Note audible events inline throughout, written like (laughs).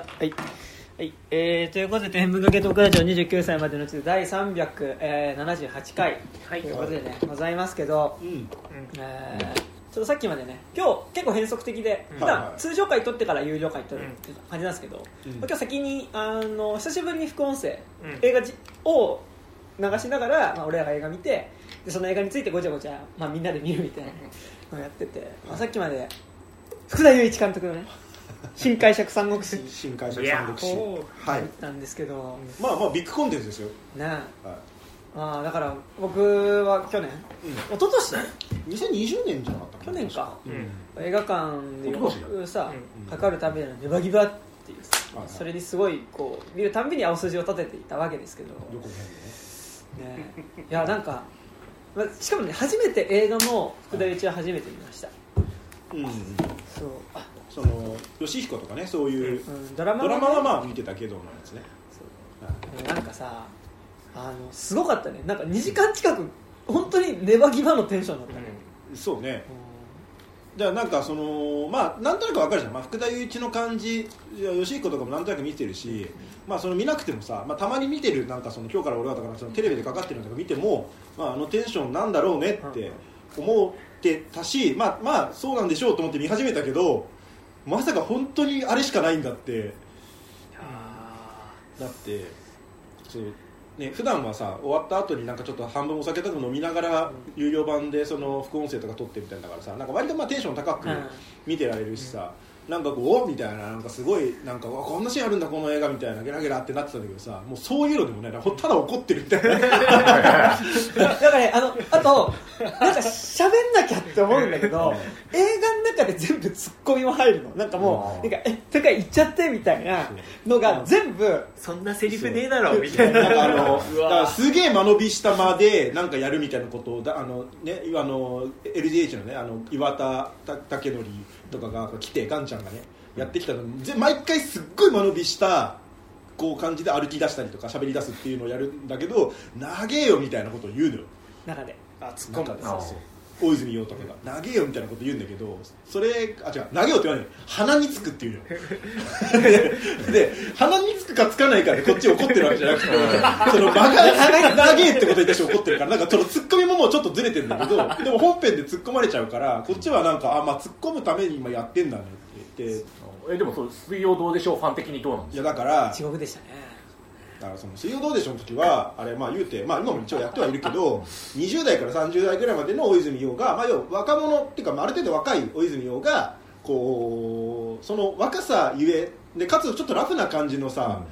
はい。はい。えー、ということで天文のゲトークラジオ29歳までのうち第378回、はい。ということでねございますけど、うん。えーちょっとさっきまでね今日結構変則的で普段通常回取ってから有料回取るって感じなんですけど、うん。今日先にあの久しぶりに副音声、うん。映画じを流しながら、まあ、俺らが映画見てでその映画についてごちゃごちゃ、まあ、みんなで見るみたいなのをやってて、まあ、さっきまで福田雄一監督のね新解釈三国志。新会社いや三国志。ほはい。見たんですけど、まあまあビッグコンテンツですよ、ね。はまあだから僕は去年。一昨年だよ。い、2020年じゃなかった去年か。うん。映画館でよさうん。かかるたびにネバギバっていう。それにすごいこう見るたんびに青筋を立てていたわけですけど、どこの？ね、いやなんか、まあ、しかもね初めて映画も福田一は初めて見ました。辺ねそう。あ、うんその吉彦とかねそういううん、ドラマドラマねはまあ見てたけどのやつね。そう。でもなんかさあのすごかったね。なんか2時間近く本当にネバギバのテンションだったね、そうね。じゃあなんかそのまあなんとなくわかるじゃん、まあ、福田雄一の感じいや吉彦とかもなんとなく見てるし、まあ、その見なくてもさ、まあ、たまに見てるなんかその今日から俺はとかそのテレビでかかってるのとか見ても、まあ、あのテンションなんだろうねって思ってたし、まあ、まあそうなんでしょうと思って見始めたけどまさか本当にあれしかないんだって。だってそうね普段はさ終わった後になんかちょっと半分お酒とか飲みながら有料版でその副音声とか撮ってみたいだからさなんか割とまあテンション高くうん。見てられるしさ、なんかこうおみたいななんかすごいなんかこんなシーンあるんだこの映画みたいなゲラゲラってなってたんだけどさもうそういうのでもねただ怒ってるみたいなだからねあのあとなんか喋んなきゃって思うんだけど映画の中で全部ツッコミも入るの。なんかもううんなんかえとか言っちゃってみたいなのが全部そんなセリフねえだろみたいな。なんかあのうわだからすげえ間延びした間でなんかやるみたいなことをだあの、ね、あの LDH のねあの岩田た武則とかが来てガンちゃんがねやってきたの。毎回すっごい間延びしたこう感じで歩き出したりとか喋り出すっていうのをやるんだけど長えよみたいなことを言うのよ。中であ突っなんか込むそうそう大泉洋とかが「長えよ」みたいなこと言うんだけどそれあ違う「長えよ」って言わない。の鼻につくっていうの (laughs) でで鼻につくかつかないかでこっち怒ってるわけじゃなくてその間が長えってことに対して怒ってるからなんかそのツッコミももうちょっとずれてるんだけどでも本編で突っ込まれちゃうからこっちはなんかあ、まあ、突っ込むために今やってんだねって言って。えでもそう水曜どうでしょうファン的にどうなんですいやだから地獄でしたねだからその水曜どうでしょうの時はあれまあ言うて、まあ、今も一応やってはいるけど20代から30代ぐらいまでの大泉洋が、まあ、要は若者っていうか、まあ、ある程度若い大泉洋がこうその若さゆえでかつちょっとラフな感じのさ、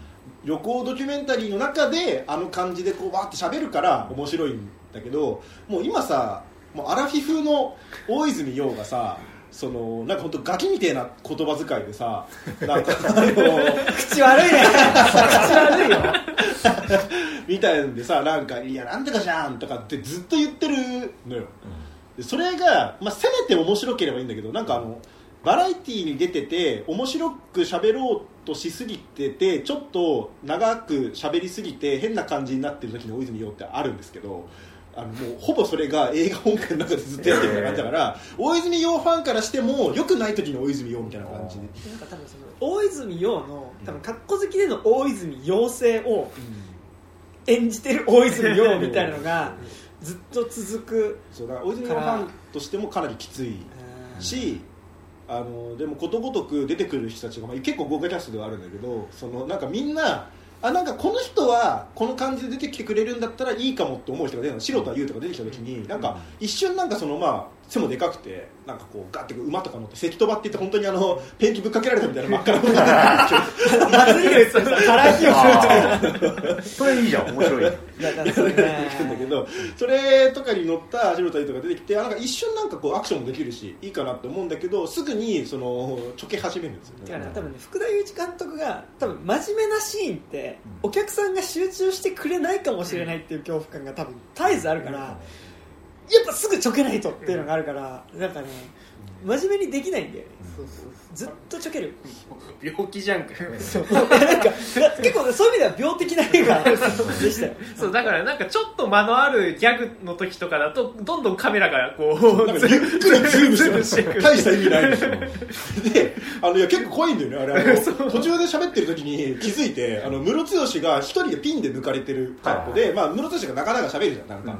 旅行ドキュメンタリーの中であの感じでこうわーって喋るから面白いんだけどもう今さもうアラフィフの大泉洋がさそのなんか本当ガキみたいな言葉遣いでさ (laughs) なんかあの口悪いね。口悪いよ。みたいなんでさなんか「いやなんとかじゃん」とかってずっと言ってるのよ、でそれが、まあ、せめて面白ければいいんだけどなんかあのバラエティーに出てて面白く喋ろうとしすぎててちょっと長く喋りすぎて変な感じになってる時の大泉洋ってあるんですけどあのもうほぼそれが映画本編の中でずっとやってるみたいな感じだから大泉洋ファンからしても良くない時の大泉洋みたいな感じで、なんか多分その大泉洋の多分格好好きでの大泉洋性を演じてる大泉洋みたいなのが (laughs) ずっと続くそうだから大泉洋ファンとしてもかなりきついしあのでもことごとく出てくる人たちが、まあ、結構豪華キャストではあるんだけどそのなんかみんなあなんかこの人はこの感じで出てきてくれるんだったらいいかもって思う人が出るの。素人は言うとか出てきた時になんか一瞬なんかそのまあ背もでかくてなんかこうガッて馬とか乗って関戸場って言って本当にあのペンキぶっかけられたみたいな真っ赤なことが祭りが言ってたさ唐木を。するとそれいいじゃん。面白い。だからそれ出てきてんだけどそれとかに乗った素人とか出てきてあなんか一瞬なんかこうアクションもできるしいいかなって思うんだけどすぐにそのちょけ始めるんですよ。ねだから多分ね福田雄一監督が多分真面目なシーンってお客さんが集中してくれないかもしれないっていう恐怖感が多分絶えずあるからぱすぐちょけないとっていうのがあるからなんかね真面目にできないんだよね。ずっとちょける。病気じゃんか。そう。なんか結構そういう意味では病的な映画 (laughs) でしたよ。そうだからなんかちょっと間のあるギャグの時とかだとどんどんカメラがこなんうかゆっくりズームズームしててくる。し大した意味ないんですよ。であのいや結構怖いんだよねあれ。あの (laughs) 途中で喋ってる時に気づいてあのムロツヨシが一人でピンで抜かれてる格好で、まあ、ムロツヨシがなかなか喋るじゃんなんか、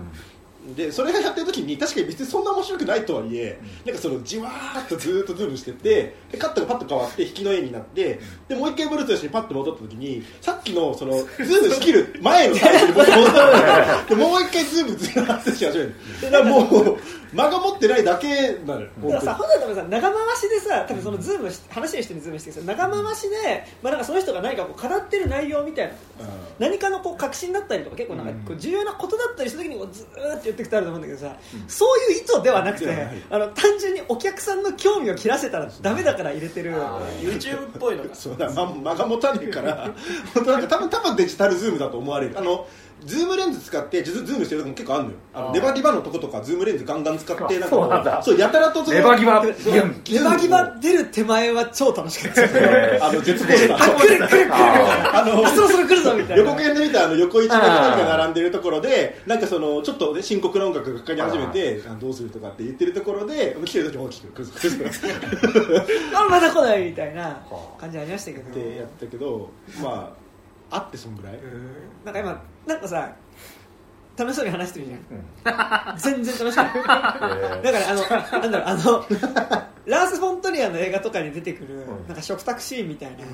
でそれがやってる時に確かに別にそんな面白くないとはいえ、なんかそのじわーっとずっとズームしてってでカットがパッと変わって引きの絵になってでもう一回ムロツヨシにパッと戻った時にさっきのそのズーム仕切る前のサイズに戻ったでもう一回ズームズームってし始める。だからもう間が持ってないだけなのよだからさ本来多分さ長回しでさ多分そのズームし話してる人にズームしてさ長回しで、まあ、なんかその人が何かこう語ってる内容みたいな何かのこう確信だったりとか結構なんかこう重要なことだったりした時にこうずーっと寄ってきてあると思うんだけどさ、そういう意図ではなくてあの単純にお客さんの興味を切らせたらダメだから入れてる。YouTube っぽいのが (laughs) そうだ、ま、間が持たねえから。本 (laughs) 当なんか多分多分デジタルズームだと思われる。あのズームレンズ使ってズズームしてるとこも結構あるのよ。あのネバギバのとことかズームレンズガンガン使ってあなんかそうなんだ。そうやたらとそのネバギバそうネバギバ出る手前は超楽しかったですえあの絶望した。あ来る来る来るあのあそろそろ来るぞみたいな。予告編で見たあの横一が2人が並んでるところでなんかそのちょっと、ね、深刻な音楽がかかり始めてあどうするとかって言ってるところで来てる時も来てる来るぞ来るぞあまだ来ないみたいな感じありましたけど。ってやったけどまああってそんぐらい。なんか今なんかさ楽しそうに話してるじゃん、全然楽しくない。だからあのなんだろうあのラース・フォントリアの映画とかに出てくる、ん。なんか食卓シーンみたいな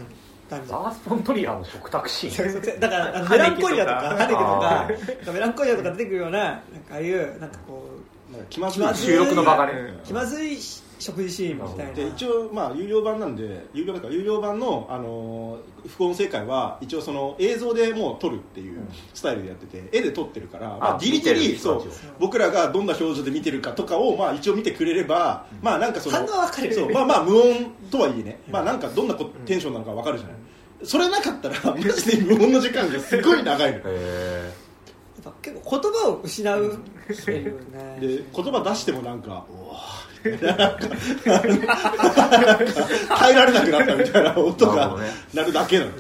感じ、ザースポントリアの食卓シーン。だからあのメランコリアとかハネケとかメランコリアとか出てくるようななんかああいうなんかこなんか気まずい。収録の場がね。う気まずい食事シーンみたいな。で一応まあ有料版なんで有料だから有料版のあのー副音声会は一応その映像でもう撮るっていうスタイルでやってて絵で撮ってるからまああギリギリそう僕らがどんな表情で見てるかとかをまあ一応見てくれればまあなんかその反応は分かる。そうまあまあ無音とはいえねまあなんかどんなこテンションなのか分かるじゃない。それなかったら (laughs) マジで無音の時間がすごい長いのへ結構言葉を失うっていうね。で言葉出してもなんかおー。なんか (laughs) 耐えられなくなったみたいな音がなるだけなの。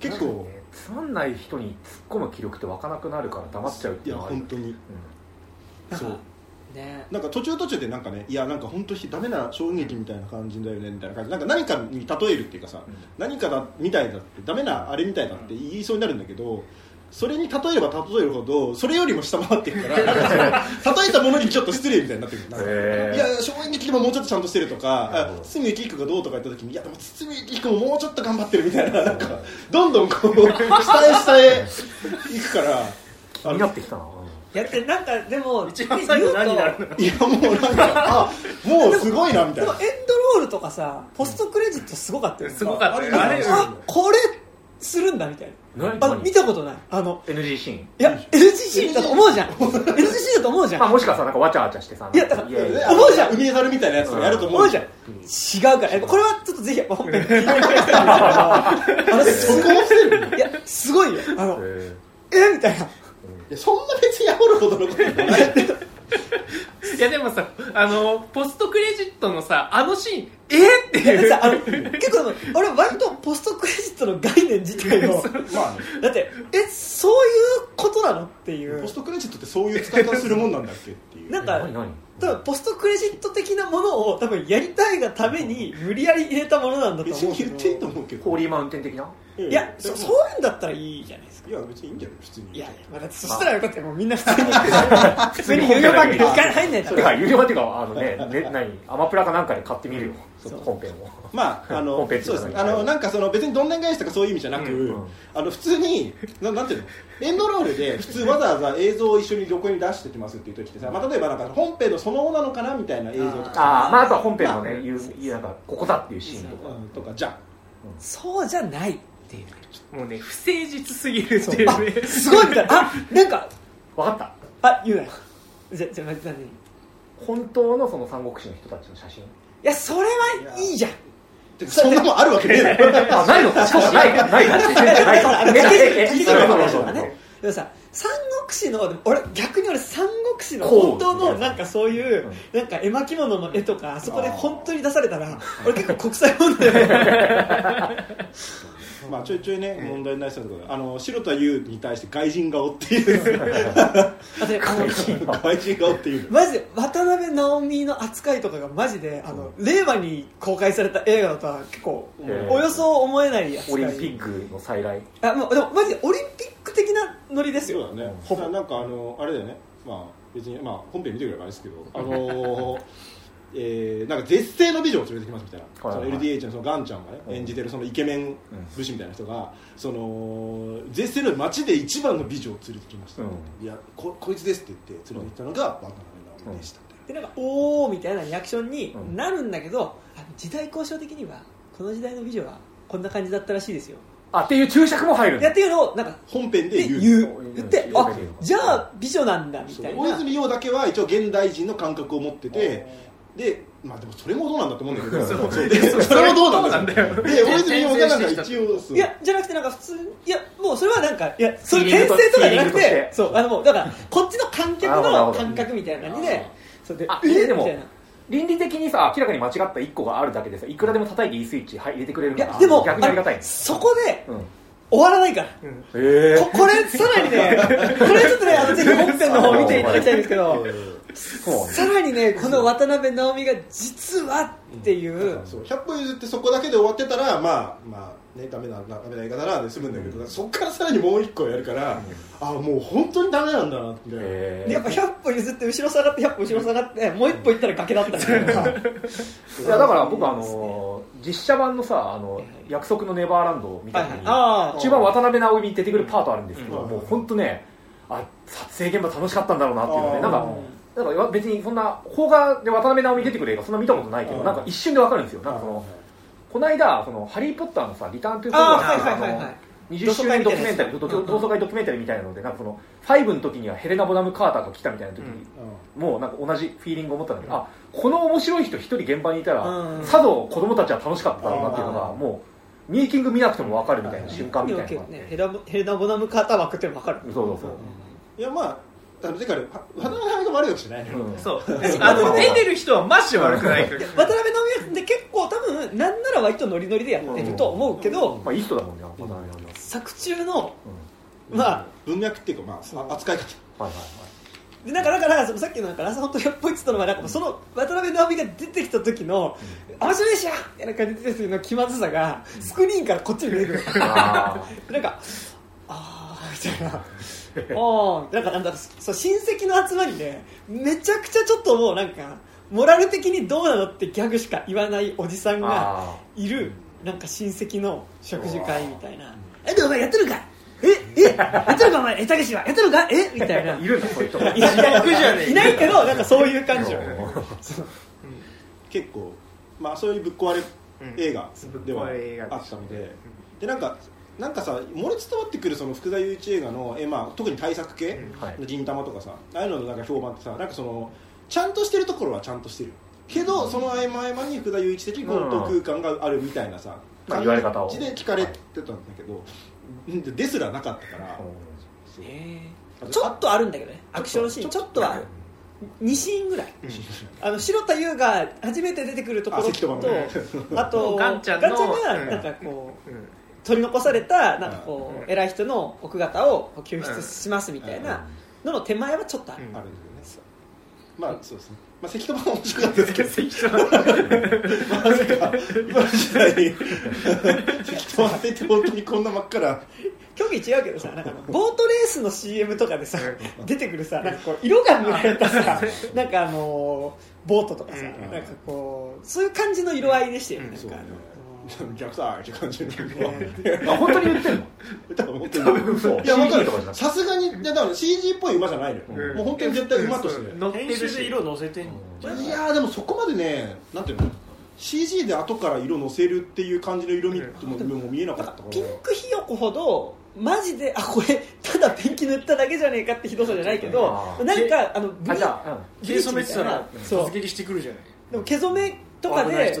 結構。つまんない人に突っ込む気力って湧かなくなるから黙っちゃうっていやいうのはある本当に。そう。ね。なんか途中途中でなんかねいやなんか本当にダメな衝撃みたいな感じだよねみたいな感じ。なんか何かに例えるっていうかさ、何かだみたいだってダメなあれみたいだって言いそうになるんだけどそれに例えれば例えるほどそれよりも下回ってるからなんかその例えたものにちょっと失礼みたいになってくる。なんかへー。いや衝撃でももうちょっとちゃんとしてるとか堤幸彦がどうとか言った時にいやでも堤幸彦ももうちょっと頑張ってるみたいななんかどんどんこう下へ下へ行くから。気になってきたな。やってなんかでも一番最後何になるの？いやもうなんかあもうすごいなみたいな。エンドロールとかさポストクレジットすごかったよね。すごかったよ。あれあれあこれするんだみたいな。あ見たことない。あの NG シー？ンいや NGC だと思うじゃん。NGC だと思うじゃん。まあもしかしたらなんかわちゃわちゃしてさ。いやだから思うじゃん。海猿みたいなやつをやると思うじゃん。違うから。えこれはちょっとぜひやっぱ本編聞いそこをしてるいやすごいよ。あのへえ？みたいな。いやそんな別に煽るほどのことない (laughs) いやでもさあのポストクレジットのさあのシーンえっていさあの結構でも俺割とポストクレジットの概念自体を。(laughs) まあね。だってえそういうことなのっていう。ポストクレジットってそういう使い方するもんなんだっけっていう。なんか何何？多分ポストクレジット的なものを多分やりたいがために無理やり入れたものなんだと思う言っていいと思うけど。ホーリーマウンテン的な？いやそそういうんだったらいいじゃないですか。いや別にいいんじゃない普通に。いやいや、まあ、だってそしたらよかったよ。もうみんな普通に。(laughs) 普通に。有料番組に入んないんだそれが有料版っていうかあのねね何？アマプラかなんかで買ってみるよ。本編を。まああの (laughs) そいうですね。あのなんかその別にどんでん返しとかそういう意味じゃなく、うん。うんあの普通にななんていうの？エンドロールで普通わざわざ映像を一緒に横に出してきますっていう時ってさ、まあ、例えばなんか本編のその後なのかなみたいな映像とか。ああまああとは本編のね言う言うなんかここだっていうシーンとか。うんとかじゃん。そうじゃないっていうもうね不誠実すぎるっていうね。あすごいみたい。なあなんか。分かった。あ言うなよ。じゃじゃあ何？本当のその三国志の人たちの写真。やそれはいいじゃん。そんなもんあるわけねえだろ。(laughs) あないの？そうない。ない。ない。ない。だからあのええええ聞いてくれた話とかそうそうそうねでもさ三国志のでも俺逆に俺三国志の本当のなんかそういううん。なんか絵巻物の絵とかあそこで本当に出されたら俺結構国際問題 (laughs) まあちょいちょいね問題になりそうなところあの白田優に対して外人顔っていう。あであの外人顔っていう。マジで渡辺直美の扱いとかがマジであの令和に公開された映画だとは結構えーおよそ思えない扱い。オリンピックの再来。あもうでもマジでオリンピック的なノリですよ。そうだね。ほぼなんかあのあれだよね。まあ別にまあ本編見てくればあれですけどあのー (laughs) えーなんか絶世の美女を連れてきますみたいな、はいはい。その LDH のそのガンちゃんがね、うん。演じてるそのイケメン武士みたいな人が、その絶世の街で一番の美女を連れてきました、うん。いやここいつですって言って連れてきたのが渡辺直美でしたみたいなでなんかおーみたいなリアクションになるんだけど、あの時代交渉的にはこの時代の美女はこんな感じだったらしいですよあっていう注釈も入るやっていうのをなんか本編で言う。で言ってあじゃあ美女なんだみたいな。大泉洋だけは一応現代人の感覚を持っててでまあでもそれもどうなんだと思うんだけど。それもどうなんだよ。で大泉洋がなんか一応いやじゃなくてなんか普通にいやもうそれはなんかいやそれ転生とかじゃなくててそうあのもうだからこっちの観客の感覚みたいな感じでそうであえでもみたいな倫理的にさ明らかに間違った1個があるだけでさいくらでも叩いていいスイッチはい入れてくれるからいやでも逆にありがたいそこでうん。終わらないから。へここれさらにね (laughs) これちょっとねあのぜひ本編の方見ていただきたいんですけどさらにねこの渡辺直美が実はっていう。そう100歩譲ってそこだけで終わってたらまあまあねダメなダメな言い方なで済むんだけど、そこからさらにもう一個やるから、あもう本当にダメなんだなみたいな、へでやっぱ100歩譲って後ろ下がって100歩後ろ下がってもう一歩行ったら崖だったみたいないやだから僕あの実写版のさあの約束のネバーランドを見た時にあ中盤渡辺直美に出てくるパートあるんですけど、うん。もう本当ねあ撮影現場楽しかったんだろうなっていうのねなんかなん。か別にそんな邦画で渡辺直美出てくる映画そんな見たことないけどうん。なんか一瞬でわかるんですよ。なんかそのこの間そのハリー・ポッターのさ「リターン・トゥ・ホグあワーツ」ーはいはいはいはい。20周年ドキュメンタリー同窓会ドキュメンタリーみたいなのでなんかその5の時にはヘレナ・ボナム・カーターが来たみたいな時に、もうなんか同じフィーリングを持ったんだけど、あこの面白い人一人現場にいたら、うん。さぞ子供たちは楽しかっただろうなっていうのがうんもうミーティング見なくても分かるみたいな瞬間みたいなヘラヘラボナムカーター枠って。分かるそうそうそういやまあだからてかね渡辺直美が悪いわけじゃないのよ、うん。そう。あの出てる人はマジで悪くないから。渡辺直美で結構多分なんなら割とノリノリでやってると思うけど、まあいい人だもんね渡辺直美は。作中のうん。まあ文脈っていうかまああ扱い方。はいはいはい。でなんかだからそのさっきのなんかラサホント100歩言ってたのはなんかその渡辺直美が出てきた時の「面白いでしょ!」みたいな感じで出てくるの気まずさがスクリーンからこっちに出てくる。あ (laughs) なんかああみたいなああ (laughs) なんかなんだろうそう親戚の集まりでめちゃくちゃちょっともうなんかモラル的にどうなのってギャグしか言わないおじさんーがあいるなんか親戚の食事会みたいな「えでお前やってるかええやってるかお前えたけしはやってるか?え?みたいな。ー (laughs) いるんだそういう人。がいないけどなんかそういう感じよ。結構まあそういうぶっ壊れ映画ではあったので。でなんかなんかさ漏れ伝わってくるその福田雄一映画の、えまあ、特に大作系？はい。の銀玉とかさああいうののなんか評判ってさなんかそのちゃんとしてるところはちゃんとしてるけど、その合間合間に福田雄一的コント空間があるみたいなさ、まあ言われ方を感じで聞かれてたんだけど、うんですらなかったから、ちょっとあるんだけどねアクションシーン。ちょっとは2シーンぐらい。あの白田優が初めて出てくるところとあと (laughs) ガンちゃんのがうん。なんかこううん取り残されたなんかこううん。偉い人の奥方を救出しますみたいなのの手前はちょっとある。うん。あるんですよね。まあそうですね。まあ関戸番面白かったですけど。まさか今の時代に関戸番ってて本当にこんな真っ赤な競技違うけどさなんかボートレースの CM とかでさ出てくるさなんかこう色が塗られたさなんかあのーボートとかさうんなんかこうそういう感じの色合いでしたよねなんかあの逆さって感じのあ本当に言ってんの？多分本当に。多分嘘いや分かる。さすがにいやだから CG っぽい馬じゃないのよ、うん。もう本当に絶対馬として、編集で色乗せてんい？やーでもそこまでねなんていうの？CG で後から色のせるっていう感じの色味っても見えなかったピンクひよこほどマジであこれただペンキ塗っただけじゃねえかってひどさじゃないけどなんかあのブリあじゃあ、毛染めてたらそう突撃してくるじゃない？でも毛染めとかで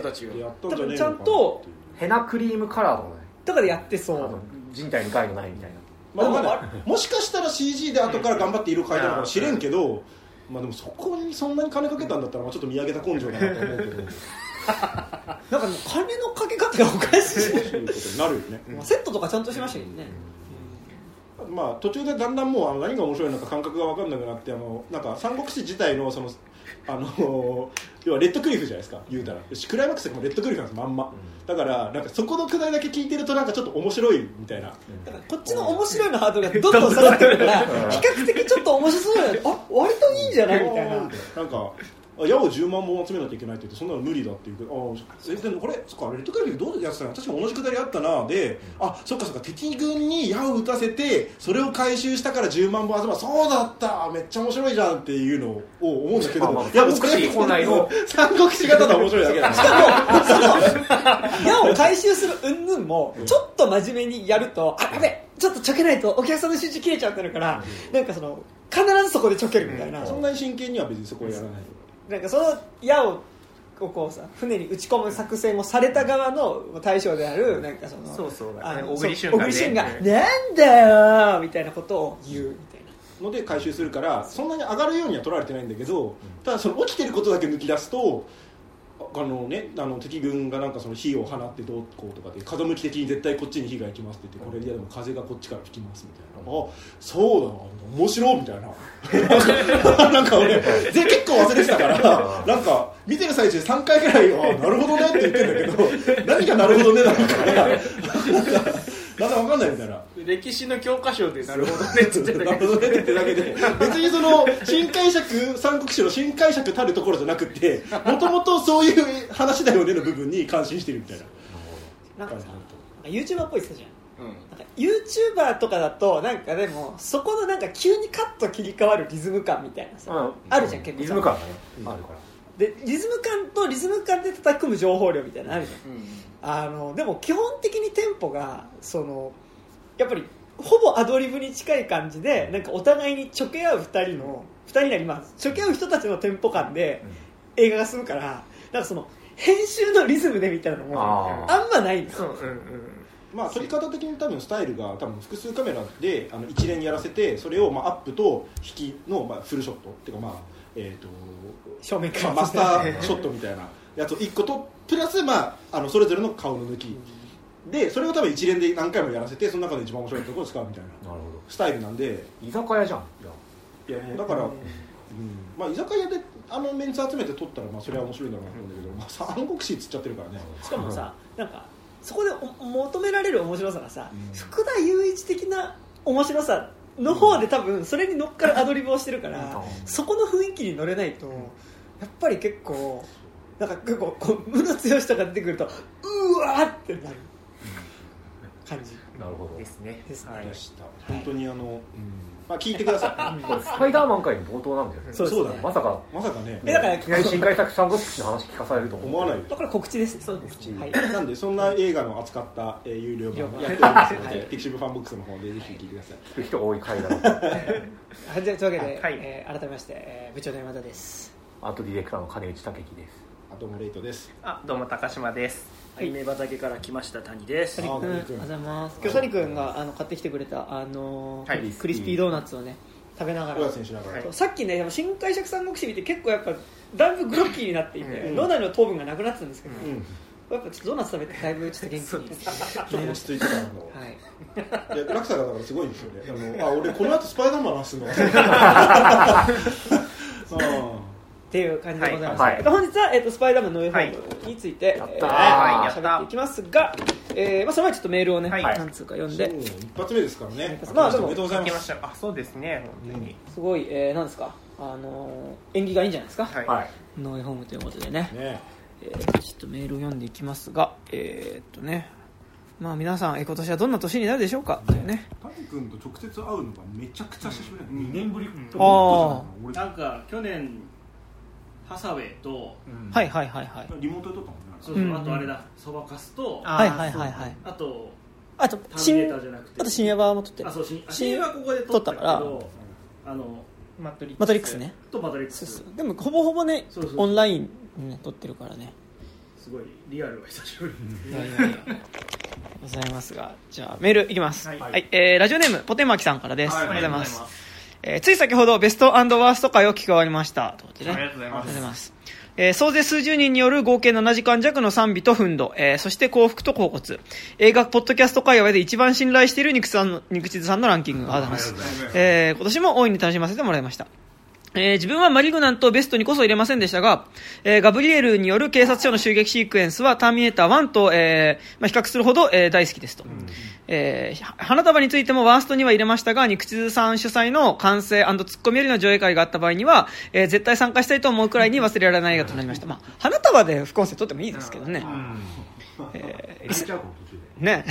多分ちゃんとう。ん、ヘナクリームカラーとかね。とかでやってそう人体に害のないみたいな。まあわかんないもしかしたら CG で後から頑張って色変えたのかもしれんけど、まあ、でもそこにそんなに金かけたんだったらまあちょっと見上げた根性だなと思うけどなんかもう金のかけ方がおかしい面白いことになるよね、まあセットとかちゃんとしましたけどね。まあ、途中でだんだんもうあの何が面白いのか感覚が分かんなくなってあのなんか三国志自体のそのあの要はレッドクリフじゃないですか言うたら。よしクライマックスとかもレッドクリフなんですまんま、だからなんかそこのくだりだけ聞いてるとなんかちょっと面白いみたいな、だからこっちの面白いのハードルがどんどん下がってくるから比較的ちょっと面白そうだよ。あ割といいんじゃない？みたいな。なんかあ矢を10万本集めなきゃいけないって言ってそんなの無理だっていうけどあえでもこれそっかレッドクリフどうやってたの確か同じくだりあったなであそっかそっか敵軍に矢を撃たせてそれを回収したから10万本集まる。そうだっためっちゃ面白いじゃんっていうのを思うんだけど、まあまあいやもう三国志本来の (laughs) 三国志型の面白いだけだしかも (laughs) 矢を回収する云々もちょっと真面目にやるとあやべちょっとちょけないとお客さんの集中切れちゃうってなるからなんかその必ずそこでちょけるみたいな。そんなに真剣には別にそこはやらないなんかその矢をこうこうさ船に打ち込む作戦をされた側の対象であるなんかそのそうそうあの小栗旬がね。が「なんだよ!」みたいなことを言うみたいな。ので回収するからそんなに上がるようには取られてないんだけどただその起きてることだけ抜き出すとあのね、あの敵軍がなんかその火を放ってどうこうとかで風向き的に絶対こっちに火が行きますって言ってこれいやでも風がこっちから吹きますみたいな。あそうだな面白いみたいな。(laughs) なんか俺で結構忘れてたからなんか見てる最中3回ぐらいあなるほどねって言ってんだけど何がなるほどねなのかなんかなんだか分かんないみたいな。歴史の教科書でなるほどねって言ってたけど。なるほどね。ってだけで別にその新解釈三国志の新解釈たるところじゃなくてもともとそういう話だよねの部分に感心してるみたいな。なんかさなんか YouTuber っぽいっすじゃん。うん。なんか YouTuber とかだとなんかでもそこのなんか急にカット切り替わるリズム感みたいなさ、うん。あるじゃん結構さ。リズム感がね、うんあるから。でリズム感とリズム感で叩き込む情報量みたいなのあるじゃんあのでも基本的にテンポがそのやっぱりほぼアドリブに近い感じでなんかお互いにちょけ合う2人の2人なりまあちょけ合う人たちのテンポ感で映画が進むからなんかその編集のリズムでみたいなのもああんまないんですよまあ撮り方的に多分スタイルが多分複数カメラであの一連やらせてそれをまあアップと引きのまあフルショットっていうかまあえっ、と正面からまあ、マスター (laughs) ショットみたいなやつを1個とプラス、まあ、あのそれぞれの顔の抜き。でそれを多分一連で何回もやらせてその中で一番面白いところを使うみたいななるほスタイルなんで。ど居酒屋じゃんいやだから、うん。まあ、居酒屋であのメンツ集めて撮ったらまあそれは面白いんだろうなと思うんだけど、まあ、三国志っつっちゃってるからね。しかもさなんかそこでお求められる面白さがさ、うん。福田雄一的な面白さの方で多分それに乗っかるアドリブをしてるから、うん。そこの雰囲気に乗れないと、やっぱり結構なんか結構こう無の強しとか出てくるとうわーってなる感じ。なるほど。ですね。ですね、はい。でした。本当にあの、うん。まあ、聞いてくださこれスパイダーマン回の冒頭なんだよね。そうですね。そうだね。まさかいまさかね。えだからいきなり新解釈三國志の話聞かされると思わないだから告知ですそうですはい。なんでそんな映画の扱った、えー有料版やっておりますので、 pixivFANBOX の方でぜひ聞いてください。聞く人が多い回だな。(laughs) はいじゃあというわけで、はい。えー改めまして、えー部長の山田です。アートディレクターの金内武樹ですあともレイトです。あどうも高島です。はい。梅畑から来ました谷です谷君。ありがとうございます。今日谷君があの買ってきてくれたあのーはい。クリスピードーナツをね食べながら。さっきね新解釈三国志見て結構やっぱだいぶグロッキーになっていて、うん。脳内の糖分がなくなってたんですけど、うん。やっぱちょっとドーナツ食べてだいぶちょっと元気に (laughs) ちょっと落ち着いてたの。はい。いや落差がだからすごいんですよね。あのあ俺この後スパイダーマンの話するの (laughs) (laughs) う。んっていう感じでございます、はい。えっと本日は、えっと、スパイダーマンのウェイホームについて、はいやった喋っていきますが、えーまあ、その前にちょっとメールをね、はい。何通か読んで、一発目ですからね。まあでもおめでとうございま聞きますした。あそうですね。本当に。すごい、えー、なんですか、あのー縁起がいいんじゃないですか、はい、はいノイホームということでね、ね。えーちょっとメールを読んでいきますが、えーっとね、まあ皆さん、えー今年はどんな年になるでしょうか？というね。谷君と直接会うのがめちゃくちゃ久しぶりだ2年ぶり。とあー。俺なんか去年ハサウェイとはいはいはいはい。リモートで撮ったもんねそうそう、うん。あとあれだそばかすとあはいはいはいはい。あとあと、新、ーターじゃなくて。あと深夜版も撮ってる。あ。そう新新新はここで撮ったけ撮ったどあのマトリックス。マトリックスね。とマトリックス。そうそう。でも、ほぼほぼねそうそう、オンライン、ね、撮ってるからね。すごいリアルは久しぶり。ございますが。じゃあメールいきます。は、はい。いえーラジオネームポテマキさんからです、はい。ありがとうございますえーつい先ほどベストワースト回を聞き終わりました。ということでねありがとうございます。ありがとうございます。えー総勢数十人による合計7時間弱の賛美と奮闘、えーそして幸福と甲骨。映画ポッドキャスト界隈で一番信頼している肉さんの肉地図さんのランキングありがとうございます。えー今年も大いに楽しませてもらいました。えー自分はマリグナントをベストにこそ入れませんでしたが、えーガブリエルによる警察署の襲撃シークエンスはターミネーター1と、えーまあ、比較するほど、えー大好きですと。えーは花束についてもワーストには入れましたが、肉地図さん主催の完成ツッコミよりの上映会があった場合には、えー絶対参加したいと思うくらいに忘れられない映画となりました。まあ、花束で副音声撮ってもいいですけどね。えーね。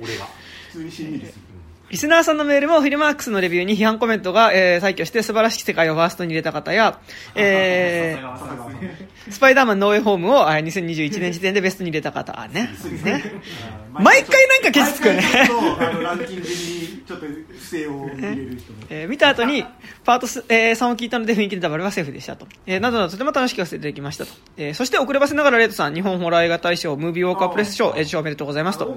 俺が (laughs) 普通にしんみりするリスナーさんのメールもフィルマークスのレビューに批判コメントが、えー、採挙して素晴らしき世界をファーストに入れた方や、(laughs) えー、スパイダーマンノーウェイホームをあ2021年時点でベストに入れた方、あね。ね。毎回なんかケチつくよね。ランキングにちょっと不正を入れる人も (laughs) えー見た後に、パートス、えー3を聞いたので雰囲気でダブルはセーフでしたと。えーなどなどとても楽しくさせていただきましたと。えーそして遅ればせながらレイトさん、日本ホラー映画大賞、ムービーウォーカープレス賞、え賞おめでとうございますと。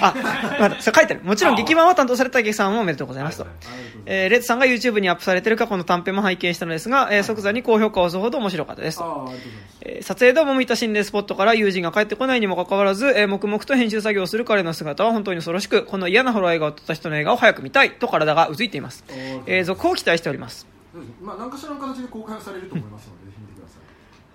あ、まだ、それ書いてある。もちろん劇版を担当された劇さんもおめでとうございますと。えーレッドさんが YouTube にアップされている過去の短編も拝見したのですが、えー即座に高評価を押すほど面白かったですと。えー撮影でも見た心霊スポットから友人が帰ってこないにもかかわらず、えー黙々と編集作業をする彼の姿は本当に恐ろしく、この嫌なホラー映画を撮った人の映画を早く見たいと体がうずいています。えー続報を期待しております。まあ何かしらの形で公開されると思いますので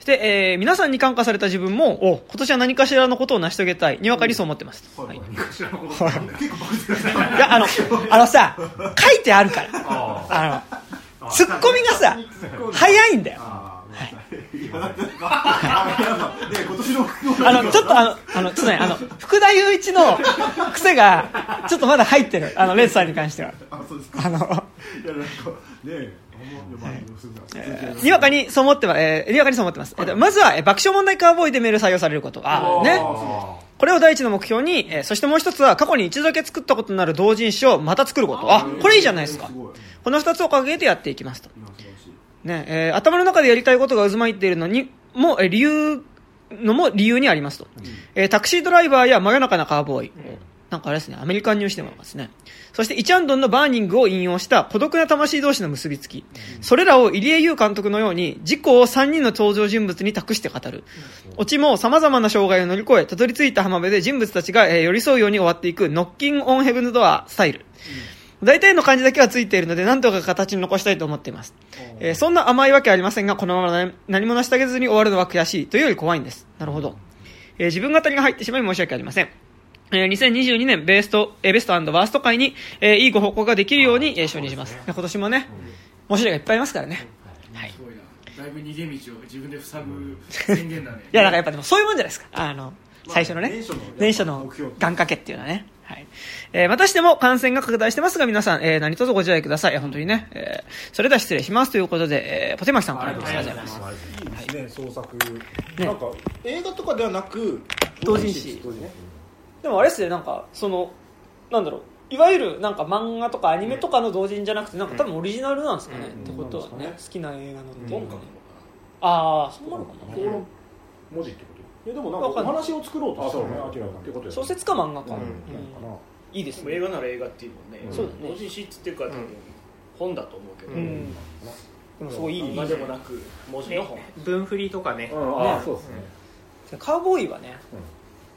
そして、えー皆さんに感化された自分も、お、今年は何かしらのことを成し遂げたい。にわかにそう思ってます。はい。何かしらのこと結構バグってるいや、あの、あのさ、書いてあるから。あの、ツッコミがさ、早いんだよ。あのちょっとあの、あの、ちょっとね、あの、福田雄一の癖が、ちょっとまだ入ってる。あの、レッツさんに関しては。あそうですかあの、いやなんかねにわかにそう思ってます、えーにわかにそう思ってます。えっと、まずは、えー爆笑問題カーボーイでメール採用されること。あね。これを第一の目標に、えーそしてもう一つは、過去に一度だけ作ったことになる同人誌をまた作ること。あ、これいいじゃないですかこの二つを掲げてやっていきますと。ね、えー頭の中でやりたいことが渦巻いているのにも、えー理由のも理由にありますと、えータクシードライバーや真夜中なカーボーイ、なんかあれですねアメリカンニュースでもありますねそしてイチャンドンのバーニングを引用した孤独な魂同士の結びつき、それらを入江優監督のように自己を3人の登場人物に託して語る、オチも様々な障害を乗り越えたどり着いた浜辺で人物たちが、え寄り添うように終わっていくノッキンオンヘブンドアスタイル、大体の漢字だけはついているので、なんとか形に残したいと思っています。えーそんな甘いわけありませんが、このまま何何も成し遂げずに終わるのは悔しいというより怖いんです。なるほど。えー自分語りが入ってしまい申し訳ありません。えー2022年ベスト、えーベストワースト会に、えーいいご報告ができるように、えー承認します。今年もね、面白いがいっぱいいますからね。はい。だいぶ逃げ道を自分で塞ぐ宣言だねいや、なんかやっぱでもそういうもんじゃないですか。あの、最初のね、年初の願掛けっていうのはね。はい。えーまたしても感染が拡大してますが、皆さん、えー何卒ご自愛ください。本当にね。えーそれでは失礼します。ということで、えーポテマキさんからです。ありがとうございます。いいですね創作なんか映画とかではなく同人誌同人誌でもあれっすね、なんか、その、なんだろう。いわゆるなんか漫画とかアニメとかの同人じゃなくてなんか多分オリジナルなんですかね、うん。ってことはね。うん。好きな映画のっていう。本かああそうなのかな。文字ってこと？いやでもなんかお話を作ろうとしたらねあそう明らかに。ってことです小説か漫画か、うん。うん。かな。いいですね。映画なら映画っていうもんね、うん。そうだね。同人誌っていうか本だと思うけど、うん。でもすごいいい。漫画でもなく文字。の本文振りとかね。うん。ああそうですね。カウボーイはね、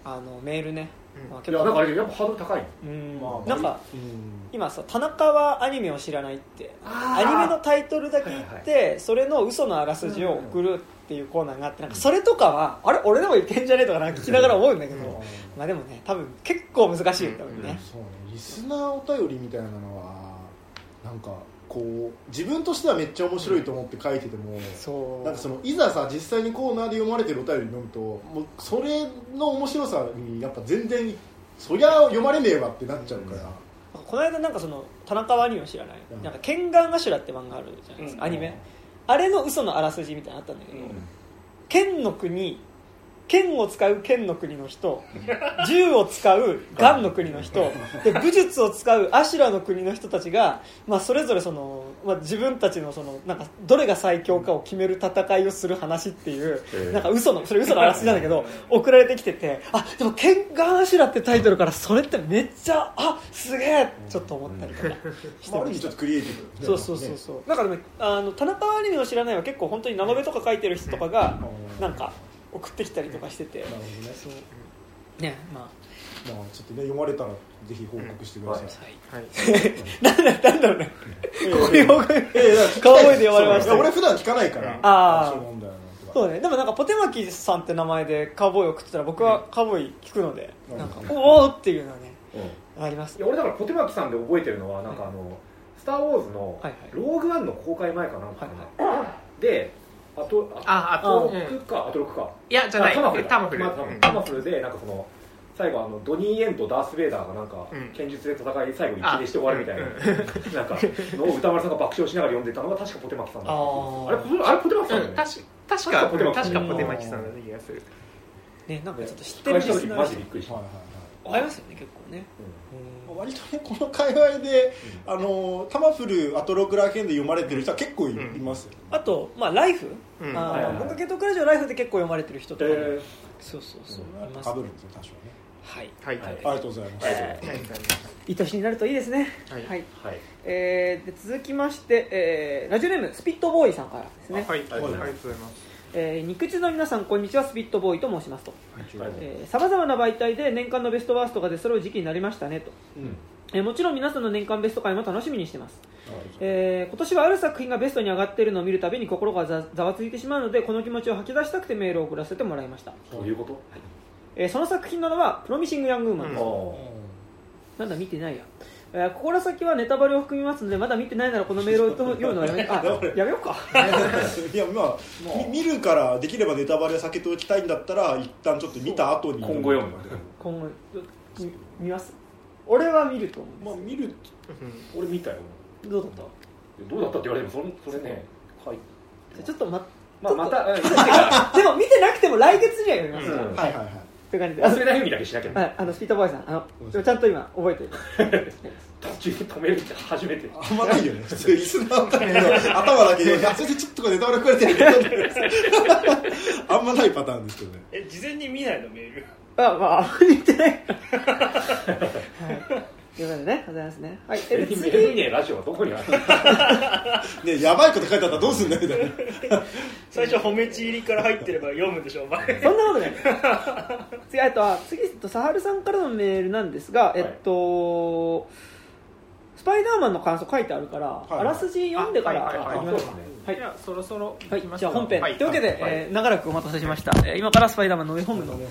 あのメールね、いやだからやっぱハードル高い。うん。まあなんかうん。今さ田中はアニメを知らないって。アニメのタイトルだけ言って、それの嘘のあらすじを送るっていうコーナーがあってなんかそれとかはあれ？俺でもいけんじゃねえとかなんか聞きながら思うんだけど、まあでもね多分結構難しい多分ね、そうね。リスナーお便りみたいなのはなんかこう自分としてはめっちゃ面白いと思って書いてても、そう。なんかそのいざさ実際にコーナーで読まれてるお便り読むともうそれの面白さにやっぱ全然そりゃ読まれねえわってなっちゃうから、この間なんかその田中はアニメを知らない、うん。なんか「ケンガンガシュラ」って漫画あるじゃないですか、うん。アニメ。あれの嘘のあらすじみたいなのあったんだけど、剣の国剣を使う剣の国の人銃を使うガンの国の人で武術を使うアシュラの国の人たちが、まあ、それぞれその、まあ、自分たちのそのなんかどれが最強かを決める戦いをする話っていうなんか嘘のそれ嘘のあらすじなんだけど (laughs) 送られてきててあでも「剣ガンアシュラ」ってタイトルからそれってめっちゃあすげえちょっと思ったりとか。してまあ、ある意味ましたちょっとクリエイティブそうそうそうそう。なんかでもあの田中アニメを知らないは結構本当にラノベとか書いてる人とかがうん。なんか送ってきたりとかしてて。なるほどね。そう。ねまあ。まあちょっとね読まれたらぜひ報告してください、はい。(laughs) なんだなんだろうね。こういう方がええだから顔声で読まれました。俺普段聞かないからあー。アクション問題なんて。かそうね。でもなんかポテマキさんって名前でカウボーイを送ってたら僕はカウボーイ聞くのでうんなんかおおっていうのはねうん。あります。いや俺だからポテマキさんで覚えてるのはなんかあの「スター・ウォーズ」のはいはい。ローグワンの公開前かなんかであとあああとと、うん。6かあと6か。いやじゃない。あタマフルだ。タマフル。タマフルでなんかその最後あのドニー・エンとダース・ベイダーがなんかうん。剣術で戦い最後に一礼して終わるみたいななんかのを歌丸さんが爆笑しながら読んでたのが確かポテマキさんだったあれポテあれポテマキさんだよね。うん確確確かかポテマキ確かポテマキさんだ気がする。ねなんかちょっと知って開るリスナー始した時マジでびっくりした。はいはいわかりますよね結構ね。はい割とねこの界隈で、あのタマフルアトロクラーケンで読まれてる人は結構い,、うん。ますよ。あとまあライフ？うん。あはいはいはい。ー文化系トークラジオライフで結構読まれてる人とかも。えそうそうそう。かいますぶるんですよ多少ね。はい。はい。はい。ありがとうござい。ます、はい。えー愛しになるとい。い。ですねはい。はい。ーはい。えーで続きまして、えーラジオネームスピットボーイさんからですね、はい、ありがとうござい。ますありがとうござい。ます。えー肉汁の皆さんこんにちはスピットボーイと申しますと。はい。さまざまな媒体で年間のベストワーストが出揃う時期になりましたねと、うん。えーもちろん皆さんの年間ベスト回も楽しみにしてます、えー今年はある作品がベストに上がっているのを見るたびに心がざざわついてしまうのでこの気持ちを吐き出したくてメールを送らせてもらいました、どういうこと？えーその作品なのは「プロミシング・ヤング・ウーマン」なん。だ見てないや、えーここから先はネタバレを含みますのでまだ見てないならこのメールを読むのはやめあ (laughs) やめようか。(laughs) いやまあみ見るからできればネタバレ避けておきたいんだったら一旦ちょっと見た後に。今後読む。今後み見ます。俺は見ると思まあ見る。俺見たよ。うどうだった？どうだったって言われてもそれそれねはいじゃあちょっとままあまたうん。(laughs) でも見てなくても来月には読みます、うん。っはいはいはいていう感じで。あの忘れないようにだけしなきゃね。はい、あのスピートボーイさん。あのでもちゃんと今覚えてる。途中で止めるって初めて。あんまないよね。普通リスナーのための。頭だけで「あそれでちょっとかネタバレ食われてる。けど」あんまないパターンですけどね。え事前に見ないの？メール。あまああんまり見てない。はいということでねございますね。はい。えで次メールねラジオはどこにあるねやばいこと書いてあったらどうすんだよみたいな最初褒めち入りから入ってれば読むでしょお前そんなことない次。あとは次えっとサハルさんからのメールなんですが、えっとスパイダーマンの感想書いてあるから、いあらすじ読んでからあはいはいはい行きましょうそうですねはいじゃあそろそろはい行きますじゃあ本編、はいというわけで、はいえー長らくお待たせしました、えー今からスパイダーマンの上本部のはい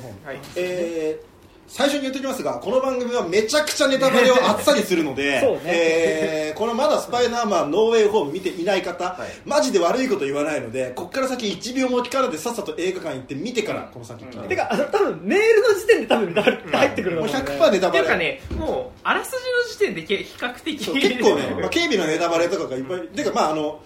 えー最初に言っておきますがこの番組はめちゃくちゃネタバレを (laughs) あっさりするのでそうね。えーこのまだスパイダーマンノーウェイホーム見ていない方、はい。マジで悪いこと言わないのでこっから先1秒も聞かないでさっさと映画館行って見てからこの先聞いててかあの多分メールの時点で多分入ってくるともう思うんで100%ネタバレっていうかねもうあらすじの時点でけ比較的結構ね、まあ、警備のネタバレとかがいっぱい、てかまああの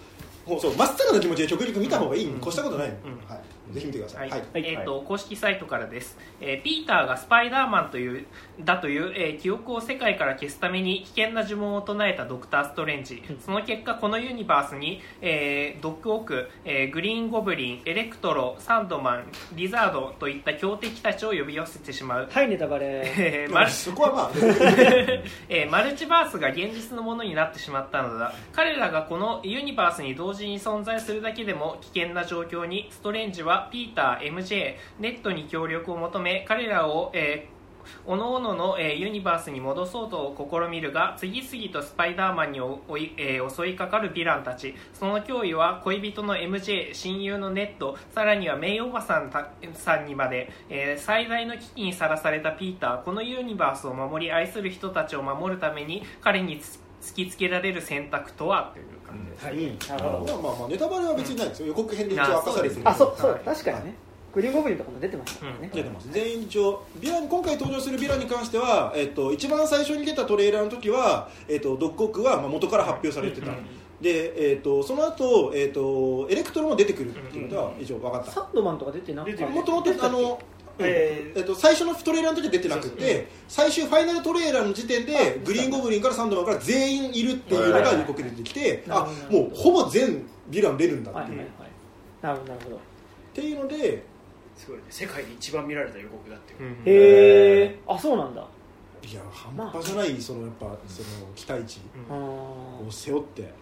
そうまっさらな気持ちで極力見た方がいいに越したことない、ん。はい、ぜひ見てくださ、はい。いはい。えーと公式サイトからです、えーピーターがスパイダーマンというだという、えー記憶を世界から消すために危険な呪文を唱えたドクター・ストレンジ。その結果このユニバースに、えードッグオーク、えーグリーン・ゴブリンエレクトロサンドマンリザードといった強敵たちを呼び寄せてしまう、はいネタバレ。(laughs) えーマルまあそこはまあ。(laughs) えーマルチバースが現実のものになってしまったのだ。彼らがこのユニバースに同時に存在するだけでも危険な状況にストレンジはピーター MJ ネットに協力を求め彼らを、えー各々の、えユニバースに戻そうと試みるが次々とスパイダーマンに追い、えー襲いかかるヴィランたち。その脅威は恋人の MJ 親友のネットさらにはメイおばさんたさんにまで、えー最大の危機にさらされたピーター。このユニバースを守り愛する人たちを守るために彼に突きつけられる選択とは？という。感じです、なるほどまあまあまあネタバレは別にないですよ。予告編で一応明かされてるあそうそう確かにね。グリーンゴブリンとかも出てましたからね、出てます。全員一応ヴィラン今回登場するヴィランに関しては、えっと、一番最初に出たトレーラーの時は、えっと、ドッグオークはまあ元から発表されてた、で、えっと、その後、えっとエレクトロも出てくるっていうことは一応分かった。サンドマンとか出てなかったもともとあのええっと、最初のトレーラーの時は出てなくて最終ファイナルトレーラーの時点でグリーンゴブリンからサンドマンから全員いるっていうのが予告で出てきてはいあもうほぼ全ヴィラン出るんだはいはいはい。っていうなるほどなるほど。っていうのですごいね世界で一番見られた予告だっていう、うんへえあそうなんだ。いや半端じゃないそのやっぱその期待値を背負って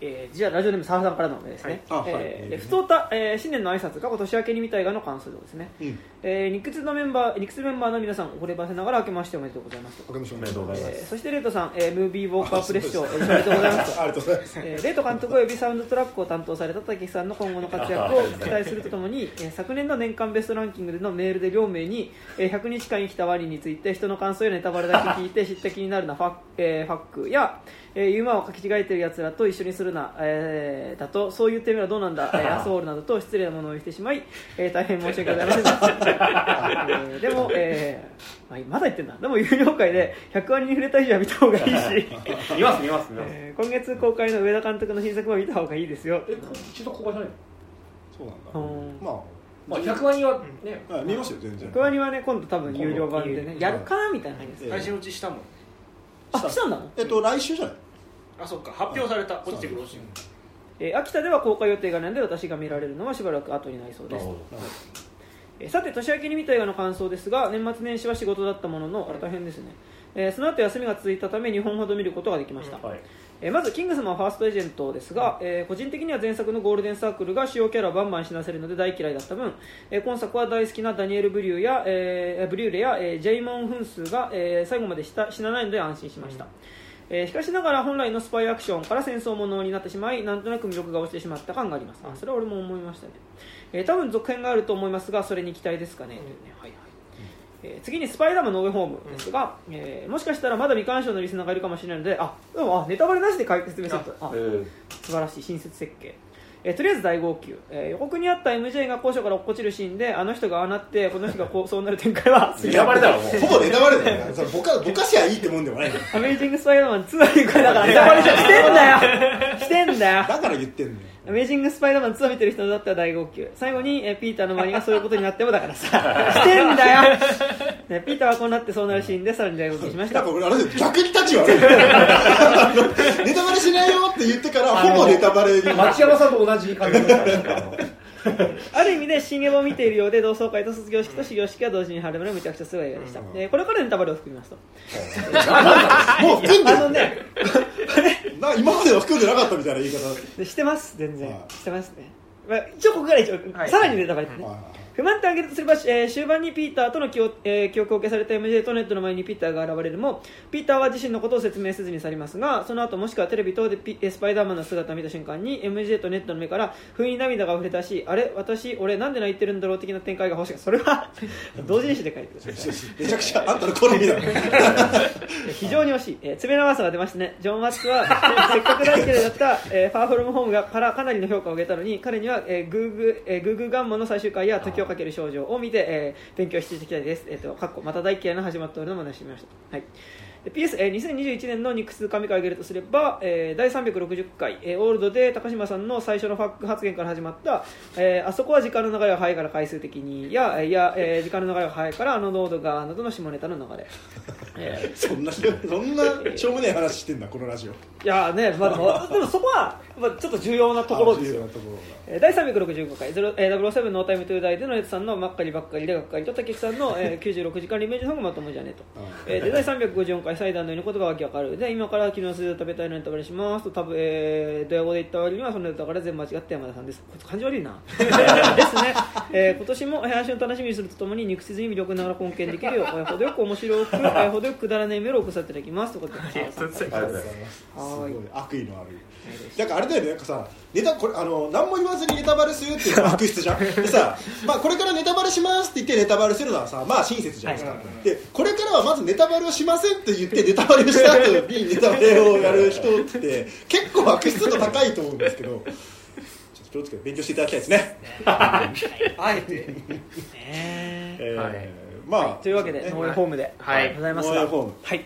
えーじゃあラジオネーム澤さんからのですね、はい。あはい。えーえーふとた、えー新年の挨拶過去年明けに見た映画の感想ですね、うんえー、ニックスのメンバーニックスメンバーの皆さんおればせながら明けましておめでとうございますおめでとうございます。えーそしてレイトさん、えームービーウォーカープレッション、えーおめでとうございますありがとうございます。えーレイト監督およびサウンドトラックを担当された滝さんの今後の活躍を期待するとともに、えー昨年の年間ベストランキングでのメールで両名に、えー100日間生きたワニについて人の感想やネタバレだけ聞いて (laughs) 知った気になるなファッ,、えーファックや、えーユーモアを書き違えてるやつらと一緒にするな、えーだとそう言ってみればどうなんだ、えーアソールなどと失礼なものを言ってしまい、えー大変申し訳ございません。でした、え (laughs) ーでも、えーまあ、まだ言ってんだ。でも有料会で100ワニに触れた以上は見た方がいいし。(laughs) 見ます見ます見ます。えー今月公開の上田監督の新作も見た方がいいですよ。え一度公開じゃないそうなんうん。だままあ100万人はね。あはい見ますよ全然。100ワニはね今度多分有料版でねやるかなみたいな感じですええ。配信落ちしたもんあした。んだ。もん、えっと来週じゃない？あそっか。発表された。落ちてくる落ちてくるえー秋田では公開予定がないので私が見られるのはしばらく後になりそうですえーさて年明けに見た映画の感想ですが年末年始は仕事だったもののあれ大変ですね、えーその後休みが続いたため2本ほど見ることができました、はい。えーまずキングスマンファーストエージェントですが、えー個人的には前作のゴールデンサークルが主要キャラをバンバン死なせるので大嫌いだった分、えー今作は大好きなダニエル・ブリューや、えーブリューレや、えージェイモン・フンスが、えー最後まで死なないので安心しました、えーしかしながら本来のスパイアクションから戦争ものになってしまいなんとなく魅力が落ちてしまった感があります。あそれは俺も思いましたね、えー多分続編があると思いますがそれに期待ですかね、というねはいはい。えー次にスパイダーマンの上ホームですが、えーもしかしたらまだ未鑑賞のリスナーがいるかもしれないのであでもあネタバレなしで説明すると。あえー素晴らしい。親切設計、えーとりあえず大号泣、えー予告にあった MJ が高所から落っこちるシーンであの人がああなってこの人がこうそうなる展開は (laughs) ネタバレだろもう。ほぼネタバレだよ。ねそれぼかぼかしゃいいってもんでもない。アメイジング・スパイダーマン2はこれだからネタバレじゃしてんだよ。してんだよ。だから言ってんのよアメイジング・スパイダーマン2を見てる人だったら大号泣。最後に、えーピーターの周りがそういうことになってもだからさ。してんだよ、(laughs) ね、ピーターはこうなってそうなるシーンでさらに大号泣しました。なんか俺あれ逆に立ち悪い。(laughs) ネタバレしないよって言ってからほぼネタバレに町山さんと同じ感じでした (laughs) ある意味で新エヴァを見ているようで同窓会と卒業式と始業式が同時に始まるめちゃくちゃすごい映画でした、えーこれからネタバレを含みますと。もう含んでる。あのね (laughs) な今までは含んでなかったみたいな言い方。でしてます全然、はい。してますね、まあ、一応ここから一応、はい。さらにネタバレですね、はい不満点挙げるとすれば、えー終盤にピーターとの記憶,、えー記憶を消された MJ とネットの前にピーターが現れる。もピーターは自身のことを説明せずに去りますがその後もしくはテレビ等でピえースパイダーマンの姿を見た瞬間に MJ とネットの目から不意に涙が溢れたしあれ？私俺なんで泣いてるんだろう的な展開が欲しい。それは (laughs) 同人誌で書いてください。めちゃくちゃあんたの好みだ。(laughs) 非常に惜しい、えー、爪の長さが出ましたね。ジョン・ワッツは (laughs) せっかく大嫌いだった、えーファーフロムホームがからかなりの評価を上げたのに彼には、えー、グーグー、えー、グーグーガンマンの最終回や時をかける少女を見て、えー勉強していきたいです、えー、とかっこまた大嫌いな始まっておるのも出してみました、はい。PS、えー、2021年のニックス神回を挙げるとすれば、えー第360回、えーオールドで高島さんの最初のファック発言から始まった、えーあそこは時間の流れが早いから回数的にやえーいや、えー時間の流れが早いからあの濃度がなどの下ネタの流れ、(laughs) えーそんなそんなしょうもない話してんだこのラジオ。いやーね、まあ、でも (laughs) でもそこは、まあ、ちょっと重要なところですよ。あ重要なところえー第365回ゼロえー007ノータイムトゥーダイでのエツさんのまっかりばっかりでがっかりと竹木さんの、えー96時間リベンジソングまともじゃねえと、えーで第354回祭壇のように言葉がわかる。で今から昨日の水を食べたいのに食べします。と多分、えー、ドヤ語で言った割にはそのネタから全部間違って山田さんです。感じ悪いな。(laughs) ですね、えー今年も配信を楽しみにするとともに肉質に魅力ながら根検できるよう、えー程よく面白く、えー程よくくだらないメールを送させていただきますということでありがとうございます。はい。ごい悪意のある。なんかあれだよねなんかさネタこれあの何も言わずにネタバレするっていう悪質じゃん。(laughs) でさ、まあ、これからネタバレしますって言ってネタバレするのはさまあ親切じゃないですか、でこれからはまずネタバレをしませんって言ってネタバレをした後にネタバレをやる人って結構悪質度高いと思うんですけど。ちょっと気をつけて勉強していただきたいですね、あえてねえーはい。(laughs) まあというわけで、ね。ノーエホームで、はい。ございますが、ノーエホーム。はい、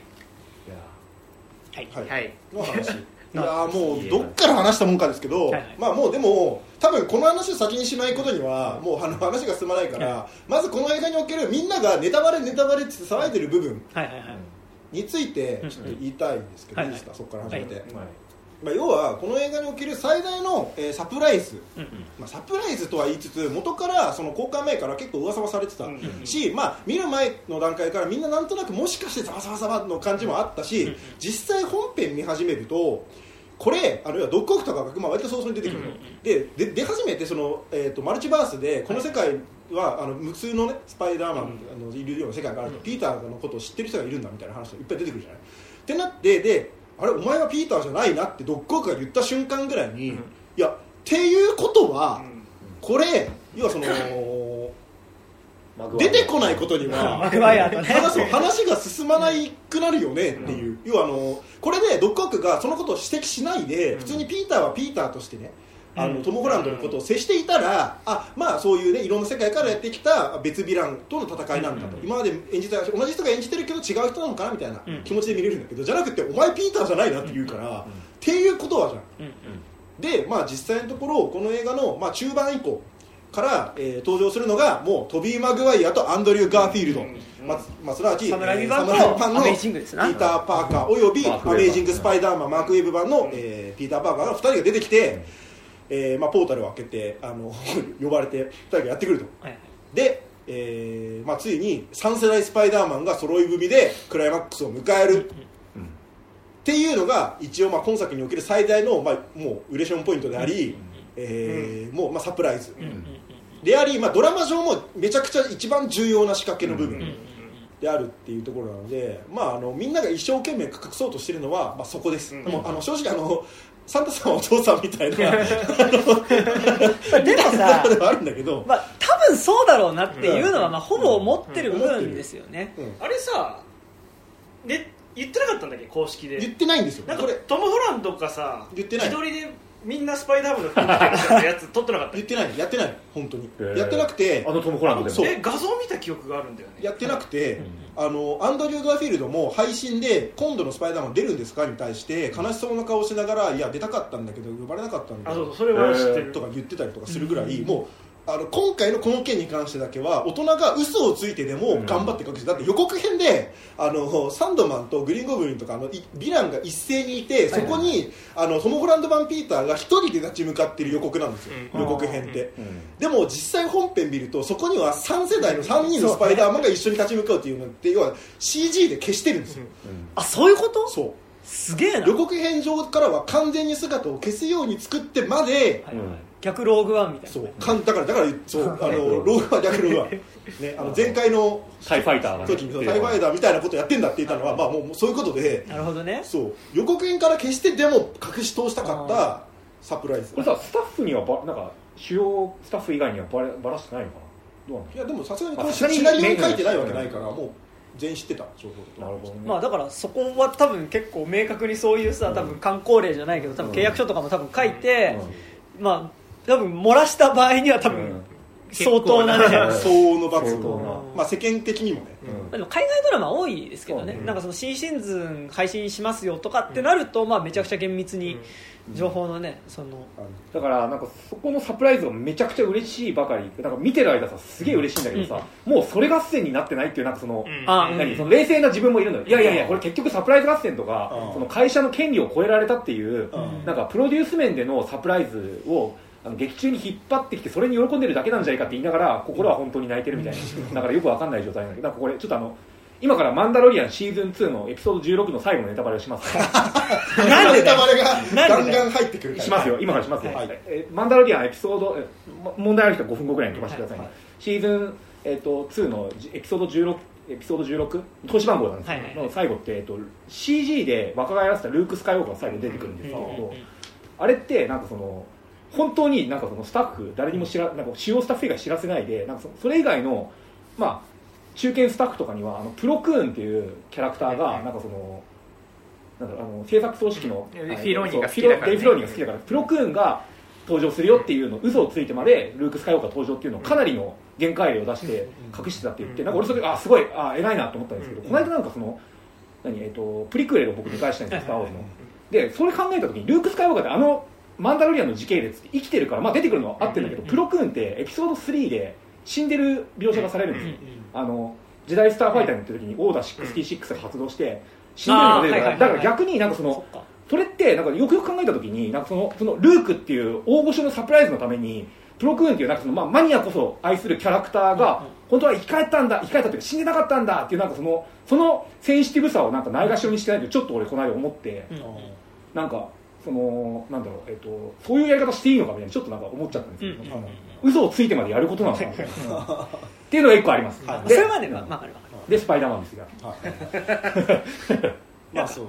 はい、はい。はい。の話。(laughs) いやーもうどっから話したもんかですけど、まあもうでも多分この話を先にしないことにはもうあの話が進まないから、まずこの映画におけるみんながネタバレネタバレって騒いでる部分。はい。はい。はいについてちょっと言いたいんですけど、うんい。いですかそこから始めて、はい。まあ、要はこの映画における最大の、えーサプライズ、うんまあ、サプライズとは言いつつ元からその公開前から結構噂はされてた。し、まあ、見る前の段階からみんななんとなくもしかしてざわざわざわの感じもあったし、実際本編見始めるとこれあるいはドッグオフとかが、まあ、割と早々に出てくる、でで出始めてその、えー、とマルチバースでこの世界は、あの無数の、ね、スパイダーマンあのいるような世界があると、ピーターのことを知ってる人がいるんだみたいな話がいっぱい出てくるじゃない。ってなってであれお前はピーターじゃないなってドッグオフが言った瞬間ぐらいに、いやっていうことは、これ要はその出てこないことには (laughs) 話話が進まないくなるよねっていう、要はあのこれでドッグオフがそのことを指摘しないで、普通にピーターはピーターとしてねあの、うん。トム・ホランドのことを接していたらあまあそういうねいろんな世界からやってきた別ヴィランとの戦いなんだと、今まで演じた同じ人が演じてるけど違う人なのかなみたいなうん。気持ちで見れるんだけど、じゃなくてお前ピーターじゃないなって言うから、っていうことはじゃん。うんで、まあ、実際のところこの映画の、まあ、中盤以降から、えー登場するのがもうトビー・マグワイアとアンドリュー・ガーフィールド、まあまあ、すなわちサム・ライミ版のピーター・パーカーおよびアメイジング・スパイダーマンマーク・ウェブ版の、えーピーター・パーカーの2人が出てきて、えーまあ、ポータルを開けてあの (laughs) 呼ばれて2人がやってくると。はいはい。で、えーまあ、ついに3世代スパイダーマンが揃い踏みでクライマックスを迎える、っていうのが一応まあ今作における最大の、まあ、もうウレションポイントであり、えーもうまあサプライズ、うんうんであり、まあ、ドラマ上もめちゃくちゃ一番重要な仕掛けの部分であるっていうところなので、まあ、あのみんなが一生懸命隠そうとしてるのは、まあ、そこです、でもあの正直あのサンタさんはお父さんみたいな。ま (laughs) あでもさではあるんだけど、まあ多分そうだろうなっていうのは、まあ、ほぼ思ってる部分ですよね、うんあれさで言ってなかったんだっけ？公式で。言ってないんですよ。なんかこれ。トム・ホランドがさ言ってない。自撮りでみんなスパイダーマンのやつ撮ってなかった？言ってない。やってない。本当に、へー。やってなくて。あのトム・ホランドでも。え画像見た記憶があるんだよね。やってなくて、あのアンドリュー・ガーフィールドも配信で今度のスパイダーマン出るんですか？に対して悲しそうな顔をしながらいや出たかったんだけど呼ばれなかったんだ。あそうそう。それは知ってる。とか言ってたりとかするぐらい、もうあの今回のこの件に関してだけは大人が嘘をついてでも頑張って隠して、だって予告編であのサンドマンとグリーンゴブリンとかあのいヴィランが一斉にいてそこに、あのトム・ホランド版ピーターが一人で立ち向かってる予告なんですよ、うん。予告編って。うん。でも実際本編見るとそこには3世代の3人のスパイダーマンが一緒に立ち向かうっていうのって要は CG で消してるんですよ、あそういうこと？そすげえな。う予告編上からは完全に姿を消すように作ってまではいはい逆ローグワンみたいな。そう。かんだからだからそう (laughs) あのローグは逆ローグはねあの前回のタイファイターがね。時にそうタイファイターみたいなことやってんだって言ったのはまあもうそういうことで。なるほどね。そう。予告編から消してでも隠し通したかったサプライズこれさスタッフにはばなんか主要スタッフ以外にはばればらしてないのかな？どうなんいやでもさすがにこのあさすがにシナリオに書いてないわけないからもう全員知ってた情報となるほどね。まあだからそこは多分結構明確にそういうさ多分観光例じゃないけど多分契約書とかも多分書いて、まあ多分漏らした場合には多分相当なね、相応の罰相当な。まあ世間的にもね、でも海外ドラマ多いですけどね、うんなんかその新シーズン配信しますよとかってなると、まあ、めちゃくちゃ厳密に情報のねそのだからなんかそこのサプライズがめちゃくちゃ嬉しいばかり。なんか見てる間さすげえ嬉しいんだけどさ、もうそれ合戦になってないっていうなんかその、うん。あ何？その冷静な自分もいるのよ。いや。いやいやこれ結局サプライズ合戦とか、うん。その会社の権利を超えられたっていう、うん。なんかプロデュース面でのサプライズをあの劇中に引っ張ってきてそれに喜んでるだけなんじゃないかって言いながら心は本当に泣いてるみたいなだからよくわかんない状態なんだけどこれちょっとあの今から「マンダロリアン」シーズン2のエピソード16の最後のネタバレをします、なんで？ネタバレがガンガン入ってくるしますよ。今からしますよ、はいえマンダロリアンエピソード問題ある人は5分後ぐらいに飛ばしてくださいね、シーズン、えっと2のじエピソード16エピソード16投資番号なんですけど、はいはいはいの最後って、えっと、CG で若返らせたルーク・スカイウォーカーが最後出てくるんですけど、あれってなんかその本当になんかそのスタッフ誰にも知らなんか主要スタッフ以外知らせないでなんかそそれ以外のまあ中堅スタッフとかにはあのプロクーンっていうキャラクターがなんかそのなんだろうあの制作総指揮のフィローニーが好きだからね。デイ・フィローニーが好きだからプロクーンが登場するよっていうの嘘をついてまでルーク・スカイウォーカー登場っていうのをかなりの限界例を出して隠してたって言ってなんか俺それあすごいあ偉いなと思ったんですけどこの間なんかその何、えっとプリクエルを僕見返したんですよ、スター・ウォーズの。でそれ考えた時にルーク・スカイウォーカーってあのマンダロリアンの時系列って生きてるから、まあ、出てくるのは合ってるんだけど、プロクーンってエピソード3で死んでる描写がされるん。ですよ、あの時代スターファイターに乗ってる時にオーダー66が発動して死んでるのが出るからだから逆になんかそのそれってなんかよくよく考えた時になんかそのそのルークっていう大御所のサプライズのためにプロクーンっていうなんかその、まあ、マニアこそ愛するキャラクターが本当は生き返ったんだ生き返ったっていうか死んでなかったんだっていうなんかそのそのセンシティブさをなんかないがしろにしてないとちょっと俺この間思って、うん。なんかそのなんだろう、えっと、そういうやり方していいのかみたいなちょっとなんか思っちゃったんですけど、うん。嘘をついてまでやることなのかな。っていうのが一個あります、はいそれまではまあわかるでスパイダーマンですが。はい。(laughs) まあそう。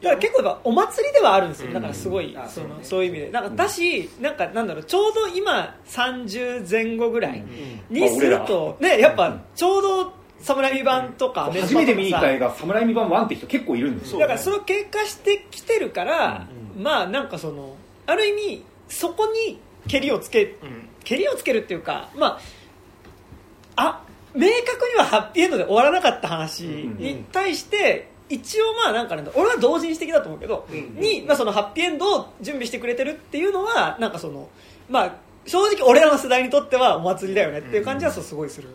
だから結構やっぱお祭りではあるんですよ。だからすごい。うんあそのそうね。そういう意味で。なんかだしなんかなんだろうちょうど今30前後ぐらいにするとねやっぱちょうど侍版とか初めて見に行った映画「サムライミ版1」って人結構いるんですよ。だからそれを経過してきてるから、まあなんかそのある意味そこにけりをつけうん。けりをつけるっていうかまああ明確にはハッピーエンドで終わらなかった話に対して、一応まあなんかなんだ俺は同人誌的だと思うけど、うんに、まあ、そのハッピーエンドを準備してくれてるっていうのはなんかそのまあ正直俺らの世代にとってはお祭りだよねっていう感じはそうすごいする、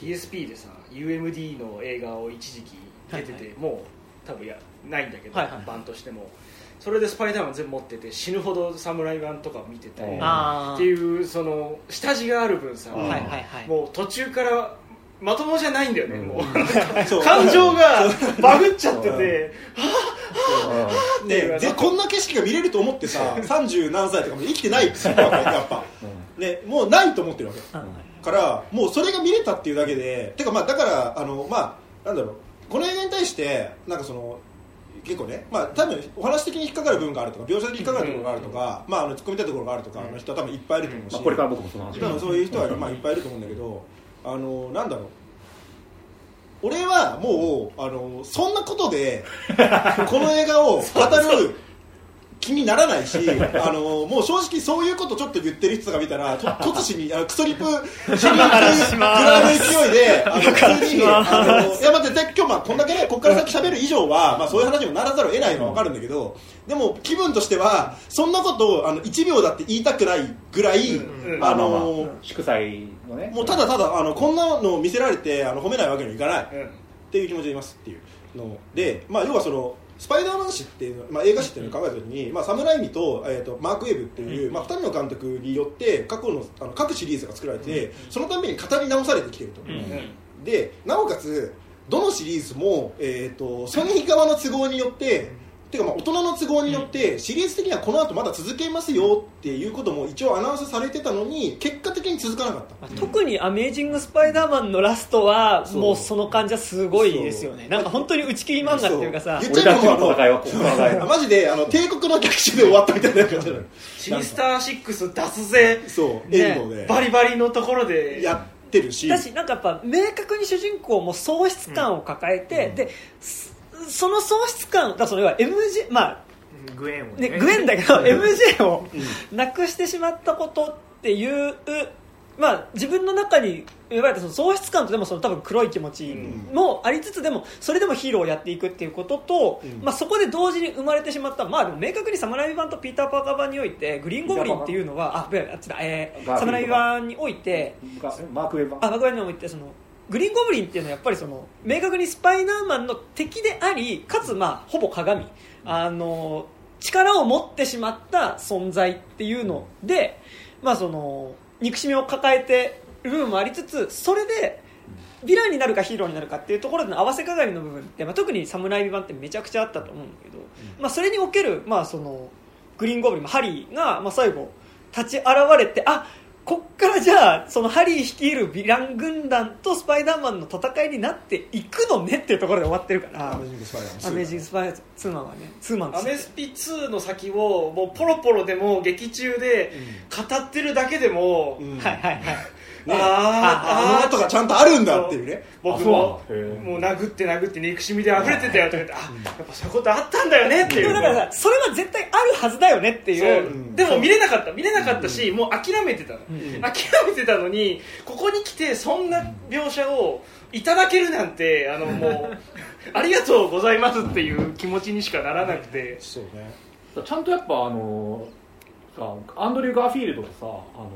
PSP でさ UMD の映画を一時期出てて、はいもう多分やないんだけど、はいはい。版としても。それでスパイダーマン全部持ってて死ぬほど侍版とか見ててうん。あっていうその下地がある分さ、うんはいはいはい。もう途中からまともじゃないんだよね、うん。もう。(laughs) 感情がバグっちゃっててねでこんな景色が見れると思ってさ30何歳とかも生きてないですよやっぱ、ね、もうないと思ってるわけ。うんからもうそれが見れたっていうだけでてかまあだからあのまあなんだろう。この映画に対してなんかその結構ねまあ多分お話的に引っかかる部分があるとか描写的に引っかかるところがあるとか、まああの突っ込みたいところがあるとかの人は多分いっぱいいると思うし、まあ、これから僕もその話多分そういう人はまあいっぱいいると思うんだけどあのなんだろう。俺はもうあのそんなことでこの映画を語る (laughs) 気にならないしあのもう正直そういうことちょっと言ってる人が見たらと突しにあのクソリップシリンクぐらいの勢いであの普通にあのいや待ってで今日まあこんだけねこっから先喋る以上は、まあ、そういう話にもならざるを得ないのは分かるんだけどでも気分としてはそんなことをあの1秒だって言いたくないぐらい、うんあの祝祭のね。もうただただあのこんなのを見せられてあの褒めないわけにはいかない。っうん。ていう気持ちでいますっていうので、まあ、要はそのスパイダーマン誌っていうの、まあ、映画誌っていうのを考えた時に、まあ、サムライミと,、えー、とマーク・ウェブっていう、まあ、2人の監督によって過去のあの各シリーズが作られて、そのために語り直されてきてると、でなおかつどのシリーズも、えー、とソニー側の都合によって、てかまあ大人の都合によって、シリーズ的にはこの後まだ続けますよっていうことも一応アナウンスされてたのに結果的に続かなかった。まあ特に「アメージング・スパイダーマン」のラストはもうその感じはすごいですよね。なんか本当に打ち切り漫画っていうかさちの戦いはここからだよマジであの帝国の逆襲で終わったみたいな感じなの。シニスター6出すぜそう、ね。エンドで。バリバリのところで。やってるし。だしなんかやっぱ明確に主人公も喪失感を抱えて、でそその喪失感だからそれは MJ まあグエンをね、グエンだけど MJ をなくしてしまったことっていう、まあ、自分の中に言われたその喪失感とでもその多分黒い気持ちもありつつでもそれでもヒーローをやっていくっていうことと、うん。まあ、そこで同時に生まれてしまった、まあ、でも明確に侍版とピーター・パーカー版においてグリーン・ゴブリンっていうのはあ、っえー、ガーフィールド侍版においてマーク・ウェバリにおいてそのグリーンゴブリンっていうのはやっぱりその明確にスパイダーマンの敵でありかつまあほぼ鏡。あの力を持ってしまった存在っていうので、まあ、その憎しみを抱えてる部分もありつつそれでヴィランになるかヒーローになるかっていうところでの合わせ鏡の部分って、まあ、特に侍版ってめちゃくちゃあったと思うんだけど、まあ、それにおける、まあ、そのグリーンゴブリンハリーが、まあ、最後立ち現れてあこっからじゃあそのハリー率いるヴィラン軍団とスパイダーマンの戦いになっていくのねっていうところで終わってるから。アメージングスパイダーマンアメージングスパイダーツーマンはね。ツーマンアメスピ2の先をもうポロポロでも劇中で語ってるだけでも、うんはいはいはい。ねあーあのとかちゃんとあるんだっていうね。僕も。もう殴って殴って憎しみで溢れてたよとか言ってあやっぱそういうことあったんだよねっていう。だからさそれは絶対あるはずだよねっていう。う。ん。でも見れなかった。見れなかったし、もう諦めてたの、ん。諦めてたのにここに来てそんな描写をいただけるなんてあのもう (laughs) ありがとうございますっていう気持ちにしかならなくて。そうね。ちゃんとやっぱあのさアンドリュー・ガーフィールドとさあの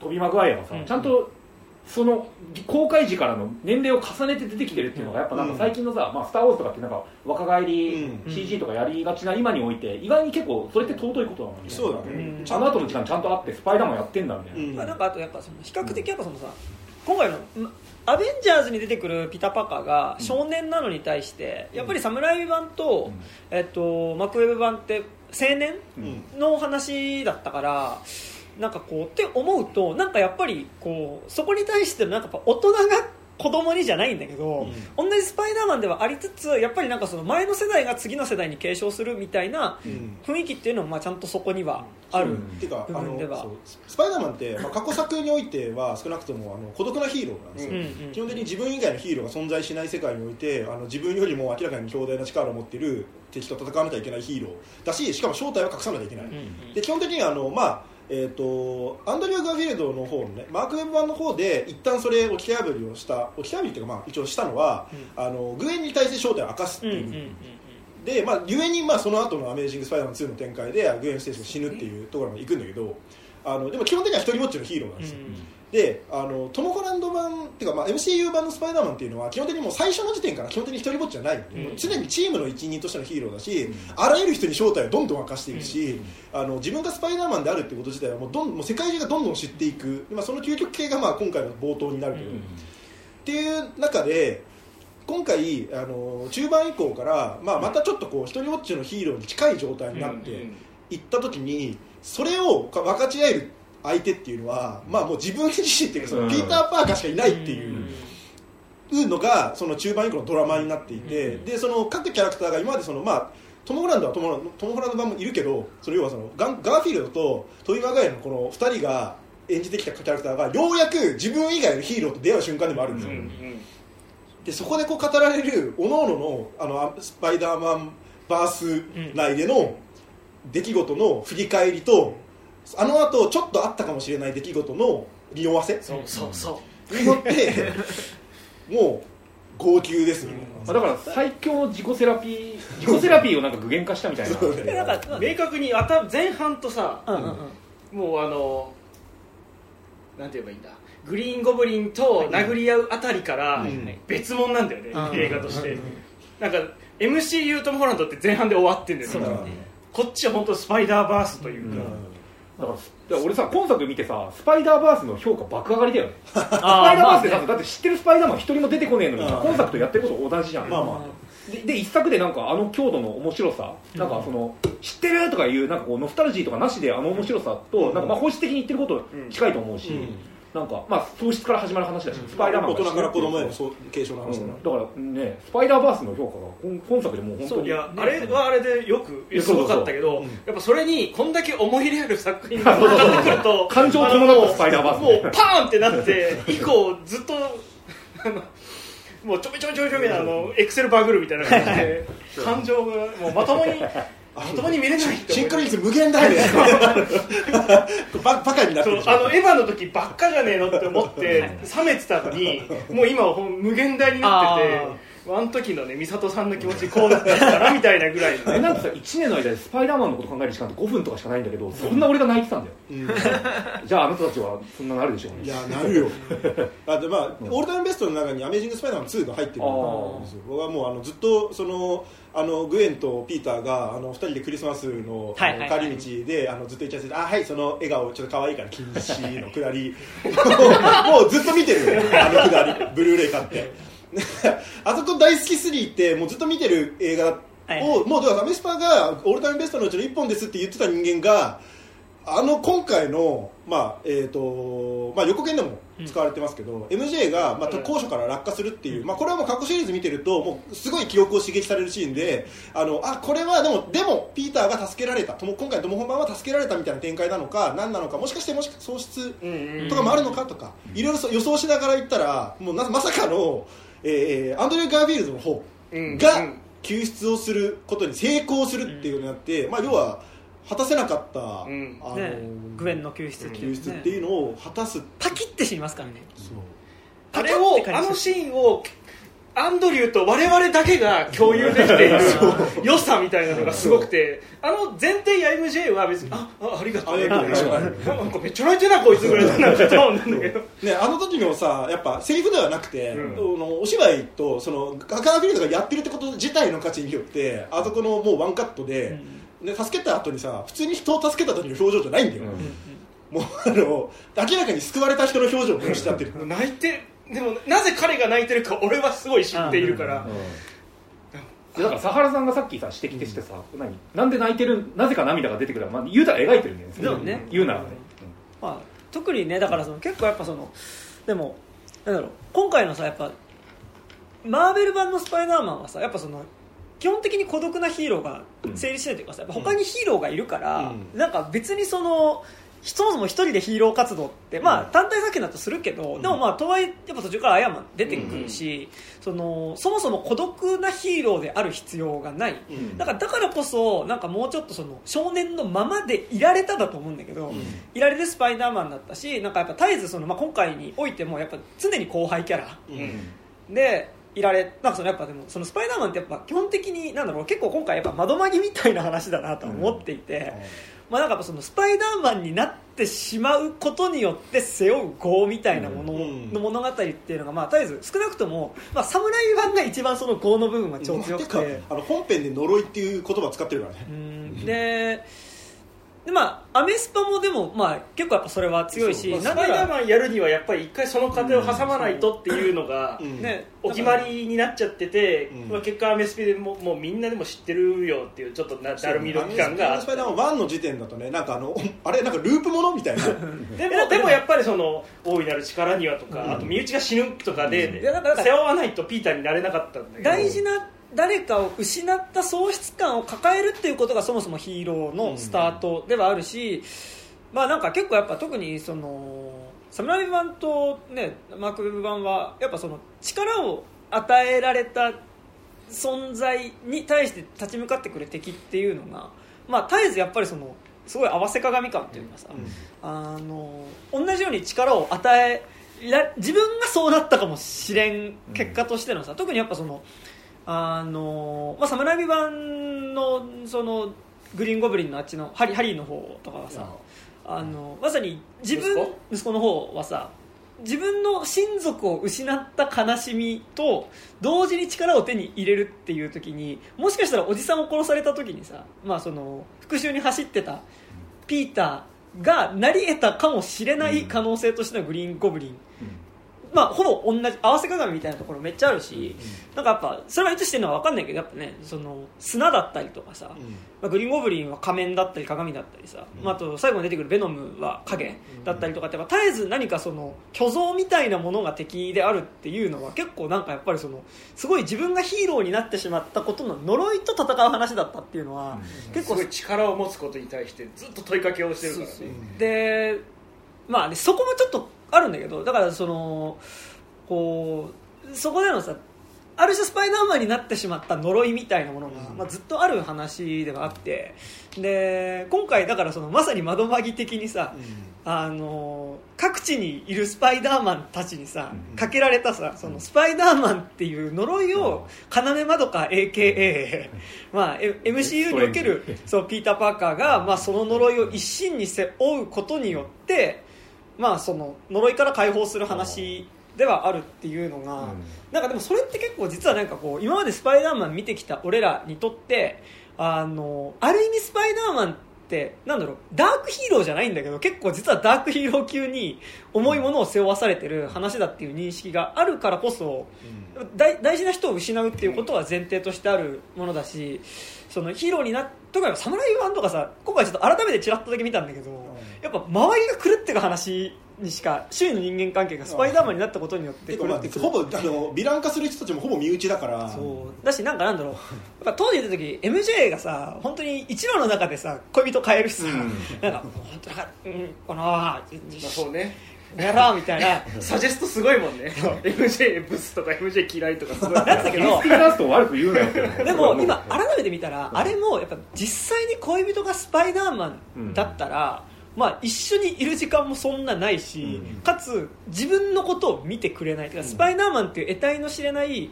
トビー・マグワイアがさ、うん。ちゃんとその公開時からの年齢を重ねて出てきてるっていうのがやっぱなんか最近のさ「まあ、スター・ウォーズ」とかってなんか若返りうん。CG とかやりがちな今において意外に結構それって尊いことなのにそうだね。うん。あの後の時間ちゃんとあってスパイダーマンやってんだみたいな、うん。まあ、なんかあとやっぱその比較的やっぱそのさ今回のんアベンジャーズに出てくるピタパカが少年なのに対して、やっぱり侍版と、えっと、マクウェブ版って青年うん。の話だったからなんかこうって思うとなんかやっぱりこうそこに対してのなんかやっぱ大人が子供にじゃないんだけど、同じスパイダーマンではありつつやっぱりなんかその前の世代が次の世代に継承するみたいなうん。雰囲気っていうのもまあちゃんとそこにはある、う。んてかあの部分では。そう。スパイダーマンって、まあ、過去作においては少なくともあの孤独なヒーローなんですよ、うんうん。基本的に自分以外のヒーローが存在しない世界においてあの自分よりも明らかに強大な力を持っている敵と戦わなきゃいけないヒーローだししかも正体は隠さなきゃいけない、で基本的にはあの、まあえー、とアンドリュー・ガーフィールドの方のねマーク・ウェブ版の方で一旦それ置き破りをした置き破りっていうか、まあ、一応したのは、あのグエンに対して正体を明かすっていう、うんうんうんで、まあ、ゆえに、まあ、その後の「アメージング・スパイダーマン2」の展開でグエン・ステーションが死ぬっていうところまで行くんだけどあのでも基本的には一人ぼっちのヒーローなんですよ、であのトム・ホランド版っていうか、まあ、MCU 版のスパイダーマンっていうのは基本的にもう最初の時点から基本的に一人ぼっちじゃない、うん。常にチームの一員としてのヒーローだし、あらゆる人に正体をどんどん明かしていくし、あの自分がスパイダーマンであるってこと自体はもうどんもう世界中がどんどん知っていく、まあ、その究極系がまあ今回の冒頭になるけど、っていう中で今回あの中盤以降から、まあ、またちょっとこう一人ぼっちのヒーローに近い状態になっていった時にそれをか分かち合える相手っていうのは、まあ、もう自分自身っていうかそのうん。ピーター・パーカーしかいないっていう。のがその中盤以降のドラマになっていて、でその各キャラクターが今までその、まあ、トム・ホランドはトムホランドトムホランド版もいるけどその要はそのガンガーフィールドとトビー・マガイアのこの2人が演じてきたキャラクターがようやく自分以外のヒーローと出会う瞬間でもあるんですよ、でそこでこう語られる各々のあのスパイダーマンバース内での出来事の振り返りとあの後ちょっとあったかもしれない出来事の匂わせ？そうそうそう。によってもう号泣ですよね、まあ、だから最強の自己セラピー自己セラピーをなんか具現化したみたいな。なんか明確に頭前半とさうん。うんうんもうあのなんて言えばいいんだ？グリーンゴブリンと殴り合うあたりからうん。別物なんだよね、うん。映画として、うんなんか MCU トム・ホランドって前半で終わってんだよね。こっちは本当スパイダーバースというか、だからだから俺さ今作見てさスパイダーバースの評価爆上がりだよね。(laughs) スパイダーあバースってさだって知ってるスパイダーマン一人も出てこねえのにさうん今作とやってること同じじゃん。まあまでで一作でなんかあの強度の面白さなんかその知ってるとかいうなんかこうノスタルジーとかなしであの面白さとなんかまあ本質的に言ってること近いと思うし、うんなんかまあ喪失から始まる話だし、スパイダーマン大人から子供への継承の話だな、だからねスパイダーバースの評価が今今作でもう本当に。いやあれはあれでよくすごかったけどそうそうやっぱそれにこんだけ思い入れある作品が乗っかってくると感情を伴ったスパイダーバースもうパーンってなって以降ずっとあのもうちょめちょめちょめちょめなあの (laughs) エクセルバグるみたいな感じで感情がもうまともにまともに見れないシンクロ率無限大で。ババカになってるそうあのエヴァの時ばっかじゃねえのって思って冷めてたのにもう今はほん無限大になっててあの時のね美里さんの気持ちこうなってたなみたいなぐらいの。えなんかさ1年の間でスパイダーマンのこと考える時間って5分とかしかないんだけどそんな俺が泣いてたんだよ。うん。じゃああなたたちはそんななるでしょうね。いやなるよ。(laughs) あでまあ、オールタイムベストの中に「アメージング・スパイダーマン2」が入ってるんですよ。僕はもうあのずっとそのあのグエンとピーターがあの2人でクリスマスの帰り道であのずっとイチャついて「あはいその笑顔ちょっと可愛いから禁止」のくだり。(laughs) もうずっと見てるよあのくだり。ブルーレイ買って。(laughs) あそこ大好きすぎてもうずっと見てる映画を、もうだからアメスパがオールタイムベストのうちの1本ですって言ってた人間があの今回の、まあえーとまあ、予告編でも使われてますけど、MJ が、まあ、うん。高所から落下するっていう、まあ、これはもう過去シリーズ見てるともうすごい記憶を刺激されるシーンであのあこれはでもでもピーターが助けられた。とも今回のトモ本番は助けられたみたいな展開なのか何なのかもしかしてもしか喪失うんうん。とかもあるのかとか、いろいろそう予想しながら言ったらもうなまさかの、えーアンドレ・ガーフィールドの方うん。がうん救出をすることに成功するっていうのになって、まあ、要は果たせなかった、ん。あのね。グエンの救出っていう救出っていうのを果たす、パキって死にますからね。そう。あれをあのシーンをアンドリューと我々だけが共有できている良さみたいなのがすごくて。あの前提や MJ は別にああありがとうありがとうなんかめっちゃ泣いてなこいつぐらいなんかと思うんだけど。(laughs) ね、あの時のさやっぱセリフではなくて、うん。あのお芝居とそのガガーフィールドがやってるってこと自体の価値によってあそこのもうワンカットで、ね、助けた後にさ普通に人を助けた時の表情じゃないんだよ、もうあの明らかに救われた人の表情をしちゃってる。泣いてでもなぜ彼が泣いてるか俺はすごい知っているから。でだからサハラさんがさっきさ指摘してさ、何？なんで泣いてるなぜか涙が出てくる、まあ、言うたら描いてるんだよね。でもね。言うならね、まあ、特にねだからその結構やっぱそのでもなんだろう今回のさやっぱマーベル版のスパイダーマンはさやっぱその基本的に孤独なヒーローが成立してるというかさやっぱ他にヒーローがいるから、うん。なんか別にそのそもそも一人でヒーロー活動って、まあ、単体作品だとするけど、でもまあとはいえやっぱ途中からアイアンマン出てくるし、そのそもそも孤独なヒーローである必要がない、うん。だからだからこそなんかもうちょっとその少年のままでいられただと思うんだけど、いられるスパイダーマンだったしなんかやっぱ絶えずその、まあ、今回においてもやっぱ常に後輩キャラ。うん。でいられなんかそのやっぱでもそのスパイダーマンってやっぱ基本的になんだろう結構今回やっぱ窓まぎみたいな話だなとは思っていて、まあなんかやっぱそのスパイダーマンになってしまうことによって背負う業みたいなものうん。の物語っていうのがまあ絶えず少なくともまあ侍版が一番その業の部分は超強くて。あの本編で呪いっていう言葉使ってるからね。うん。ででまあアメスパもでもまあ結構やっぱそれは強いしまあスパイダーマンやるにはやっぱり一回その過程を挟まないとっていうのがうん。ねお決まりになっちゃってて、うん。まあ、結果アメスピでももうみんなでも知ってるよっていうちょっとなだるみの期間があっスパイダーマン1の時点だとねなんかあのあれなんかループものみたいな。(laughs) でもでもやっぱりその大いなる力にはとか、あと身内が死ぬとかで、いやだから背負わないとピーターになれなかったんだけど。大事な誰かを失った喪失感を抱えるっていうことがそもそもヒーローのスタートではあるし、まあなんか結構やっぱ特にその侍版とねマークウェブ版はやっぱその力を与えられた存在に対して立ち向かってくる敵っていうのがまあ絶えずやっぱりそのすごい合わせ鏡感というかさ、あの同じように力を与えら自分がそうなったかもしれん結果としてのさ、特にやっぱそのあの、まあ、サムライビ版のそのグリーンゴブリンのあっちのハリハリーの方とかはさ、あのまさに自分息子？息子の方はさ自分の親族を失った悲しみと同時に力を手に入れるっていう時にもしかしたらおじさんを殺された時にさ、まあ、その復讐に走ってたピーターがなり得たかもしれない可能性としてのグリーンゴブリン、まあ、ほぼ同じ合わせ鏡みたいなところめっちゃあるし、なんかやっぱそれはいつしてるのか分かんないけどやっぱねその砂だったりとかさ、まあ、グリーンゴブリンは仮面だったり鏡だったりさ、まあ、あと最後に出てくるベノムは影だったりとかってやっぱ絶えず何かその虚像みたいなものが敵であるっていうのは結構なんかやっぱりそのすごい自分がヒーローになってしまったことの呪いと戦う話だったっていうのは結構すごい力を持つことに対してずっと問いかけをしてるからね。でまあねそこもちょっとあるんだけどだからそのこうそこでのさある種スパイダーマンになってしまった呪いみたいなものが、まあ、ずっとある話ではあってで今回だからそのまさに窓マギ的にさ、あの各地にいるスパイダーマンたちにさ、かけられたさそのスパイダーマンっていう呪いを要まどか AKA、まあ、え MCU におけるそうピーター・パーカーが、まあ、その呪いを一身に背負うことによって、まあ、その呪いから解放する話ではあるっていうのが、なんかでもそれって結構実はなんかこう今までスパイダーマン見てきた俺らにとってあのある意味スパイダーマンってなんだろうダークヒーローじゃないんだけど結構実はダークヒーロー級に重いものを背負わされてる話だっていう認識があるからこそ大大事な人を失うっていうことは前提としてあるものだしそのヒーローになっとか侍版とかさ今回ちょっと改めてちらっとだけ見たんだけど、やっぱ周りが狂ってく話にしか周囲の人間関係がスパイダーマンになったことによって狂ってくる。ほぼあのヴィラン化する人たちもほぼ身内だから。そう。だしなんかなんだろう。やっぱ当時出た時 MJ がさ本当に1話の中でさ恋人変えるしさ、なんか本当なんかうんこのまあそうね。やろうみたいな (laughs) サジェストすごいもんね。MJ ブスとか MJ 嫌いとかすごい。(laughs) なんだけど (laughs) でも今改めて見たらあれもやっぱ実際に恋人がスパイダーマンだったら、まあ、一緒にいる時間もそんなないし、うん。かつ自分のことを見てくれない。スパイダーマンっていう得体の知れない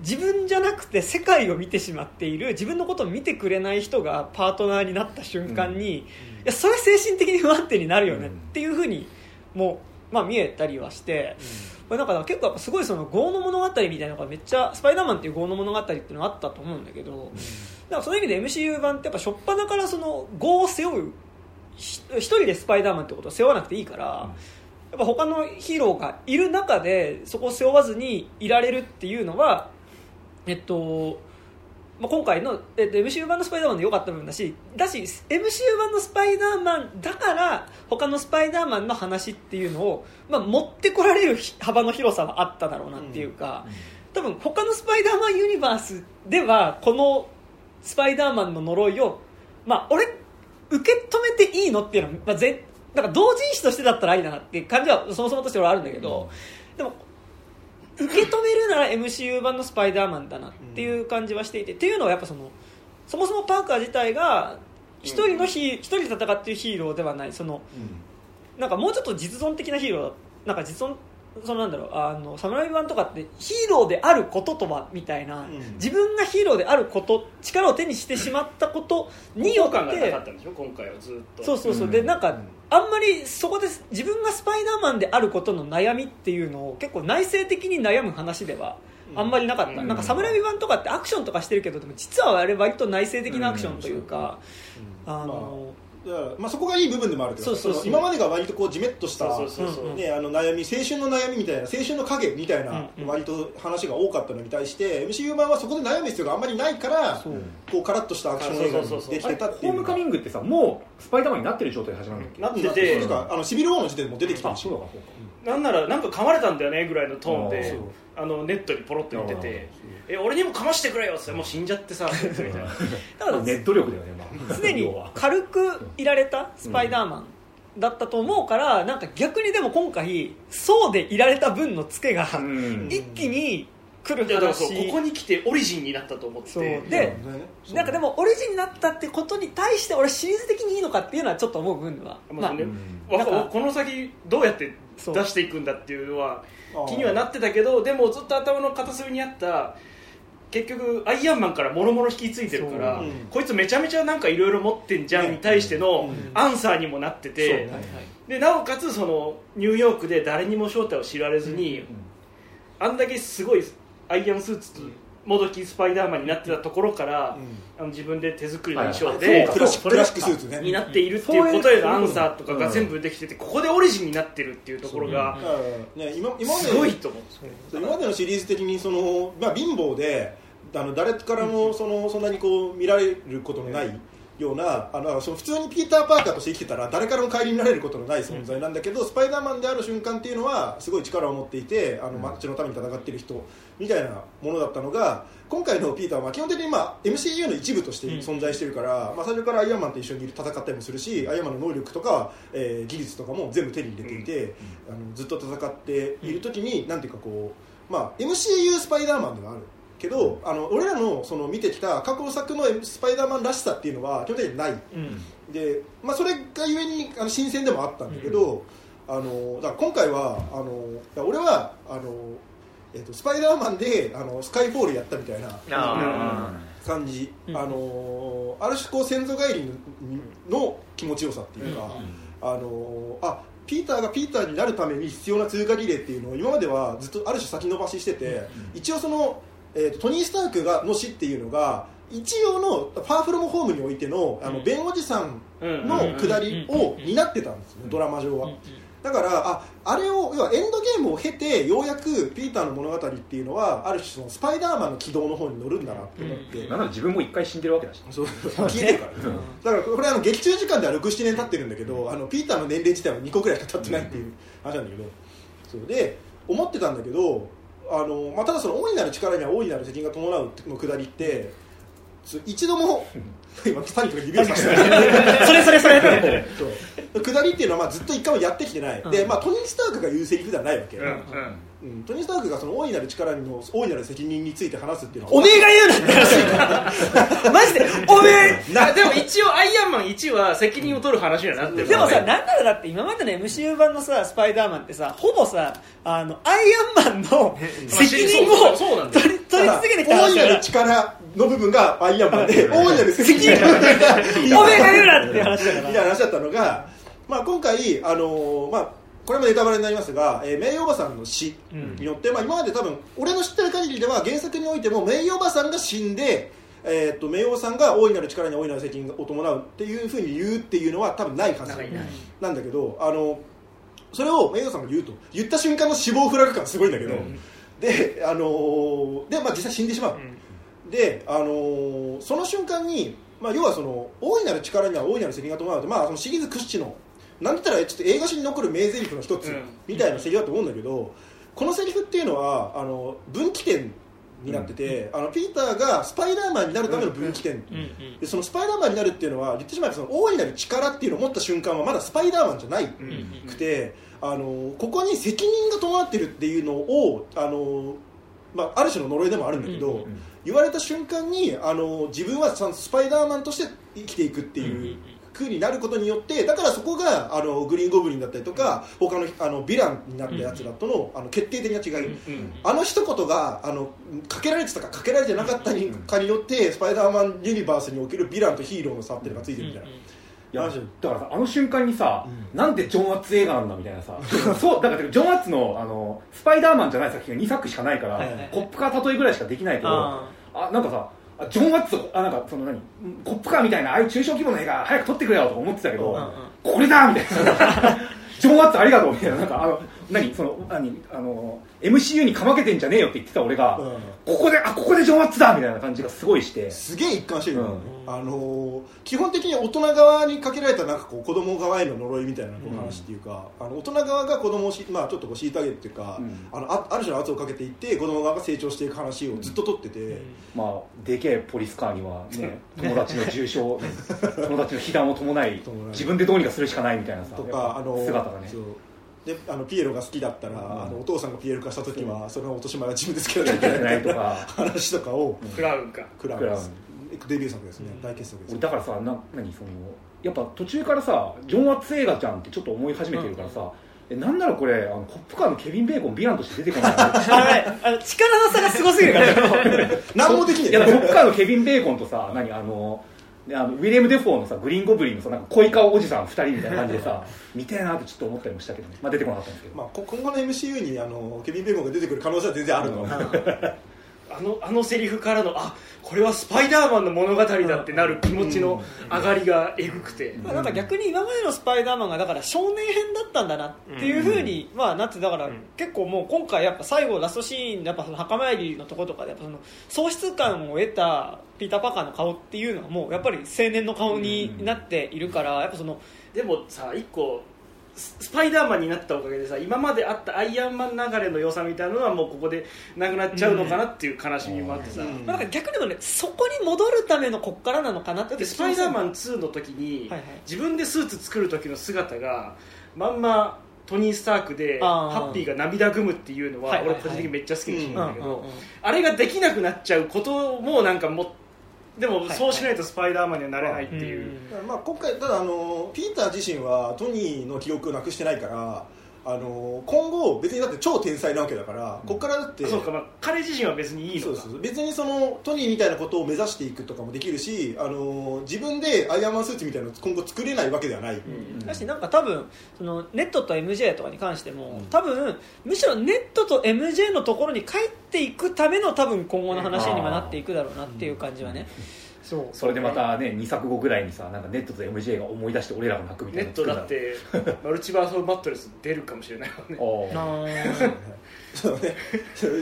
自分じゃなくて世界を見てしまっている自分のことを見てくれない人がパートナーになった瞬間に、いやそれ精神的に不安定になるよねっていうふうにもう、まあ、見えたりはして、これなん。か結構やっぱすごいその業の物語みたいなのがめっちゃスパイダーマンっていう業の物語っていうのがあったと思うんだけど、だからそういう意味で MCU 版ってやっぱ初っ端からその業を背負うひ一人でスパイダーマンってこと？を背負わなくていいから、やっぱ他のヒーローがいる中でそこを背負わずにいられるっていうのはえっとまあ、今回の、えっと、MCU 版のスパイダーマンで良かった部分だしだし MCU 版のスパイダーマンだから他のスパイダーマンの話っていうのを、まあ、持ってこられる幅の広さはあっただろうなっていうか、多分他のスパイダーマンユニバースではこのスパイダーマンの呪いを、まあ、俺受け止めていいのっていうのは、まあ、ぜなんか同人誌としてだったらありだなっていう感じはそもそもとしてはあるんだけど、でも受け止めるなら MCU 版のスパイダーマンだなっていう感じはしていて、っていうのはやっぱそのそもそもパーカー自体が一人のヒー一人で戦っているヒーローではないそのなんかもうちょっと実存的なヒーローなんか実存そのなんだろうあの侍版とかってヒーローであることとはみたいな、ん。自分がヒーローであること力を手にしてしまったことによってかったんでしょ今回はずっと。そうそうそう、うん。でなんかあんまりそこで自分がスパイダーマンであることの悩みっていうのを結構内省的に悩む話ではあんまりなかった、うん。なんか侍版とかってアクションとかしてるけどでも実はあれ割と内省的なアクションというか、あの、だからまあ、そこがいい部分でもあるけどそうそうそう。その今までが割とこうじめっとしたね、あの悩み青春の悩みみたいな青春の影みたいなうんうん。割と話が多かったのに対して MCU 版はそこで悩む必要があんまりないからこうカラッとしたアクション映画にできてたっていう。ホームカミングってさもうスパイダーマンになってる状態で始まるんだっけなってうんてとかあのシビル・ウォーの時点でも出てきてるし。あそうだかそうか。なんならなんか噛まれたんだよねぐらいのトーンでああのネットにポロッと言ってて「え俺にも噛ましてくれよ」っつってもう死んじゃってさみたいな。だからネット力だよね、まあ、常に軽くいられたスパイダーマンだったと思うから、なんか逆にでも今回そうでいられた分のツケがうん。一気に来る話。ここに来てオリジンになったと思って。でそうなんかでもオリジンになったってことに対して俺シリーズ的にいいのかっていうのはちょっと思う部分は、まあまあね。うんわなんかこの先どうやって出していくんだっていうのは気にはなってたけどでもずっと頭の片隅にあった結局アイアンマンからもろもろ引き継いでるから、そう。うん。こいつめちゃめちゃなんかいろいろ持ってんじゃんに対してのうん。アンサーにもなってて、そう。ねでなおかつそのニューヨークで誰にも正体を知られずに、あんだけすごいアイアンスーツともどきスパイダーマンになってたところから、あの自分で手作りの衣装で、クラシッククラシックスーツね。になっているっていうことへのアンサーとかうんが全部できててここでオリジンになってるっていうところがうん。ね今今まですごいと思う今までのシリーズ的にその、まあ、貧乏であの誰からもそのそんなにこう見られることのないようなあのその普通にピーター・パーカーとして生きてたら誰からも顧みられることのない存在なんだけど、スパイダーマンである瞬間っていうのはすごい力を持っていてあの街のために戦っている人みたいなものだったのが今回のピーターは基本的に、まあ、MCU の一部として存在しているから、まあ、最初からアイアンマンと一緒に戦ったりもするしアイアンマンの能力とか、えー技術とかも全部手に入れていて、あのずっと戦っている時に、なんていうかこう、まあ、MCU スパイダーマンではあるけどあの俺らのその見てきた過去作のスパイダーマンらしさっていうのは基本的にない。うん。で、まあ、それがゆえにあの新鮮でもあったんだけど、あのだから今回はあの俺はあの、えっとスパイダーマンであのスカイフォールやったみたいなあ感じ、うん。あのある種こう先祖返りのの気持ちよさっていうか、あのあピーターがピーターになるために必要な通過リレーっていうのを今まではずっとある種先延ばししてて、一応その、えーとトニー・スタークがの死っていうのが一応のファーフロムホームにおいてのあの弁護士さんの下りを担ってたんですよ、ドラマ上は。だからああれを要はエンドゲームを経てようやくピーターの物語っていうのはある種そのスパイダーマンの軌道の方に乗るんだなって思って、なん。なら自分も一回死んでるわけだしそう。聞いてるから、だからこれあの劇中時間では67年経ってるんだけどあのピーターの年齢自体は2個ぐらいしか経ってないっていう話なんだけど。そう。で思ってたんだけどあの、まあ、ただその大いなる力には大いなる責任が伴うのくだりって一度も今パニックが指をさして (laughs) それそれそれ。下りっていうのはまあずっと一回もやってきてない、で、まあ、トニー・スタークが言うセリフではないわけ、うんうんうんトニー・スタークがその大いなる力の大いなる責任について話すっていうのはおめえが言うなって話 (laughs) マジでおめえなでも一応アイアンマン1は責任を取る話にはなってるでもさ、ねなんならだって今までの MCU 版のさ、スパイダーマンってさ、ほぼさ、あの、アイアンマンの責任をそうそうなんだよ。取り取り続けてきた大いなる力の部分がアイアンマンで (laughs) 大いなる責任の部分が (laughs) おめえが言うなって話だかみたいら。な話だったのが、まあ、今回、あのーまあ、これもネタバレになりますが、えー、名誉おばさんの死によって、まあ、今まで多分俺の知ってる限りでは原作においても名誉おばさんが死んで、えー、と名誉さんが大いなる力に大いなる責任を伴うっていうふうに言うっていうのは多分ないはず。なんだけどあのそれを名誉さんが言うと言った瞬間の死亡フラグ感すごいんだけど、で,、あのーでまあ、実際死んでしまう、で、あのーその瞬間に、まあ、要はその大いなる力には大いなる責任が伴うまあ、そのシリーズ屈指のなんて言ったらちょっと映画史に残る名台詞の一つうん。みたいなセリフだと思うんだけど、このセリフっていうのはあの分岐点になってて、あのピーターがスパイダーマンになるための分岐点、でそのスパイダーマンになるっていうのは言ってしまえばその大いなる力っていうのを持った瞬間はまだスパイダーマンじゃないくて、あのここに責任が伴ってるっていうのをあの、まあ、ある種の呪いでもあるんだけど、言われた瞬間にあの自分はちゃんとスパイダーマンとして生きていくっていう。風になることによってだからそこがあのグリーンゴブリンだったりとか、他のあのヴィランになったやつらとの,、あの決定的な違い、あの一言があのかけられてたかかけられてなかったにかによってスパイダーマンユニバースにおけるヴィランとヒーローの差っていうのがついてるみたいな、いやだからさあの瞬間にさ、なんでジョン・ワッツ映画なんだみたいなさそうだからジョン・ワッツのあのスパイダーマンじゃない作品が2作しかないから、はいはいはい。コップカー例えぐらいしかできないけどああなんかさあジョン・ワッツあなんかその何？コップカーみたいなああいう中小規模の映画早く撮ってくれよとか思ってたけど、うんうんこれだみたいな。ジョン・ワッツありがとうみたいな。なんかあの何？その何？あの MCU にかまけてんじゃねえよって言ってた俺が、うん。ここであここでジョン・ワッツだみたいな感じがすごいして。すげえ一貫してるうん。あのー基本的に大人側にかけられたなんかこう子供側への呪いみたいなこう話っていうか、あの大人側が子供をし、まあ、ちょっとこう虐げるっていうか、うん。あのあある種の圧をかけていって子供側が成長していく話をずっと撮ってて、まあ、でけえポリスカーには、ね、(laughs) 友達の重傷 (laughs) 友達の被弾を伴い自分でどうにかするしかないみたいなさとかあの姿がねであのピエロが好きだったら、ん。あのお父さんがピエロ化した時はその落とし前は自分でつけなきゃいけないみたないいなとか話とかをクラウンかクラウンデビュー作ですね、大傑作です俺だからさな何そのやっぱ途中からさジョン・ワッツ映画じゃんってちょっと思い始めてるからさ、えなんならこれあのコップカーのケビン・ベーコンヴィランとして出てこな (laughs) い？あの力の差がすごすぎるから。(laughs) 何もできねい。やコえップカーのケビン・ベーコンとさ何あのねあのウィリアム・デフォーのさグリーン・ゴブリンのさなんか恋顔おじさん2人みたいな感じでさ (laughs) 見てえなってちょっと思ったりもしたけどね、まあ、出てこなかったんですけど、まあ、こ今後の MCU にあのケビン・ベーコンが出てくる可能性は全然あるの、(laughs) あのあのセリフからのあこれはスパイダーマンの物語だってなる気持ちの上がりがえぐくて、まあなんか逆に今までのスパイダーマンがだから少年編だったんだなっていうふうに、まあなってだから結構もう今回やっぱ最後ラストシーンやっぱその墓参りのところとかでやっぱその喪失感を得たピーター・パーカーの顔っていうのはもうやっぱり青年の顔になっているからやっぱそのでもさ一個ススパイダーマンになったおかげでさ今まであったアイアンマン流れの良さみたいなのはもうここでなくなっちゃうのかなっていう悲しみもあってさ、うん。まあ、なんか逆にもねそこに戻るためのこっからなのかなってだってスパイダーマン2の時に、はいはい自分でスーツ作る時の姿がまんまトニー・スタークでハッピーが涙ぐむっていうのは俺個人的にめっちゃ好きなシーンなんだけど、うんうんうんあれができなくなっちゃうこともなんかもうでもそうしないとスパイダーマンにはなれないっていう、まあ、今回ただあのピーター自身はトニーの記憶をなくしてないからあの今後別にだって超天才なわけだから、ここからだってそうか、まあ、彼自身は別にいいそうのかそう。別にそのトニーみたいなことを目指していくとかもできるしあの自分でアイアンマンスーツみたいなのを今後作れないわけではない、だしなんか多分そのネットと MJ とかに関しても、多分むしろネットと MJ のところに帰っていくための多分今後の話にはなっていくだろうなっていう感じはね、そうそれでまたね2作後ぐらいにさなんかネットと MJ が思い出して俺らが泣くみたネットいなの作るだってマルチバース・オブ・マットレス出るかもしれないもんね。(laughs) そうね。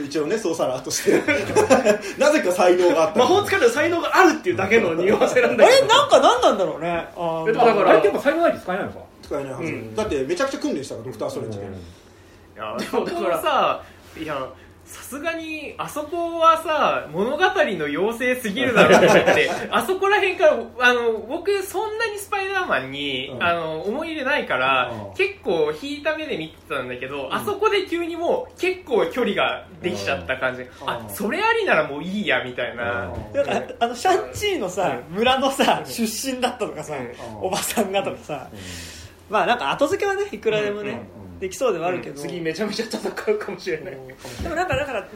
一応ねソーサラーとして。(laughs) なぜか才能があった。魔法使いの才能があるっていうだけの匂わせなんあだけど。れなんか何なんだろうね。あー。えだからあれってやっぱ才能ないと使えないのか？使えないはず、うん。だってめちゃくちゃ訓練したからドクター・ストレンジで、いやでもだからさいやさすがにあそこはさ物語の妖精すぎるだろうと思って (laughs) あそこら辺からあの僕そんなにスパイダーマンに、うん。あの思い入れないから、うん。結構引いた目で見てたんだけど、あそこで急にもう結構距離ができちゃった感じ、あうん。それありならもういいやみたいな、あのシャンチーのさ村のさ出身だったとかさうん。おばさんがとかさ。まあなんか後付けはねいくらでもね。うんできそうではあるけど次めちゃめちゃ戦うかもしれない。でもなんかだからね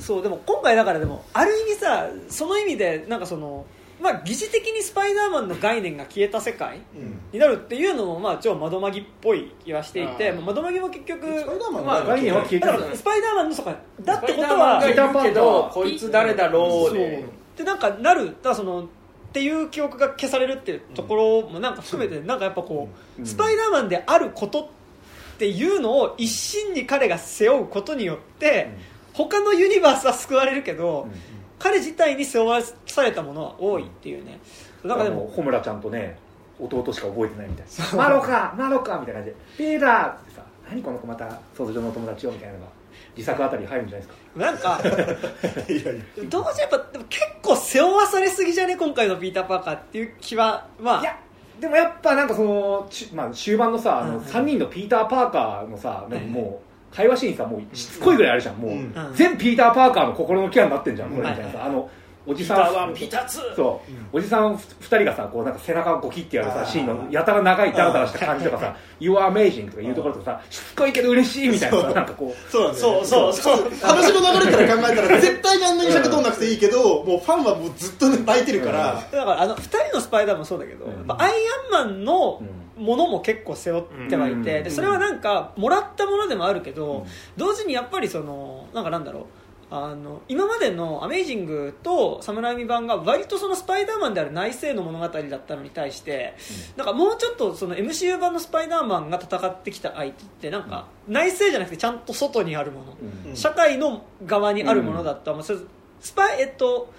そうでも今回だからでもある意味さその意味でなんかそのまあ疑似的にスパイダーマンの概念が消えた世界うん。になるっていうのもまあ超窓マギっぽい気はしていてまあ窓マギも結局スパイダーマンのまあ概念は消えてるだからスパイダーマンのそうかだってことスパイダーマンはがいるけピーターパンがどこいつ誰だろうで。でなんかなるだそのっていう記憶が消されるっていうところもなんか含めてなんかやっぱこう、うんスパイダーマンであることっていうのを一心に彼が背負うことによって、他のユニバースは救われるけど、彼自体に背負わされたものは多いっていうね、なんかでも穂村ちゃんとね弟しか覚えてないみたいな。マロかマロかみたいな感じで。ピーターってさ何この子また想像上のお友達よみたいなのが自作あたりに入るんじゃないですか。なんか (laughs) いやいや。どうせやっぱでも結構背負わされすぎじゃね？今回のピーター・パーカーっていう気はまあ。いやでもやっぱなんかその、ちまあ、終盤のさあのうん。うん3人のピーター・パーカーのさなんかもう会話シーンさもうしつこいぐらいあるじゃん。もう、全ピーター・パーカーの心のケアになってんじゃんこれうんみたいなさ。あのおじさんター1ピーター。2そう、うん。おじさん2人がさこうなんか背中をゴキってやるさシーンのやたら長いダラダラした感じとかさ「You are amazing」とか言うところとかさしつこいけど嬉しいみたいなさなんかこう。そうなんだよねそう。そうそう。話の流れから考えたら絶対にあんなに尺取んなくていいけど (laughs) もうファンはもうずっと泣いてるから、だからあの2人のスパイダーマンもそうだけど、アイアンマンのうんものも結構背負ってはいて、うん。でそれはなんかもらったものでもあるけど、うん。同時にやっぱりそのなんかなんだろうあの今までの「アメイジング」と「サムライミ版」が割とそのスパイダーマンである内政の物語だったのに対して、なんかもうちょっとその MCU 版のスパイダーマンが戦ってきた相手ってなんか内政じゃなくてちゃんと外にあるもの、うん。うん社会の側にあるものだった、まあそれスパイえっと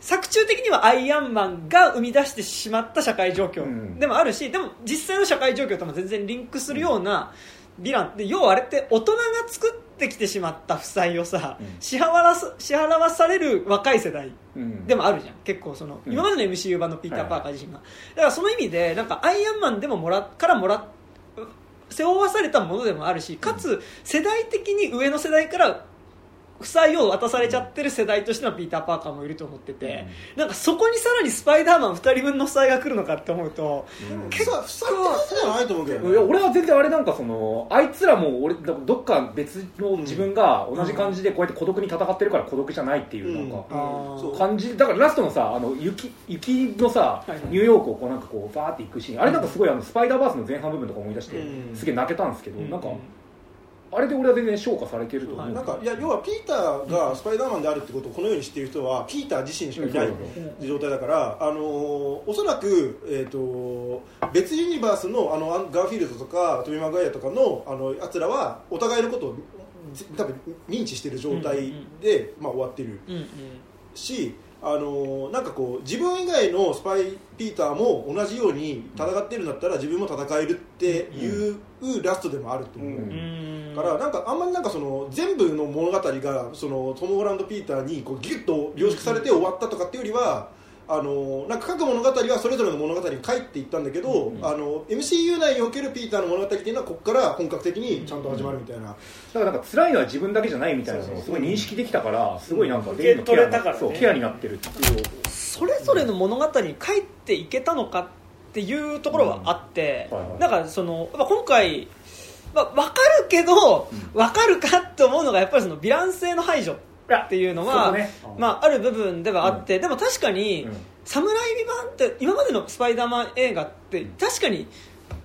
作中的にはアイアンマンが生み出してしまった社会状況うん。でもあるし、でも実際の社会状況とも全然リンクするようなヴィラン。で要はあれって大人が作ってきてしまった負債をさ、うん。支払わさ支払わされる若い世代うん。でもあるじゃん。結構その、うん。今までの MCU 版のピーター・パーカー自身が、だからその意味でなんかアイアンマンでももらからもらっ背負わされたものでもあるしかつ世代的に上の世代から負債を渡されちゃってる世代としてのピーター・パーカーもいると思ってて、なんかそこにさらにスパイダーマン2人分の負債が来るのかって思うと、結構負債って感じじゃないと思うけどね。いや俺は全然あれなんかそのあいつらも俺どどっか別の自分が同じ感じでこうやって孤独に戦ってるから孤独じゃないっていうなんか、あー。そう感じだからラストのさあの雪雪のさ、ニューヨークをこうなんかこうバーって行くシーンあれなんかすごいあのスパイダーバースの前半部分とか思い出して、うん。すげえ泣けたんですけど、うん。なんかあれで俺は全然昇華されてると思う、なんかいや要はピーターがスパイダーマンであるってことをこのように知っている人はピーター自身しかいないうん状態だから、あのーおそらく、えー、と別ユニバースのあのアンガーフィールドとかトビー・マグワイアとかのあのやつらはお互いのことをぜ多分認知している状態で、まあ、終わってるし、あのーなんかこう自分以外のスパイピーターも同じように戦ってるんだったら自分も戦えるっていうラストでもあると思う。うんうんからなんかあんまりなんかその全部の物語がそのトム・ホランド・ピーターにこうギュッと凝縮されて終わったとかっていうよりはあのなんか各物語はそれぞれの物語に帰っていったんだけど、うん。あの MCU 内におけるピーターの物語っていうのはここから本格的にちゃんと始まるみたいな、だからなんか辛いのは自分だけじゃないみたいなのをすごい認識できたからすごいなんか受け取れたからね。そうケアになってるっていう。それぞれの物語に帰っていけたのかっていうところはあって、うん。はいはい。なんかそのやっぱ今回、まあ、分かるけど、分かるかって思うのがやっぱりそのヴィラン性の排除っていうのは、ね。まあ、ある部分ではあって、でも確かに、うん。サムライビ版って今までのスパイダーマン映画って確かに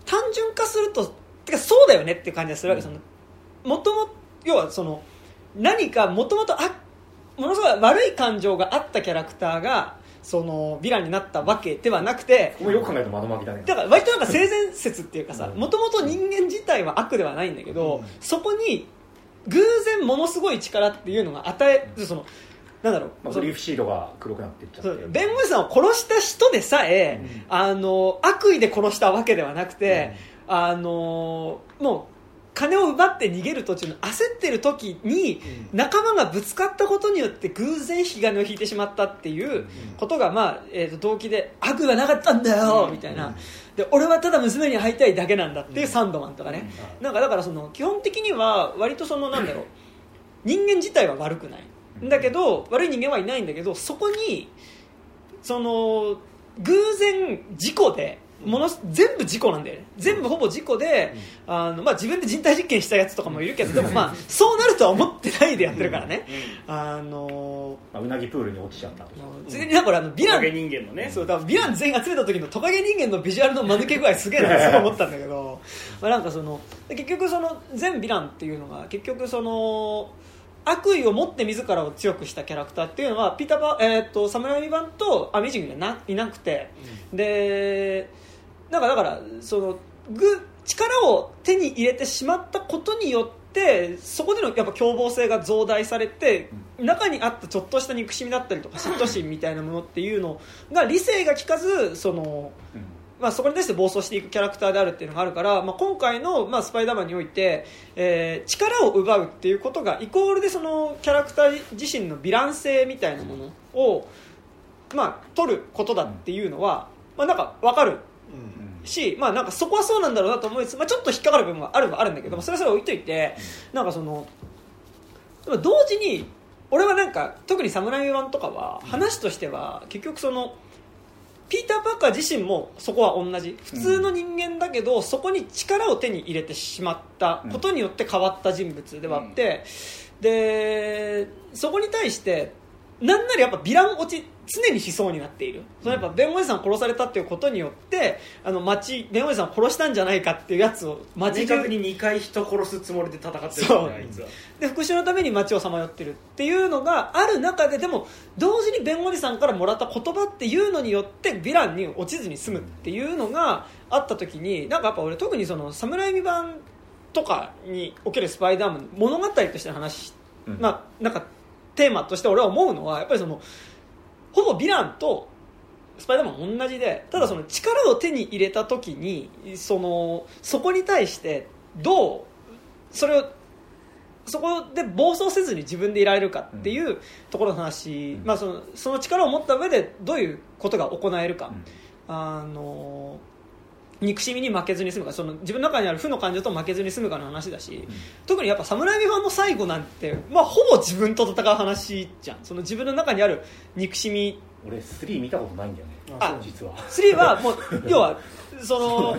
単純化するとてかそうだよねっていう感じがするわけ。ですよもとも要はその何かもともとものすごい悪い感情があったキャラクターがそのヴィランになったわけではなくてここもよく考えると窓巻きだね。だから割となんか性善説っていうかさうん。もともと人間自体は悪ではないんだけど、うん。そこに偶然ものすごい力っていうのが与えそのなんだろう、まあ、そのブリーフシードが黒くなっていっちゃって。弁護士さんを殺した人でさえ、うん。あの悪意で殺したわけではなくて、あのもう金を奪って逃げる途中の焦ってる時に仲間がぶつかったことによって偶然引き金を引いてしまったっていうことが、まあえー、と動機で悪はなかったんだよ、みたいなで俺はただ娘に会いたいだけなんだっていうサンドマンとかね、なんかだからその基本的には割とそのなんだろう。人間自体は悪くない。んだけど悪い人間はいないんだけどそこにその偶然事故でものす全部事故なんだよね。全部ほぼ事故で、あのまあ、自分で人体実験したやつとかもいるけどでもまあそうなるとは思ってないでやってるからね、あのまあ、うなぎプールに落ちちゃったとか。次にだからあのヴィラン。人間のね。そう多分ヴィラン全員集めた時のトカゲ人間のビジュアルの間抜け具合すげえなって (laughs) 思ったんだけど。まあなんかその結局その全ヴィランっていうのが結局その悪意を持って自らを強くしたキャラクターっていうのはピーターバー、えー、とサムライ版とアメージングにはないなくて、でなんかだからそのぐ力を手に入れてしまったことによってそこでのやっぱ凶暴性が増大されて中にあったちょっとした憎しみだったりとか嫉妬心みたいなものっていうのが理性が利かずその、まあ、そこに対して暴走していくキャラクターであるっていうのがあるから、まあ、今回の、まあ、スパイダーマンにおいて、えー力を奪うっていうことがイコールでそのキャラクター自身のヴィラン性みたいなものを、まあ、取ることだっていうのは、まあ、なんか分かるし、まあ、なんかそこはそうなんだろうなと思いつつ、まあ、ちょっと引っかかる部分はあるはあるんだけど、まあ、それはそれ置いといて、なんかそのでも同時に俺はなんか特に「サムライ版」とかは話としては結局そのピーター・パーカー自身もそこは同じ。普通の人間だけど、そこに力を手に入れてしまったことによって変わった人物ではあって、でそこに対してなんならやっぱヴィラン落ち常にしそうになっている、そのやっぱ弁護士さんを殺されたっていうことによってあの町弁護士さんを殺したんじゃないかっていうやつを街中に2回人殺すつもりで戦ってるそう。あいつは。で復讐のために街をさまよってるっていうのがある中ででも同時に弁護士さんからもらった言葉っていうのによってヴィランに落ちずに済むっていうのがあった時になんかやっぱ俺特にその侍未版とかにおけるスパイダーマンの物語としての話、うん。まあなんかテーマとして俺は思うのはやっぱりそのほぼヴィランとスパイダーマン同じでただその力を手に入れた時にそのそこに対してどうそれをそこで暴走せずに自分でいられるかっていうところの話、まあ、そのその力を持った上でどういうことが行えるか、あの憎しみに負けずに済むかその自分の中にある負の感情と負けずに済むかの話だし、特にやっぱ侍未版の最後なんて、まあ、ほぼ自分と戦う話じゃん。その自分の中にある憎しみ。俺3見たことないんだよね。あ実は。3はもう要は (laughs) その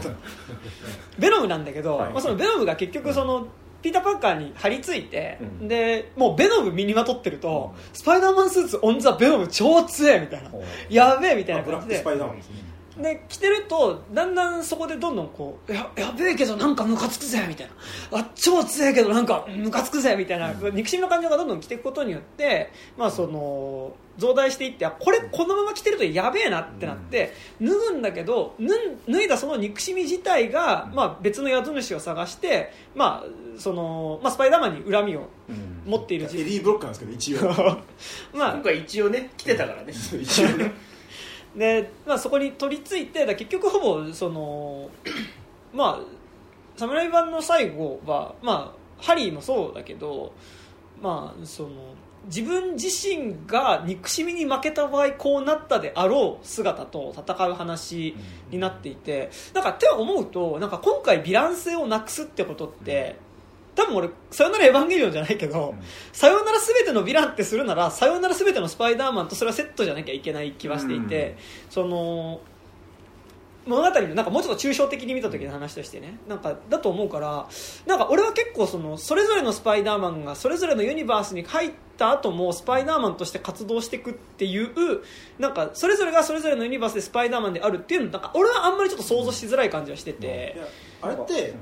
ベノムなんだけど、はい。まあ、そのベノムが結局そのピーター・パッカーに張り付いて、うん。でもうベノム身にまとってると、スパイダーマンスーツオン・ザ・ベノム超強えみたいな。やべえみたいな感じで。スパイダーマンですねで着てるとだんだんそこでどんどんこうややべえけどなんかムカつくぜみたいな。あ超強いけどなんかムカつくぜみたいな、憎しみの感情がどんどん着ていくことによって、まあ、その増大していってあこれこのまま着てるとやべえなってなって、脱ぐんだけど脱脱いだその憎しみ自体が、まあ、別の宿主を探して、まあそのまあ、スパイダーマンに恨みをうん。持っているエディ・ブロックなんですけど一応。(laughs) まあ。今回一応ね来てたからね。一応ねで、まあ、そこに取り付いてだ結局ほぼそのまあ侍版の最後は、まあ、ハリーもそうだけど、まあ、その自分自身が憎しみに負けた場合こうなったであろう姿と戦う話になっていてなんかって思うとなんか今回ヴィラン性をなくすってことって多分俺「さよならエヴァンゲリオン」じゃないけど、さよなら全てのヴィランってするならさよなら全てのスパイダーマンとそれはセットじゃなきゃいけない気はしていて、その物語のなんかもうちょっと抽象的に見た時の話としてね。なんかだと思うからなんか俺は結構そのそれぞれのスパイダーマンがそれぞれのユニバースに入った後もスパイダーマンとして活動していくっていうなんかそれぞれがそれぞれのユニバースでスパイダーマンであるっていうのなんか俺はあんまりちょっと想像しづらい感じはしてて。いやあれって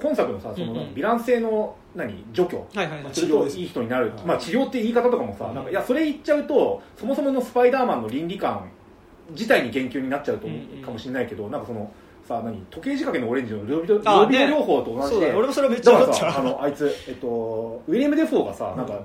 今作のさその、ヴィラン性の何除去。はいはい。はいするといい人になる、はい。まあ、治療って言い方とかもさ、なんかいやそれ言っちゃうとそもそものスパイダーマンの倫理観自体に言及になっちゃうと思うかもしれないけど、なんかそのさ何時計仕掛けのオレンジの両ビあね。療法と同じで、そうだよ俺もそれめっちゃ思った。らさあのあいつ、えっと、ウィリアム・デフォーがさなんか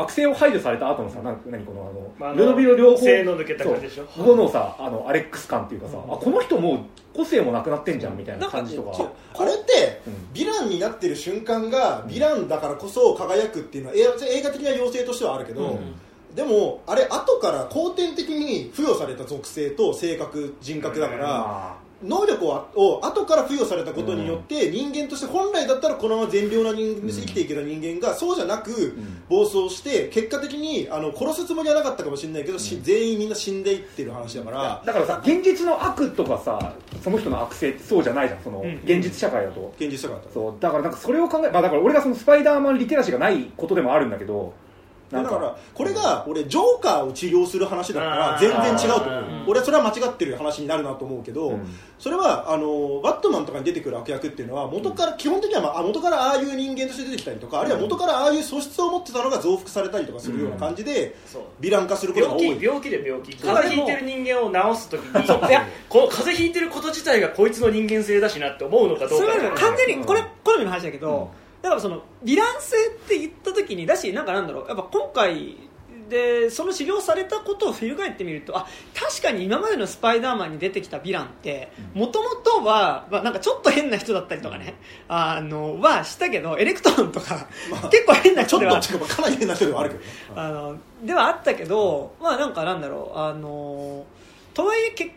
悪性を排除された後のさなんか何このあの、まああのルドビロ療法性の抜けた感じでしょ？後のさあのアレックス感っていうかさ、あこの人もう個性もなくなってんじゃんみたいな感じとか。違うあれって、うん。ヴィランになってる瞬間がヴィランだからこそ輝くっていうのは映画映画的な要請としてはあるけど、うん。でもあれ後から後天的に付与された属性と性格人格だから、ま能力をを後から付与されたことによって、人間として本来だったらこのまま善良な人間で生きていける人間がそうじゃなく、ん暴走して結果的にあの殺すつもりはなかったかもしれないけど、し全員みんな死んでいってる話だから。あ、だからさ現実の悪とかさその人の悪性ってそうじゃないじゃん。その、ん。現実社会だと。現実社会だったそうだからなんかそれを考え、まあ、だから俺がそのスパイダーマンリテラシーがないことでもあるんだけどだからこれが俺ジョーカーを治療する話だったら全然違うと。思ううん。俺はそれは間違ってる話になるなと思うけど、うん。それはあのバットマンとかに出てくる悪役っていうのは元から基本的には、まあ、あ元からああいう人間として出てきたりとかあるいは元からああいう素質を持ってたのが増幅されたりとかするような感じでヴィラン化することが多い。病気病気で病気。風邪ひいてる人間を治す時にいやこの風邪ひいてること自体がこいつの人間性だしなって思うのかどうか。それは完全にこれ好みの話だけど、うんだからそのヴィラン性って言った時にだしなんかなんだろうやっぱ今回でその治療されたことを翻ってみるとあ確かに今までのスパイダーマンに出てきたヴィランってもともとは、まあ、なんかちょっと変な人だったりとかねあのはしたけどエレクトロとか、結構変なちょっと人ではっていうかかなり変な人ではあるけどね。あのではあったけど、まあなんかなんだろうあのとはいえ結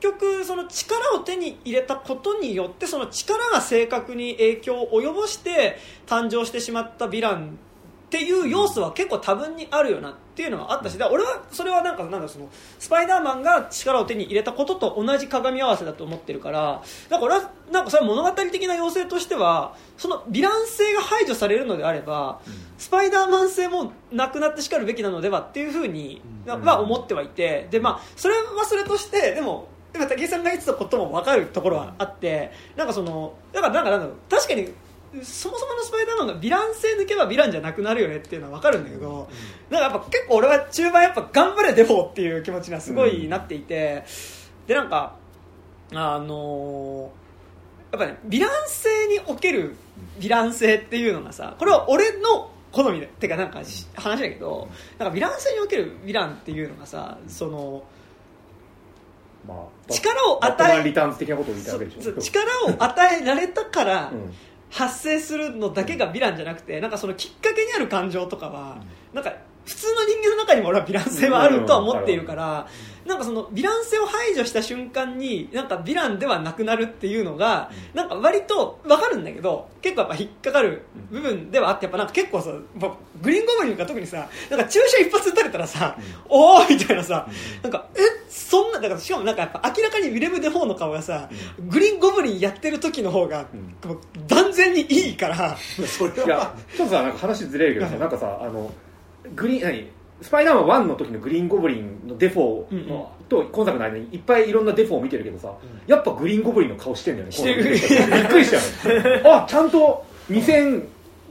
局その力を手に入れたことによってその力が正確に影響を及ぼして誕生してしまったヴィランっていう要素は結構多分にあるよなっていうのはあったし俺はそれはなんかなんかそのスパイダーマンが力を手に入れたことと同じ鏡合わせだと思ってるからだから俺はなんかそれは物語的な要請としてはそのヴィラン性が排除されるのであれば、スパイダーマン性もなくなってしかるべきなのではっていうふうには思ってはいてで、まあ、それはそれとしてでもでも武井さんが言ってたことも分かるところはあってなんかそのだからなんかなんだろう確かにそもそものスパイダーマンがヴィラン性抜けばヴィランじゃなくなるよねっていうのは分かるんだけど、なんかやっぱ結構俺は中盤やっぱ頑張れデフォーっていう気持ちがすごいなっていて、でなんかあのーやっぱねヴィラン性におけるヴィラン性っていうのがさこれは俺の好みでってかなんかし話だけどなんかヴィラン性におけるヴィランっていうのがさそのまあ、力を与えリターンズ的なことを言ったわけでしょ。力を与えられたからうん。発生するのだけがヴィランじゃなくてなんかそのきっかけにある感情とかはなんか普通の人間の中にも俺はヴィラン性はあるとは思っているからなんかそのヴィラン性を排除した瞬間になんかヴィランではなくなるっていうのがなんか割と分かるんだけど結構やっぱ引っかかる部分ではあってやっぱなんか結構さグリーンゴブリンが特にさなんか注射一発撃たれたらさおおみたいなさなんかえそんなだからしかもなんかやっぱ明らかにウィレム・デ・フォーの顔がさグリーンゴブリンやってる時の方がもう断然にいいから。それいやはちょっとさなんか話ずれるけどさなんかさあのグリーン何スパイダーマン1の時のグリーンゴブリンのデフォーの、と今作の間にいっぱいいろんなデフォーを見てるけどさ、やっぱグリーンゴブリンの顔してんだよねしてる。びっくりしたよね。(laughs) あちゃんと2000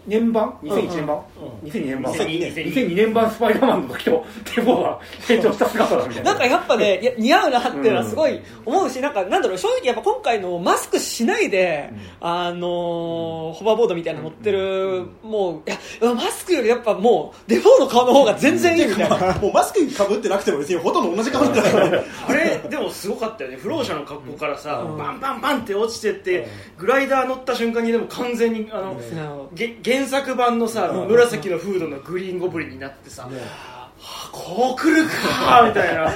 年版？2001年版、2002年版？2002年。2002年版スパイダーマンの時とデフォーが成長した姿だみたいな。なんかやっぱねいや似合うなっていうのはすごい思うし、なんかなんだろう正直やっぱ今回のマスクしないで、あのーホバーボードみたいなの乗ってる、もういやマスクよりやっぱもうデフォーの顔の方が全然いいみたいな、ま (laughs) あもうマスクかぶってなくても別にほとんど同じかぶってな。いからあれでもすごかったよね。不老者の格好からさ、バンバンバンって落ちてって、グライダー乗った瞬間にでも完全にあの、げ原作版のさ、紫のフードのグリーンゴブリンになってさ、はあこう来るかみたいな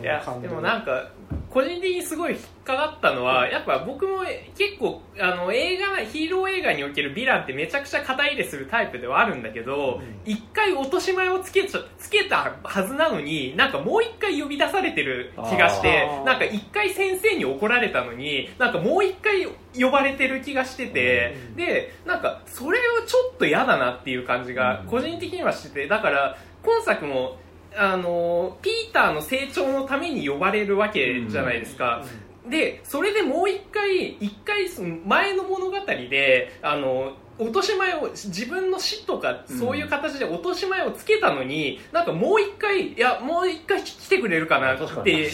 いやでもなん。か個人的にすごい引っかかったのはやっぱ僕も結構あの映画ヒーロー映画におけるヴィランってめちゃくちゃ肩入れするタイプではあるんだけど一、回落とし前をつけちゃつけたはずなのになんかもう一回呼び出されてる気がしてなんか一回先生に怒られたのになんかもう一回呼ばれてる気がしてて、でなんかそれをちょっと嫌だなっていう感じが個人的にはしててだから今作もあのピーターの成長のために呼ばれるわけじゃないですか、でそれでもう一回一回その前の物語であの落とし前を自分の死とかそういう形で落とし前をつけたのに、なんかもう一回いやもう一回来てくれるかなって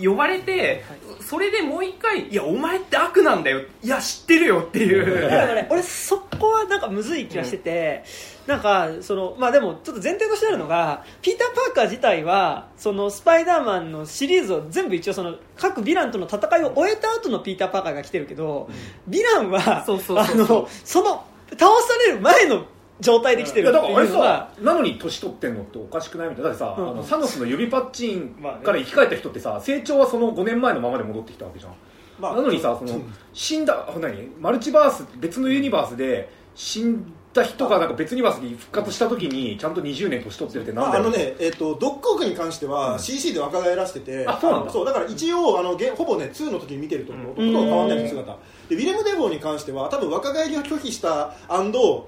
呼ばれてそれでもう一回いやお前って悪なんだよ。いや知ってるよっていう。俺そこはなんかむずい気がしてて、なんかそのまあでもちょっと前提としてあるのがピーター・パーカー自体はそのスパイダーマンのシリーズを全部一応その各ヴィランとの戦いを終えた後のピーター・パーカーが来てるけど、ヴィランはそのその倒される前の状態で来ているっていうのがさなのに年取ってんのっておかしくないみたいな。だってさ、うん。あのサノスの指パッチンから生き返った人ってさ成長はその5年前のままで戻ってきたわけじゃん、まあなのにさその死んだあ何？マルチバース別のユニバースで死んだ人がなんか別ユニバースに復活した時にちゃんと20年年取ってるってなあ、だよあのね、えっとドッグオークに関してはうん。CC で若返らせてて、あそうなんだ。そうだから一応あのげほぼね2の時に見てるとほとん。ど変わんない姿でウィレム・デフォーに関しては多分若返りを拒否した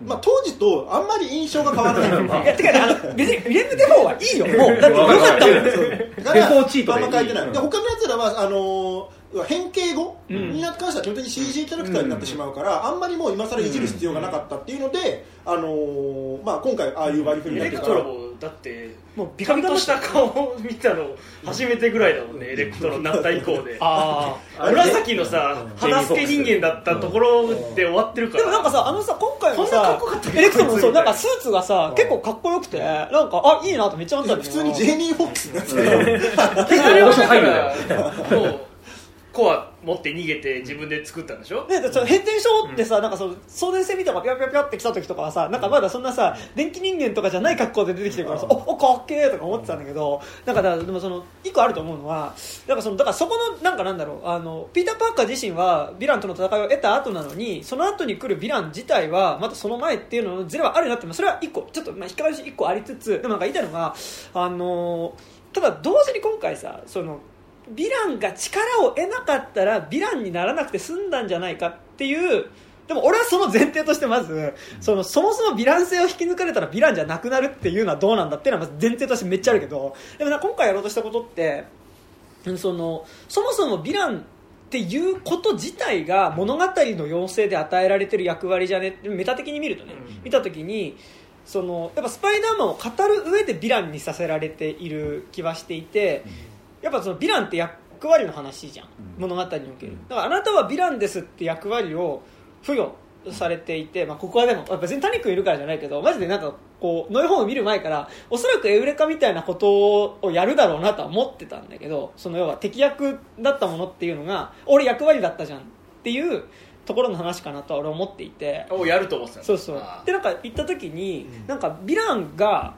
まあ、当時とあんまり印象が変わらない。(laughs) いやてかねあの別にウィレム・デフォーはいいよ。もうだってよかったもん。だからあんま書いてない、うんで他のやつらはあのー変形後うん。に関しては基本的に CG キャラクターになってしまうから、あんまりもう今更いじる必要がなかったっていうので、あのーまあ、今回ああいう割り振りになってるから。クトロもだってもうビちゃんとカビカのした顔を見たの初めてぐらいだもんねエレクトロになった以降で。ああ紫のさうん肌付け人間だったところで終わってるから。でもなんかさあのさ今回のさエレクトロのこいつそうなんかスーツがさうん。結構かっこよくてなんかあいいなとめっちゃ思った普通にジェイミー・フォックスになって (laughs) それはてだか入るんらもうコア持って逃げて自分で作ったんでしょ？ね、その変電所ってさ、なんかその送電線みたいなのがピャピャピャって来た時とかはさなんかまだそんなさ電気人間とかじゃない格好で出てきてるからさ、おおかっけーとか思ってたんだけどなんかだからでもその一個あると思うのはなんかそのだからそこのなんかなんだろうあのピーター・パーカー自身はヴィランとの戦いを得た後なのにその後に来るヴィラン自体はまたその前っていうののズレはあるなってそれは一個ちょっとまあ引っかかり一個ありつつでもなんか言いたいのがあのただ同時に今回さそのヴィランが力を得なかったらヴィランにならなくて済んだんじゃないかっていうでも俺はその前提としてまずそのそもそもヴィラン性を引き抜かれたらヴィランじゃなくなるっていうのはどうなんだっていうのはまず前提としてめっちゃあるけどでもな今回やろうとしたことってうんそのそもそもヴィランっていうこと自体が物語の要請で与えられてる役割じゃね？メタ的に見るとね、うん。見た時にそのやっぱスパイダーマンを語る上でヴィランにさせられている気はしていて、やっぱそのヴィランって役割の話じゃん、うん。物語における。だからあなたはヴィランですって役割を付与されていて、まあ、ここはでもまあ別に谷君いるからじゃないけどマジでなんかこうノイホーム見る前からおそらくエウレカみたいなことをやるだろうなとは思ってたんだけどその要は敵役だったものっていうのが俺役割だったじゃんっていうところの話かなとは俺は思っていて。をやると思ってたの。そうそう。でなんか行った時に、うん。なんかヴィランが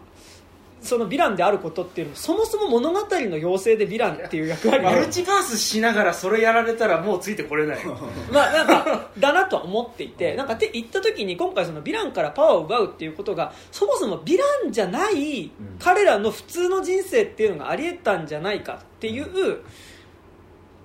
そのヴィランであることっていうのもそもそも物語の要請でヴィランっていう役割がマルチバースしながらそれやられたらもうついてこれない。よ (laughs) まあなんかだなとは思っていてなんかって言った時に今回そのヴィランからパワーを奪うっていうことがそもそもヴィランじゃない彼らの普通の人生っていうのがありえたんじゃないかっていう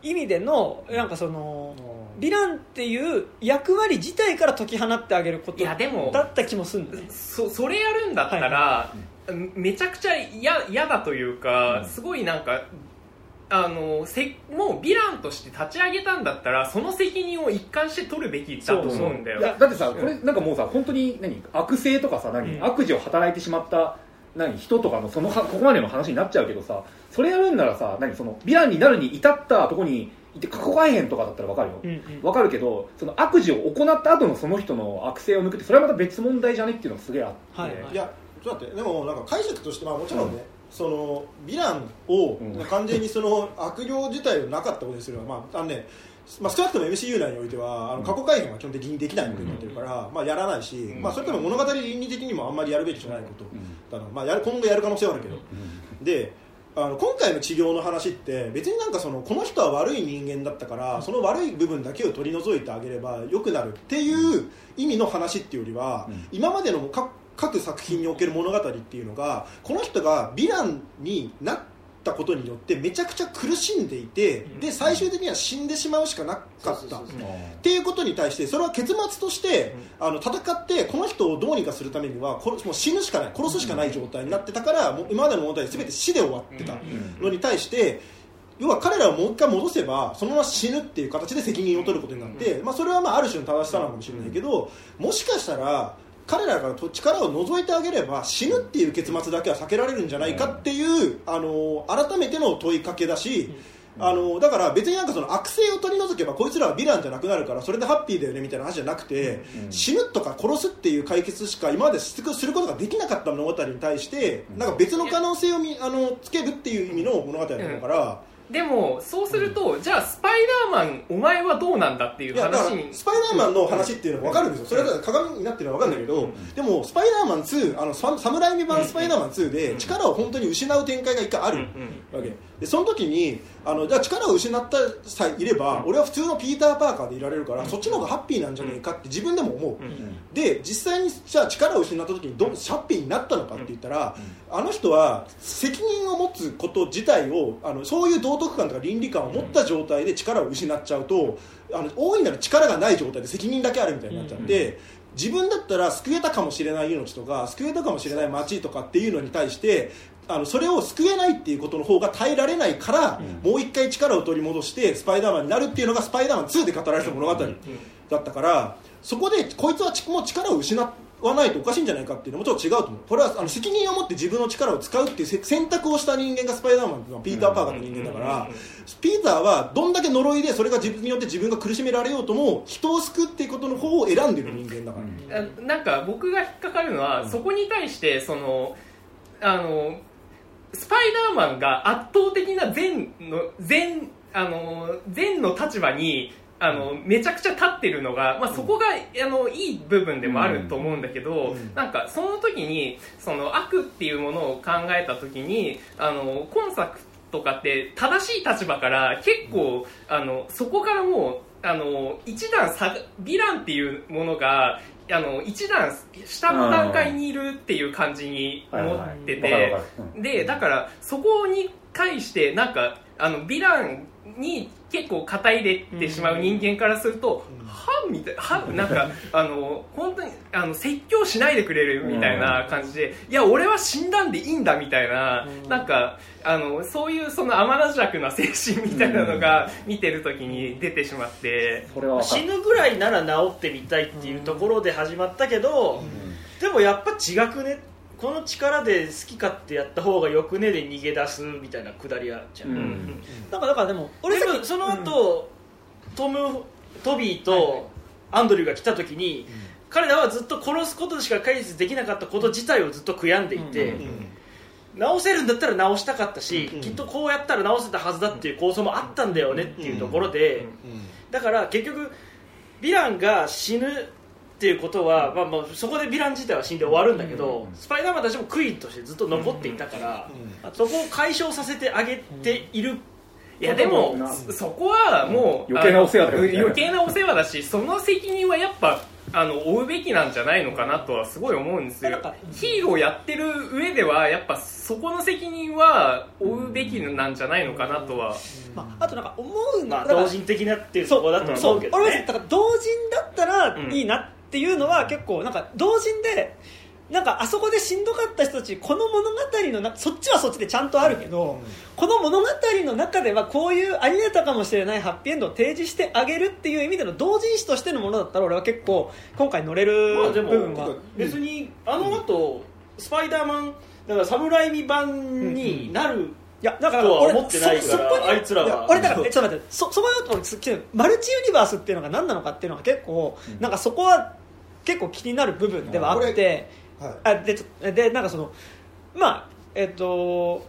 意味でのなんかそのヴィランっていう役割自体から解き放ってあげることいやでもだった気もするんだね。そそれやるんだったら、めちゃくちゃ嫌嫌だというか、うん。すごいなんかあのせもうヴィランとして立ち上げたんだったらその責任を一貫して取るべきだと思うんだよ。だってさこれなんかもうさ本当に何悪性とかさ何、うん。悪事を働いてしまった何人とかのそのはここまでの話になっちゃうけどさそれやるんならさ何そのヴィランになるに至ったとこにいて過去改変とかだったらわかるよ、うんうん。わかるけどその悪事を行った後のその人の悪性を抜くってそれはまた別問題じゃねっていうのがすげえあって、はいはい。いやちょっと待ってでもなんか解釈としてまあもちろんね、そのヴィランをうん完全にその悪行自体をなかったことにするのは、まああのねまあ、少なくとも MCU 内においてはあの過去改変は基本的にできないことになってるから、まあ、やらないし、ん。まあ、それとも物語倫理的にもあんまりやるべきじゃないことだな、まあ、やる今後やる可能性はあるけど、であの今回の治療の話って別になんかそのこの人は悪い人間だったからその悪い部分だけを取り除いてあげれば良くなるっていう意味の話っていうよりは、うん。今までの各各作品における物語っていうのがこの人がヴィランになったことによってめちゃくちゃ苦しんでいて、で最終的には死んでしまうしかなかった。っていうことに対してそれは結末として、あの戦ってこの人をどうにかするためには殺もう死ぬしかない殺すしかない状態になってたから、もう今までの問題全て死で終わってた。のに対して要は彼らをもう一回戻せばそのまま死ぬっていう形で責任を取ることになって、まあ、それはまあある種の正しさなのかもしれないけど、もしかしたら彼らから力を除いてあげれば死ぬっていう結末だけは避けられるんじゃないかっていう、あの改めての問いかけだし、あのだから別になんかその悪性を取り除けばこいつらはヴィランじゃなくなるからそれでハッピーだよねみたいな話じゃなくて、死ぬとか殺すっていう解決しか今まですることができなかった物語に対してなんか別の可能性をみあのつけるっていう意味の物語だから。でもそうすると、じゃあスパイダーマンお前はどうなんだっていう話にスパイダーマンの話っていうのも分かるんですよ、それは鏡になってるのは分かるんだけど、でもスパイダーマン2、あのササムライミ版スパイダーマン2で力を本当に失う展開が一回あるわけ、でその時にあのじゃあ力を失ったさえいれば、俺は普通のピーター・パーカーでいられるから、そっちの方がハッピーなんじゃないかって自分でも思う、で実際にじゃあ力を失った時にどハッピーになったのかって言ったら、あの人は責任を持つこと自体をあのそういう道徳感とか倫理観を持った状態で力を失っちゃうとあの大いなる力がない状態で責任だけあるみたいになっちゃって、自分だったら救えたかもしれない命とか救えたかもしれない町とかっていうのに対してあのそれを救えないっていうことの方が耐えられないから、もう一回力を取り戻してスパイダーマンになるっていうのがスパイダーマン2で語られた物語だったからそこでこいつはちもう力を失わないとおかしいんじゃないかっていうのもちょっと違うと思う。これはあの責任を持って自分の力を使うっていうせ選択をした人間がスパイダーマンっていうのはピーター・パーカーの人間だからピーターはどんだけ呪いでそれが自分によって自分が苦しめられようとも人を救うっていうことの方を選んでる人間だから、あなんか僕が引っかかるのは、そこに対してそのあのスパイダーマンが圧倒的な善の善あの善の立場にあのめちゃくちゃ立ってるのが、まあ、そこが、あのいい部分でもあると思うんだけど、うん。なんかその時にその悪っていうものを考えた時にあの今作とかって正しい立場から結構、あのそこからもうあの一段下がヴィランっていうものがあの一段下の段階にいるっていう感じに思ってて、でだからそこに対してなんかあのヴィランに結構肩入れてしまう人間からすると、はみたいはなんかあの本当にあの説教しないでくれるみたいな感じで、いや俺は死んだんでいいんだみたいな、なんかあのそういうその天の弱な精神みたいなのが見てる時に出てしまって。死ぬぐらいなら治ってみたいっていうところで始まったけど、でもやっぱ違くねこの力で好き勝手やった方がよくねで逃げ出すみたいなくだりあるじゃん、うん。なんかだからでも俺でさその後、トムトビーとアンドリューが来た時に、彼らはずっと殺すことでしか解決できなかったこと自体をずっと悔やんでいて、うん。直せるんだったら直したかったし、うん。きっとこうやったら直せたはずだっていう構想もあったんだよねっていうところで、だから結局ヴィランが死ぬっていうことは、まあ、まあそこでヴィラン自体は死んで終わるんだけど、スパイダーマンたちも悔いとしてずっと残っていたから、そこを解消させてあげている。いやでもうん。そそこはもう、余計なお世話だ余計なお世話だしその責任はやっぱあの負うべきなんじゃないのかなとはすごい思うんですよ。ヒーローやってる上ではやっぱそこの責任は負うべきなんじゃないのかなとは。まあ、あとなんか思うのまあ、同人的なっていうところだとはそう思うけどね。俺はだから同人だったらうん。いいなっていうのは結構なんか同人でなんかあそこでしんどかった人たちこの物語の中そっちはそっちでちゃんとあるけど、この物語の中ではこういうありえたかもしれないハッピーエンドを提示してあげるっていう意味での同人誌としてのものだったら俺は結構今回乗れる部分は、別にあの後、スパイダーマンだから侍未版になる、いやだから俺思ってないかあいつらは。俺だからえちょっと待ってそそこの俺きマルチユニバースっていうのが何なのかっていうのが結構、なんかそこは結構気になる部分ではあっこて、はい。あででなんかそのまあえっと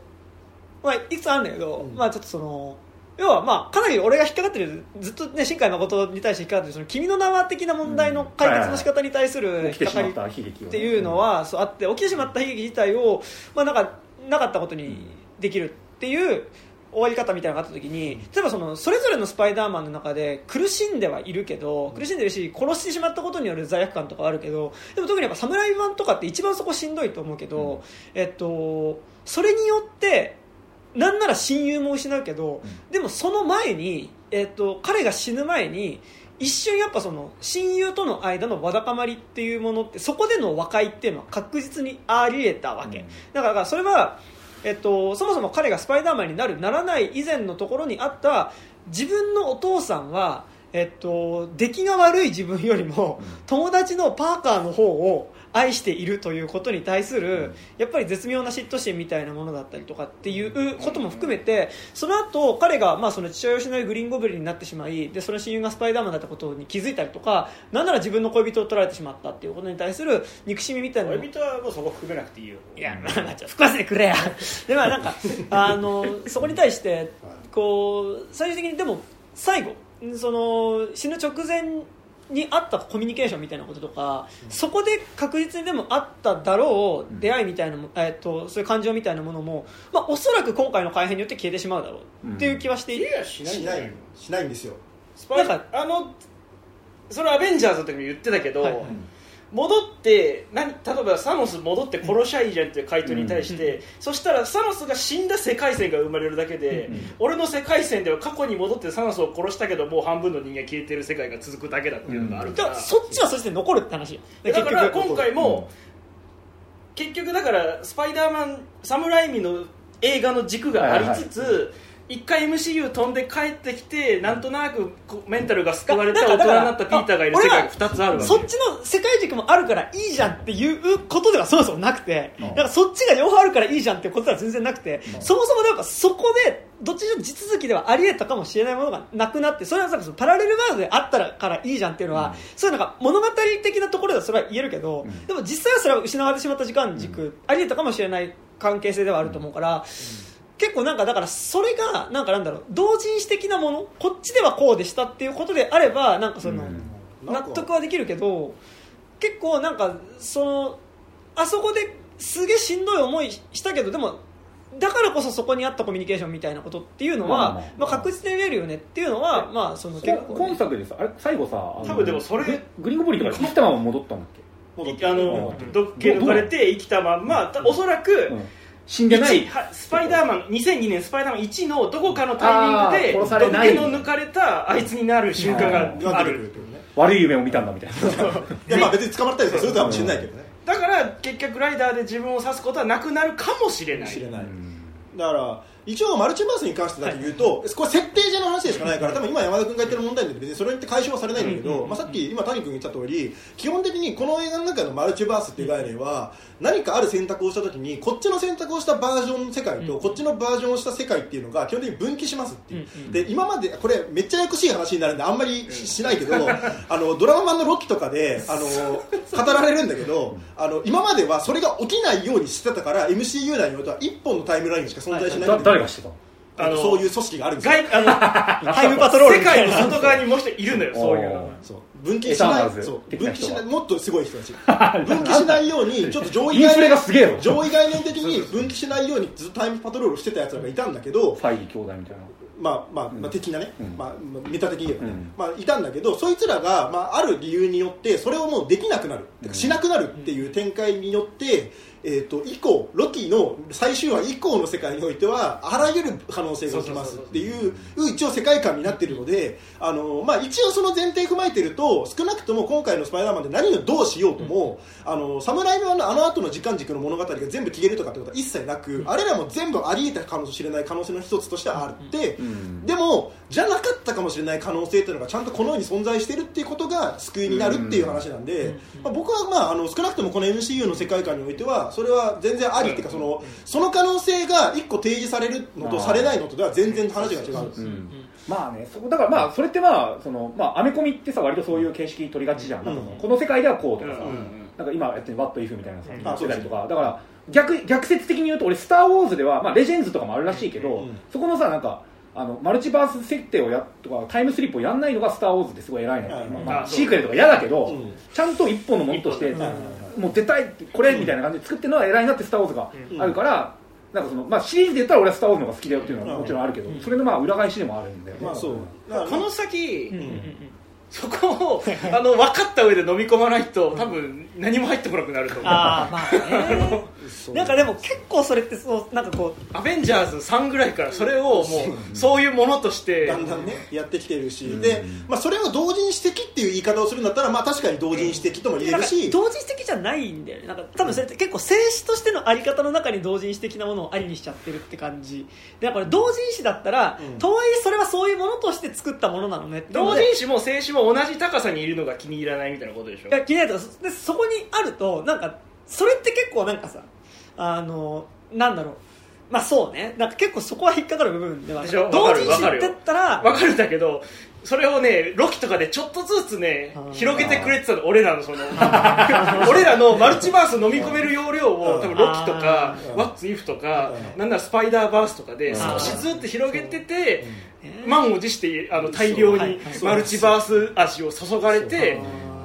まあいくつあるんだけど、うん。まあちょっとその要はまあかなり俺が引っかかってるずっとね新海誠に対して引っかかってるその君の名は的な問題の解決の仕方に対する引っっかかりっていうのは、そうあって起きてしまった悲劇自体を、まあ、なんかなかったことにできるっていう終わり方みたいなのがあった時に例えばそのそれぞれのスパイダーマンの中で苦しんではいるけど苦しんでるし殺してしまったことによる罪悪感とかはあるけどでも特にやっぱ侍版とかって一番そこしんどいと思うけど、えっと、それによってなんなら親友も失うけど、でもその前に、えっと、彼が死ぬ前に一瞬やっぱその親友との間のわだかまりっていうものってそこでの和解っていうのは確実にあり得たわけ、うん。だからそれはえっと、そもそも彼がスパイダーマンになるならない以前のところにあった自分のお父さんは、えっと、出来が悪い自分よりも友達のパーカーの方を愛しているということに対するやっぱり絶妙な嫉妬心みたいなものだったりとかっていうことも含めてその後彼がまあその父親を失いグリーンゴブリンになってしまいでその親友がスパイダーマンだったことに気づいたりとかなんなら自分の恋人を取られてしまったっていうことに対する憎しみみたいな恋人はもうそこ含めなくていいよ。いや、まあ、まあ、ちょっと吹かせてくれや。で、まあ、なんか、あの、そこに対して、こう、最終的にでも、最後、その、死ぬ直前にあったコミュニケーションみたいなこととか、そこで確実にでもあっただろう出会いみたいなも、えっと、そういう感情みたいなものも、まあ、おそらく今回の改変によって消えてしまうだろうっていう気はしていて、いやしないしない。しないんですよ。なんかあのそれアベンジャーズの時も言ってたけど、はいはい戻って何例えばサノス戻って殺しゃいいじゃんっていう回答に対して、そしたらサノスが死んだ世界線が生まれるだけで、俺の世界線では過去に戻ってサノスを殺したけどもう半分の人間消えてる世界が続くだけだっていうのがあるか、ら。らそっちはそして残るって話。よ。だから今回も、結局だからスパイダーマンサムライミの映画の軸がありつつ、一回 MCU 飛んで帰ってきてなんとなくこうメンタルが救われた大人になったピーターがいる世界が2つあるわけそっちの世界軸もあるからいいじゃんっていうことではそもそもなくて、だからそっちが両方あるからいいじゃんっていうことでは全然なくて、そもそもなんかそこでどっちにしろ地続きではあり得たかもしれないものがなくなってそれはさそのパラレルワールドであったからいいじゃんっていうのは、そういうなんか物語的なところではそれは言えるけど、でも実際はそれは失われてしまった時間軸、あり得たかもしれない関係性ではあると思うから。結構なんかだからそれがなんかなんだろう同人誌的なものこっちではこうでしたっていうことであればなんかその、うん。納得はできるけど結構なんかそのあそこですげえしんどい思いしたけどでもだからこそそこにあったコミュニケーションみたいなことっていうのは、まあまあまあ、確実に言えるよねっていうのは、まあ、その結構、今作でさあれ最後さ多分でもそれググリーンゴブリンとか生きたまま戻ったんだっけ？あの毒気抜かれて生きたまんまたおそらく、うん死んでない。1はスパイダーマン2002年スパイダーマン1のどこかのタイミングあでー殺されない。毒気の抜かれたあいつになる瞬間ががある。悪い夢を見たんだみたいな。いやまあ別に捕まったりするかもしれないけどね。だから結局ライダーで自分を刺すことはなくなるかもしれない。知れない。だから一応マルチバースに関してだけ言うと、これ設定上の話でしかないから多分今山田君が言ってる問題で別にそれによって解消はされないんだけど、まあ、さっき今谷君が言った通り基本的にこの映画の中のマルチバースっていう概念は何かある選択をした時にこっちの選択をしたバージョンの世界とこっちのバージョンをした世界っていうのが基本的に分岐しますっていう、で今までこれめっちゃややこしい話になるんであんまりししないけど (laughs) あのドラマ版のロッキとかであの語られるんだけどあの今まではそれが起きないようにしてたから MCU 内においては一本のタイムラインしか存在しないだ誰がしてたの？あのそういう組織があるんですよ。外あの (laughs) タイムパトロール世みたいな。界の外側にもう一人いるのよそういうのそう。分岐しないエターナルズ。そう。分岐しないもっとすごい人たち (laughs) 分岐しないようにちょっと上位インフレがすげえよ上位概念的に分岐しないようにずっとタイムパトロールしてたやつらがいたんだけどファイリー兄弟みたいな。まあまあ、まあ、的なね、うん。まあ、まあメタ的に言えばね、うん。まあ、いたんだけどそいつらが、まあ、ある理由によってそれをもうできなくなる、てかしなくなるっていう展開によって、えー、と以降ロキの最終話以降の世界においてはあらゆる可能性が起きますっていう一応世界観になっているのであの、まあ、一応その前提踏まえてると少なくとも今回の「スパイダーマン」で何をどうしようとも、あの侍のあのあの後の時間軸の物語が全部消えるとかってことは一切なく、あれらも全部あり得たかもしれない可能性の一つとしてはあって、ん。でもじゃなかったかもしれない可能性っていうのがちゃんとこの世に存在してるっていうことが救いになるっていう話なんで、まあ、僕は、まあ、あの少なくともこの MCU の世界観においてはそれは全然ありっていうかそのその可能性が一個提示されるのとされないのとでは全然話が違う、うん。まあねそこだからまあそれってまあそのまあアメコミってさ割とそういう形式取りがちじゃん,、なん。この世界ではこうとかさ、なんか今やってる「What If」みたいなさ、うん。やってたりとかだから逆逆説的に言うと俺「スター・ウォーズ」では、まあ、レジェンズとかもあるらしいけど、うん。そこのさなんかあのマルチバース設定をやとかタイムスリップをやんないのが「スター・ウォーズ」ってすごい偉いね、うん。まあシークレットが嫌だけど、うん。ちゃんと一本のものとして、もう絶対これみたいな感じで作ってるのは偉いなって「スター・ウォーズ」があるから、なんかそのまあ、シリーズで言ったら俺は「スター・ウォーズ」の方が好きだよっていうのはもちろんあるけど、それのまあ裏返しでもあるんだよね、まあそう。この先、そこをあの (laughs) 分かった上で飲み込まないと多分何も入ってこなくなると思う。ああまあね。(laughs) そう。なんかでも結構それってそうなんかこうアベンジャーズ3ぐらいからそれをもうそういうものとしてだんだんねやってきてるし、で、まあ、それを同人誌的っていう言い方をするんだったら、まあ、確かに同人誌的とも言えるし、同人誌的じゃないんだよね。なんか多分それって結構静止としてのあり方の中に同人誌的なものをありにしちゃってるって感じ。でだから同人誌だったら、うん。とはいえそれはそういうものとして作ったものなのね同人誌も静止も同じ高さにいるのが気に入らないみたいなことでしょ？いや気になるとそでそこにあるとなんかそれって結構なんかさあのなんだろう。まあそうね。なんか結構そこは引っかかる部分ではある。でしょ？同人誌って言ったらわかるんだけどそれをねロキとかでちょっとずつね広げてくれてたの俺らのその (laughs) 俺らのマルチバース飲み込める容量を多分ロキとかうんワッツイフとかうん。なんならスパイダーバースとかでうん。少しずつ広げててね満を持してあの大量にマルチバース味を注がれて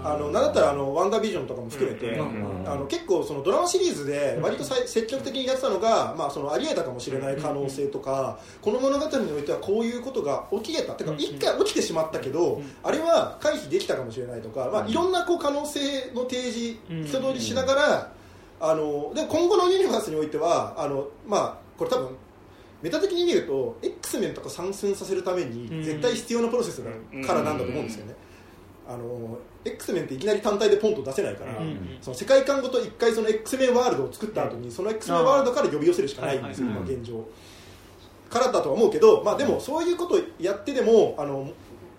あのなんだったらあのワンダービジョンとかも含めて、うんあの結構そのドラマシリーズで割とさい積極的にやってたのが、まあ、そのありえたかもしれない可能性とか、この物語においてはこういうことが起きれた。てかうん一回起きてしまったけど、あれは回避できたかもしれないとか、まあ、いろんなこう可能性の提示うん。人通りしながら、あので今後のユニバースにおいてはあの、まあ、これ多分メタ的に見ると X メンとか参戦させるためにうん。絶対必要なプロセスだからなんだと思うんですよね。あの X メンっていきなり単体でポンと出せないから、うんその世界観ごと一回その X メンワールドを作った後にその X メンワールドから呼び寄せるしかないんですよ、現状。からだとは思うけど、まあ、でもそういうことをやってでもあの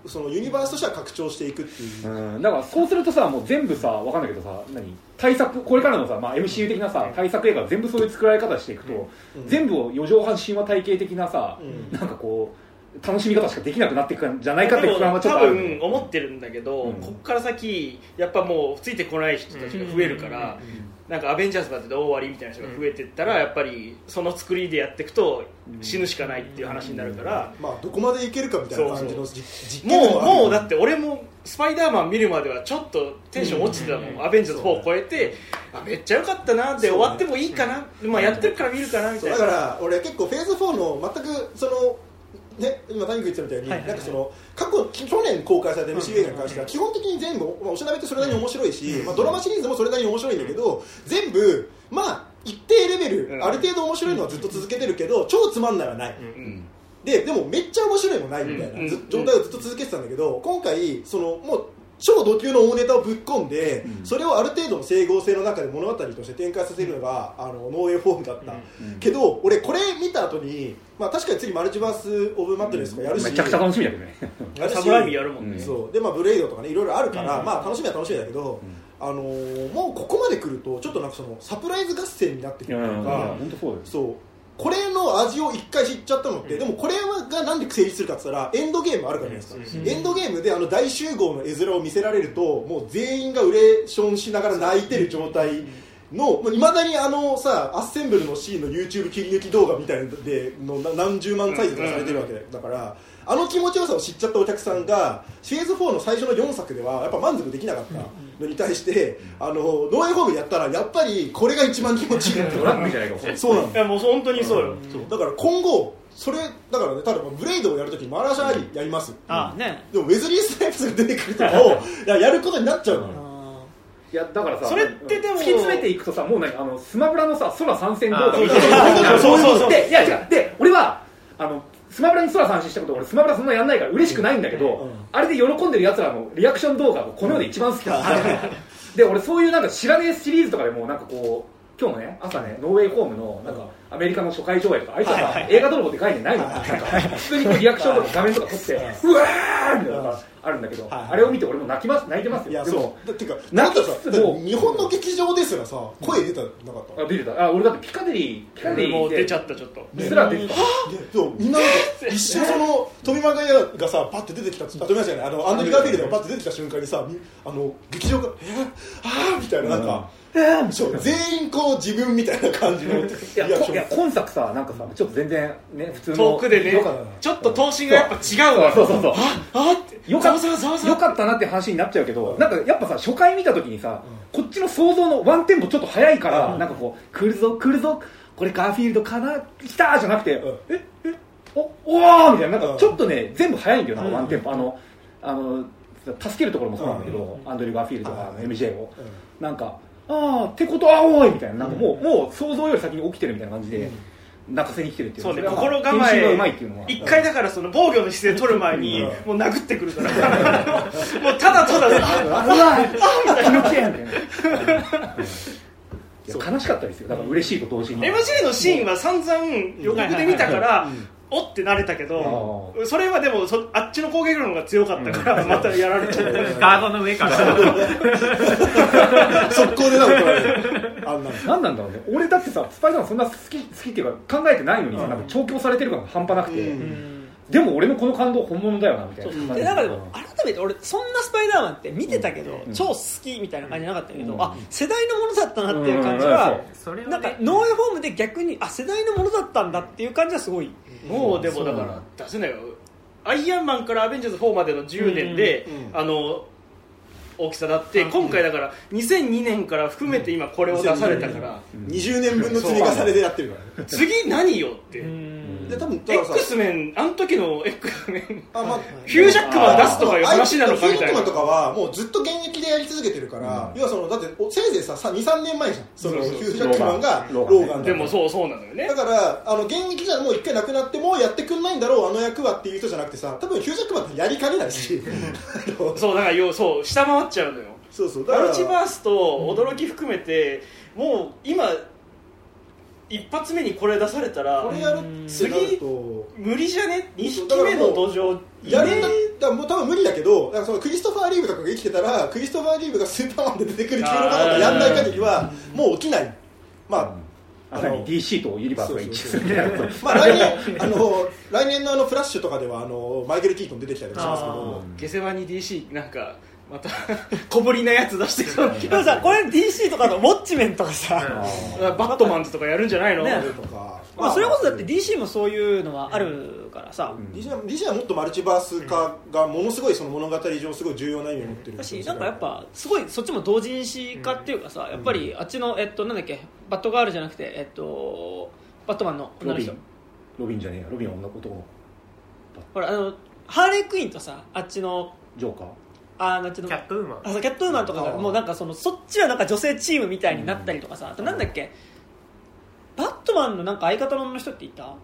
そのユニバースとしては拡張していくっていう、うん。だからそうするとさもう全部さわかんないけどさ何？対策これからのさ、まあ、MCU 的なさ対策映画全部そういう作られ方していくと、うん。全部を四畳半神話体系的なさ、うん。なんかこう楽しみ方しかできなくなっていくんじゃないかって不安はちょっ多とある。分思ってるんだけど、うん。ここから先やっぱもうついてこない人たちが増えるから、なんかアベンジャーズだって終わりみたいな人が増えてったら、やっぱりその作りでやっていくと死ぬしかないっていう話になるから、まあ、どこまでいけるかみたいな感じのそ実実験でもうもうだって俺もスパイダーマン見るまではちょっとテンション落ちてたもん、うん。アベンジャーズ4を超えてあめっちゃ良かったなで終わってもいいかな、まあ、やってるから見るかなみたいな。だから俺結構フェーズ4の全くそのね、今谷口言ってたみたいに、なんかその過去去年公開された MCU 映画に関しては基本的に全部、まあ、おしなべってそれなりに面白いし、まあ、ドラマシリーズもそれなりに面白いんだけど全部まあ一定レベル、うんある程度面白いのはずっと続けてるけど超つまんないはない、うんででもめっちゃ面白いもないみたいな、状態をずっと続けてたんだけど今回そのもう超ド級の大ネタをぶっ込んで、それをある程度の整合性の中で物語として展開させるのが、あのノーウェイフォームだった、けど俺これ見た後にまあ確かに次マルチバース・オブ・マットネスとかやるし、めちゃくちゃ楽しみだけどね。(laughs) やるし。サムライミやるもんね、うんそう。でまあブレイドとかねいろいろあるから、まあ楽しみは楽しみだけど、あのーもうここまで来るとちょっとなんかそのサプライズ合戦になってくるというか、本当そうよ。そうこれの味を一回知っちゃったのって、でもこれがなんで成立するかって言ったらエンドゲームあるからじゃないですか、エンドゲームであの大集合の絵面を見せられるともう全員がウレーションしながら泣いてる状態のいまだにあのさアッセンブルのシーンの YouTube 切り抜き動画みたいなのでのな何十万再生とかされてるわけだから、あの気持ちよさを知っちゃったお客さんがフェーズ4の最初の4作ではやっぱ満足できなかったのに対して、あのノーエホームやったらやっぱりこれが一番気持ちいいってドラッグじゃな (laughs) いかもそうなんだ。いやもう本当にそうよ、そう。だから今後それだからね例えばブレイドをやるときにマラシャーリやります、ああね。でもウェズリー・スナイプスが出てくるとかを (laughs) いややることになっちゃうの。いやだからさそれってでも突き詰めていくとさもう何あのスマブラのさ空参戦動画あみたいな。そうそうそうでいや違う。で俺はあのスマブラに空参戦したこと俺スマブラそんなやんないから嬉しくないんだけど、うん。あれで喜んでる奴らのリアクション動画がこの世で一番好きなん。で俺そういうなんか知らねえシリーズとかでもなんかこう今日もね朝ねノーウェイホームのなんかアメリカの初回上映とかあいつはさ映画泥棒って概念ないの。なんか普通にこうリアクションとか画面とか撮ってうわーみたいなのがあるんだけどはいあれを見て俺も泣きます泣いてますいやそう。よでもだっていうか泣きなんかさつつも日本の劇場ですらさ声出たなかった、あ出てたあ俺だってピカデリーピカデリーで出ちゃったちょっと。すら出てた。でそうみんな一瞬その富間ががさパッて出てきたあ富間じゃないあのアンドリュー・ガーフィールドがパッて出てきた瞬間にさみあの劇場が「えー、ああ」みたいななんか、そう全員こう自分みたいな感じのいやいや今作さなんかさちょっと全然ね普通の遠くでねよかっちょっと頭身がやっぱ違うわ。そうそうそう。あってよかったなって話になっちゃうけど、なんかやっぱさ初回見た時にさ、こっちの想像のワンテンポちょっと早いから、なんかこう来るぞ来るぞこれガーフィールドかな来たじゃなくて、うん。ええおおーみたいななん。うんかちょっとね全部早いんだよなワンテンポ、あのあの助けるところもそうなんだけど、アンドリュー・ガーフィールドとかはいの MJ を、うん。なんかああってことはおいみたいな。なんかもう,、もう想像より先に起きてるみたいな感じで、泣かせに来てるっていう。そう心構えまいっていうのは。一回だからその防御の姿勢取る前にうん。もう殴ってくるから。(laughs) もうただただあうわ気持ちいい。みたい (laughs) な悲しかったですよ。だから嬉しいと同時に。MJ のシーンは散々予告で見たからうんおってなれたけどあそれはでもそあっちの攻撃力の方が強かったからまたやられちゃって。(laughs) ガードの上から。(laughs) 速攻でなんか怒られるあんなの。何なんだろうね。俺だってさスパイダーマンそんな好き好きっていうか考えてないのにさ、うん。なんか調教されてる感が半端なくて、うんうんでも俺のこの感動本物だよなみたいな。でなんかでも改めて俺そんなスパイダーマンって見てたけど、うん。超好きみたいな感じじゃなかったけど、うん。あ世代のものだったなっていう感じうん。は、それはなんかね。ノーエフォームで逆にあ世代のものだったんだっていう感じはすごい、もうでもだから出せないよ。アイアンマンからアベンジャーズ4までの10年で、うん。あの大きさだって、うん。今回だから2002年から含めて今これを出されたから、20年。分の積み重ねでやってるからね。次何よって、うんで多分だからさ X メンあの時の X メン。あまあヒュージャックマン出すとかいう話なのかみたいな。ヒュージャックマンとかはもうずっと現役でやり続けてるから、要はそのだっておせいぜいさ23年前じゃん。そのヒュージャックマンがローガンで。もそうそうなのよね。だからあの現役じゃもう一回なくなってもうやってくんないんだろうあの役はっていう人じゃなくてさ多分ヒュージャックマンってやりかねないし、(laughs) そうだからよそう下回っちゃうのよ。そうそうだからマルチバースと驚き含めて、もう今一発目にこれ出されたらこれやるってなると。無理じゃね？2匹目の土壌。やるんだ。もう多分無理だけどだからそのクリストファー・リーブとかが生きてたらクリストファー・リーブがスーパーマンで出てくるっていうのがなんかやんない限りはもう起きない。まああ何 DC とユニバースが一致する。みたいなまあ来年あの来年のあのフラッシュとかではあのマイケル・キートン出てきたりしますけど。下世話に DC なんかまた (laughs) 小ぶりなやつ出してくる (laughs) でもさこれ DC とかのウォッチメンとかさ、バットマンズとかやるんじゃないの、ね。とかまあ、それこそだって DC もそういうのはあるからさ、DC は DC はもっとマルチバース化がものすごいその物語上すごい重要な意味を持ってるだしなんかやっぱすごいそっちも同人誌化っていうかさ、やっぱりあっちのえっとなんだっけ？バットガールじゃなくてえっとバットマンの女の人ロビン。ロビンじゃねえや。ロビンは女男のほらあのハーレークイーンとさあっちのジョーカーあのあっちの？キャットウーマン。あそうキャットウーマンとかがもうなんかそのそっちはなんか女性チームみたいになったりとかさ、あとなんだっけ？バットマンのなんか相方の人っていた？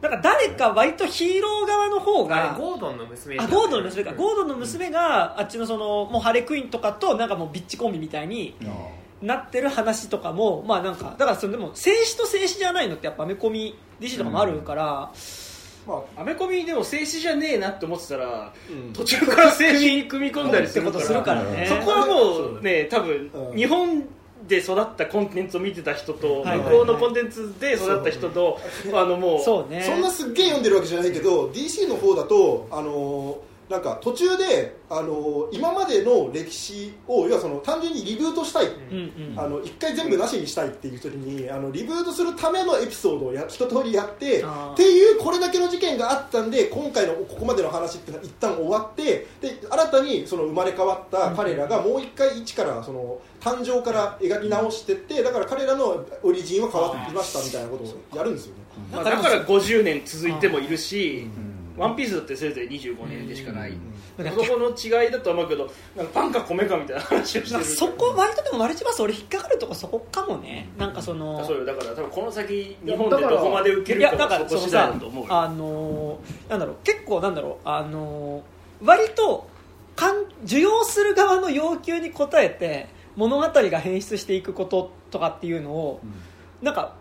なんか誰か割とヒーロー側の方あがれゴードンの娘あゴードンの娘か。ゴードンの娘があっちのそのもうハレクイーンとかとなんかもうビッチコンビみたいになってる話とかもまあなんかだからそれでも静止と静止じゃないのってやっぱアメコミ DC とかもあるから、まアメコミでも静止じゃねえなって思ってたらあうん。途中から静止に組み込んだりするからってことするか。らねそこはもうね多分うん。日本で育ったコンテンツを見てた人とはい向こうのコンテンツで育った人とあのもうそうね。そんなすっげえ読んでるわけじゃないけど DC の方だとあのーなんか途中で、あのー今までの歴史を要はその単純にリブートしたい、うんうん。あの一回全部なしにしたいっていう時にあのリブートするためのエピソードをや一通りやってっていうこれだけの事件があったんで今回のここまでの話っていうのは一旦終わってで新たにその生まれ変わった彼らがもう一回一からその誕生から描き直してってだから彼らのオリジンは変わってきましたみたいなことをやるんですよね。まあだから50年続いてもいるしうんワンピースだってせいぜい25年でしかない。だからそこの違いだと思うけどなんかパンか米かみたいな話をしてる。そこ割とでもマルチバース俺引っかかるとこそこかもね。なんかそのそうよ。だから多分この先日本でどこまで受けるかいやだからはそこ次第だと思うよ。あのーなんだろう結構なんだろうあのー割とかん受容する側の要求に応えて物語が変質していくこととかっていうのを、なんか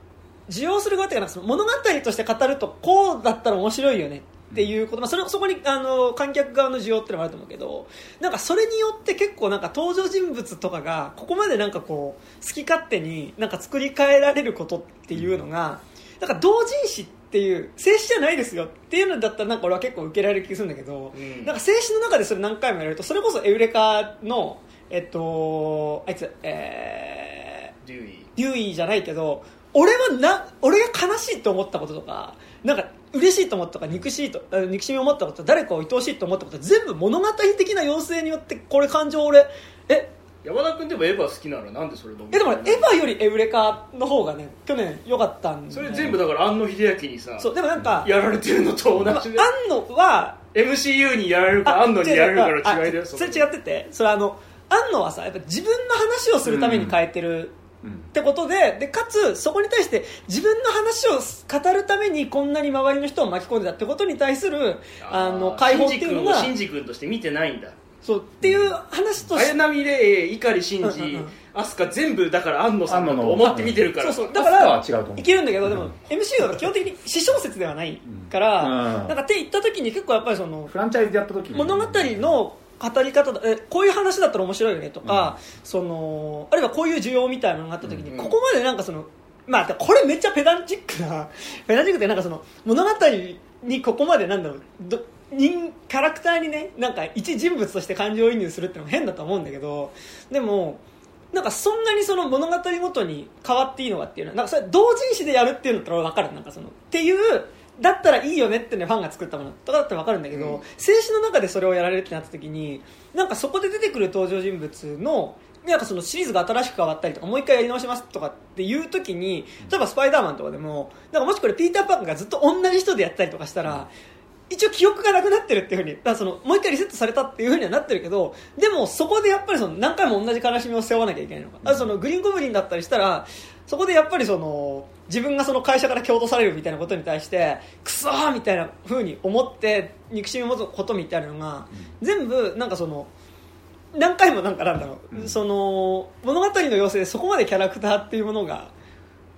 受容する側っていうか物語として語るとこうだったら面白いよねっていうこと、まあ、それそこにあの観客側の需要っていうのもあると思うけどなんかそれによって結構なんか登場人物とかがここまでなんかこう好き勝手になんか作り変えられることっていうのがなんか同人誌っていう静止じゃないですよっていうのだったらなんか俺は結構受けられる気がするんだけど、うん。なんか静止の中でそれ何回もやるとそれこそエウレカのえっとあいつえーデューイデューイーじゃないけど俺はな俺が悲しいと思ったこととかなんか嬉しいと思ったとか憎しいとあ憎しみを持ったこと誰かを愛おしいと思ったこと全部物語的な要請によってこれ感情俺え？山田君でもエヴァ好きならなんでそれえでもねエヴァよりエウレカの方がね去年良かったんでそれ全部だから庵野秀明にさそうでもなんかやられてるのと同まあ、じで、庵野は MCU にやられるか安野にやられるかの違いだよあそれ違ってて。それあの安野はさやっぱ自分の話をするために変えてるうんってことででかつそこに対して自分の話を語るためにこんなに周りの人を巻き込んでたってことに対するあの解放っていうのがシンジ君として見てないんだ。そうっていう話として綾波レイ碇シンうんジうんうん。飛鳥全部だから安野さんだと思って見てるから。そうそう。だからアスカは違うと思う。いけるんだけどでも MCU は基本的に私小説ではないから、うん。なんかって言った時に結構やっぱりそのフランチャイズでやった時に。物語の語り方だえこういう話だったら面白いよねとか、そのあるいはこういう需要みたいなのがあった時に、うん。ここまでなんかそのまあこれめっちゃペダンチックな (laughs) ペダンチックってなんかその物語にここまでなんだろうど人キャラクターにねなんか一人物として感情移入するってのも変だと思うんだけどでもなんかそんなにその物語ごとに変わっていいのかっていうのはなんかそれ同人誌でやるっていうのだったら分かる。なんかそのっていうだったらいいよねってねファンが作ったもの。とかだったら分かるんだけど、うん。静止の中でそれをやられるってなった時になんかそこで出てくる登場人物のなんかそのシリーズが新しく変わったりとかもう一回やり直しますとかっていう時に例えばスパイダーマンとかでもなんかもしこれピーター・パークがずっと同じ人でやったりとかしたら、一応記憶がなくなってるっていうふうにだからそのもう一回リセットされたっていうふうにはなってるけどでもそこでやっぱりその何回も同じ悲しみを背負わなきゃいけないのか、あとそのグリーンゴブリンだったりしたらそこでやっぱりその自分がその会社から蹴落とされるみたいなことに対してクソーみたいなふうに思って憎しみを持つことみたいなのが、全部なんかその何回もなんかなんだろう、うん。その物語の要請でそこまでキャラクターっていうものが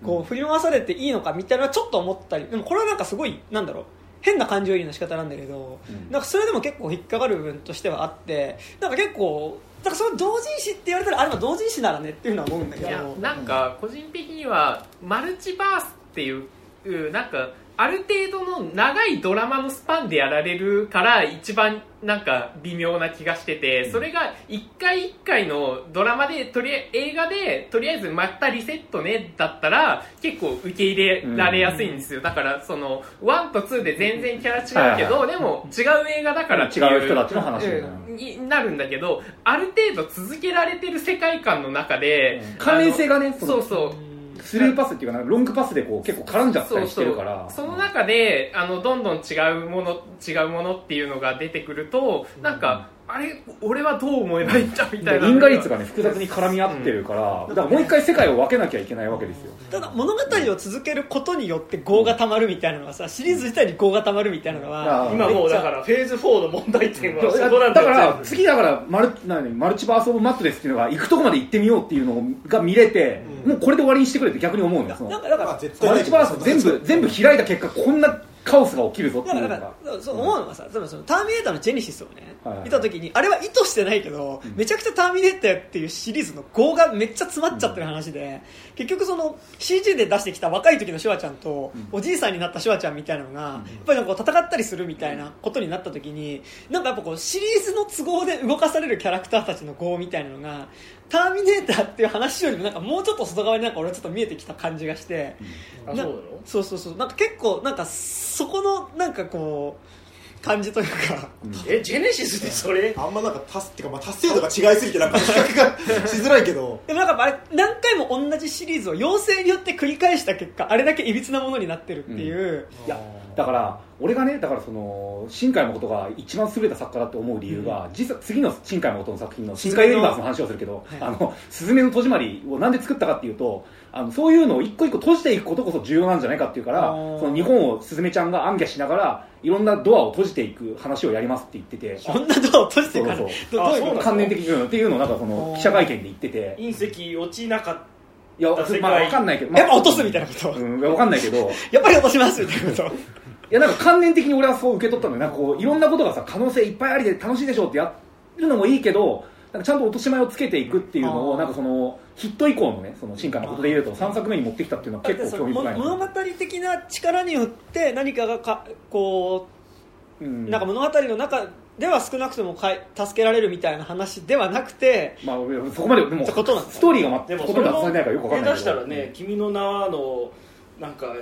こう振り回されていいのかみたいなのはちょっと思ったりでもこれはなんかすごいなんだろう。変な感情移入の仕方なんだけど、うん。なんかそれでも結構引っかかる部分としてはあってなんか結構だからその同人誌って言われたらあれは同人誌ならねっていうのは思うんだけど。いやなんか個人的にはマルチバースっていううなんかある程度の長いドラマのスパンでやられるから一番なんか微妙な気がしててそれが一回一回のドラマでとりあえ映画でとりあえずまたリセットねだったら結構受け入れられやすいんですよ。だからその1と2で全然キャラ違うけどでも違う映画だからっていう違う人たちの話になるうんだけどある程度続けられてる世界観の中で関連性がねそうそうスルーパスっていうかなロングパスでこう結構絡んじゃったりしてるから。そうそう。その中であのどんどん違うもの違うものっていうのが出てくるとなんか、あれ俺はどう思えばいいんだみたいな。因果率がね複雑に絡み合ってるから、だからもう一回世界を分けなきゃいけないわけですよ、ただ物語を続けることによって業がたまるみたいなのがさシリーズ自体に業がたまるみたいなのはあ今もうだからフェーズ4の問題点はそこなんだよだから次だからマル何マルチバース・オブ・マットレスっていうのが行くとこまで行ってみようっていうのが見れて、もうこれで終わりにしてくれって逆に思うんだからマルチバース全部全部開いた結果こんなカオスが起きるぞっていうのだからだがそう思うのはさ、例えばそのターミネーターのジェネシスをね、はいはい見た時にあれは意図してないけど、めちゃくちゃターミネーターっていうシリーズの業がめっちゃ詰まっちゃってる話で、結局その CG で出してきた若い時のシュワちゃんと、おじいさんになったシュワちゃんみたいなのが、やっぱりなんか戦ったりするみたいなことになった時になんかやっぱこうシリーズの都合で動かされるキャラクターたちの業みたいなのがターミネーターっていう話よりもなんかもうちょっと外側になんか俺はちょっと見えてきた感じがして、なあそうなの？そうそうそう。なんか結構なんかそこのなんかこう感じというか。えジェネシスでそれ？あんまなんか達っていうか、まあ、達成度が違いすぎてなんか比較がしづらいけど。でもなんかあれ何回も同じシリーズを妖精によって繰り返した結果あれだけいびつなものになってるっていう、いやだから俺がねだからその新海誠が一番優れた作家だと思う理由が、実は次の新海誠の作品の新海ユニバースの話をするけど「はい。あのすずめの戸締まり」をなんで作ったかっていうとあのそういうのを一個一個閉じていくことこそ重要なんじゃないかっていうからその日本をすずめちゃんが暗記しながらいろんなドアを閉じていく話をやりますって言ってて。こんなドアを閉じてからそうそう関連的にうんっていうのをなんかその記者会見で言ってて。隕石落ちなかっいやまあわかんないけど、まあやっぱ落とすみたいなこと、うんわかんないけど。やっぱり落としますみたいなこと。いやなんか観念的に俺はそう受け取ったのよなんかこういろんなことがさ可能性いっぱいありで楽しいでしょうってやるのもいいけどなんかちゃんと落とし前をつけていくっていうのをなんかそのヒット以降のねその進化のことで言うと3作目に持ってきたっていうのは結構興味深い物語的な力によって何かがかこううん。なんか物語の中では少なくともかい助けられるみたいな話ではなくてまあそこまででもってことなんだストーリーがでまほとんどもそれも出されないからよくわかんないけど。出したらね「君の名は」のなんか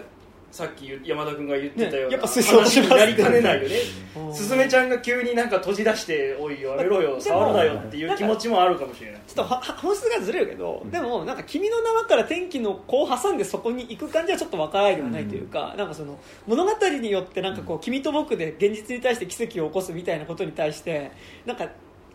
さっき山田君が言ってたようなねやっぱ水槽話になりかねないよね。うん。すずめちゃんが急になんか閉じ出して「おいやめろよも触るなよ」っていう気持ちもあるかもしれない。ちょっと本質がずれるけど、でもなんか君の名はから天気の子を挟んでそこに行く感じはちょっと分からないではないというか、なんかその物語によってなんかこう君と僕で現実に対して奇跡を起こすみたいなことに対してなんか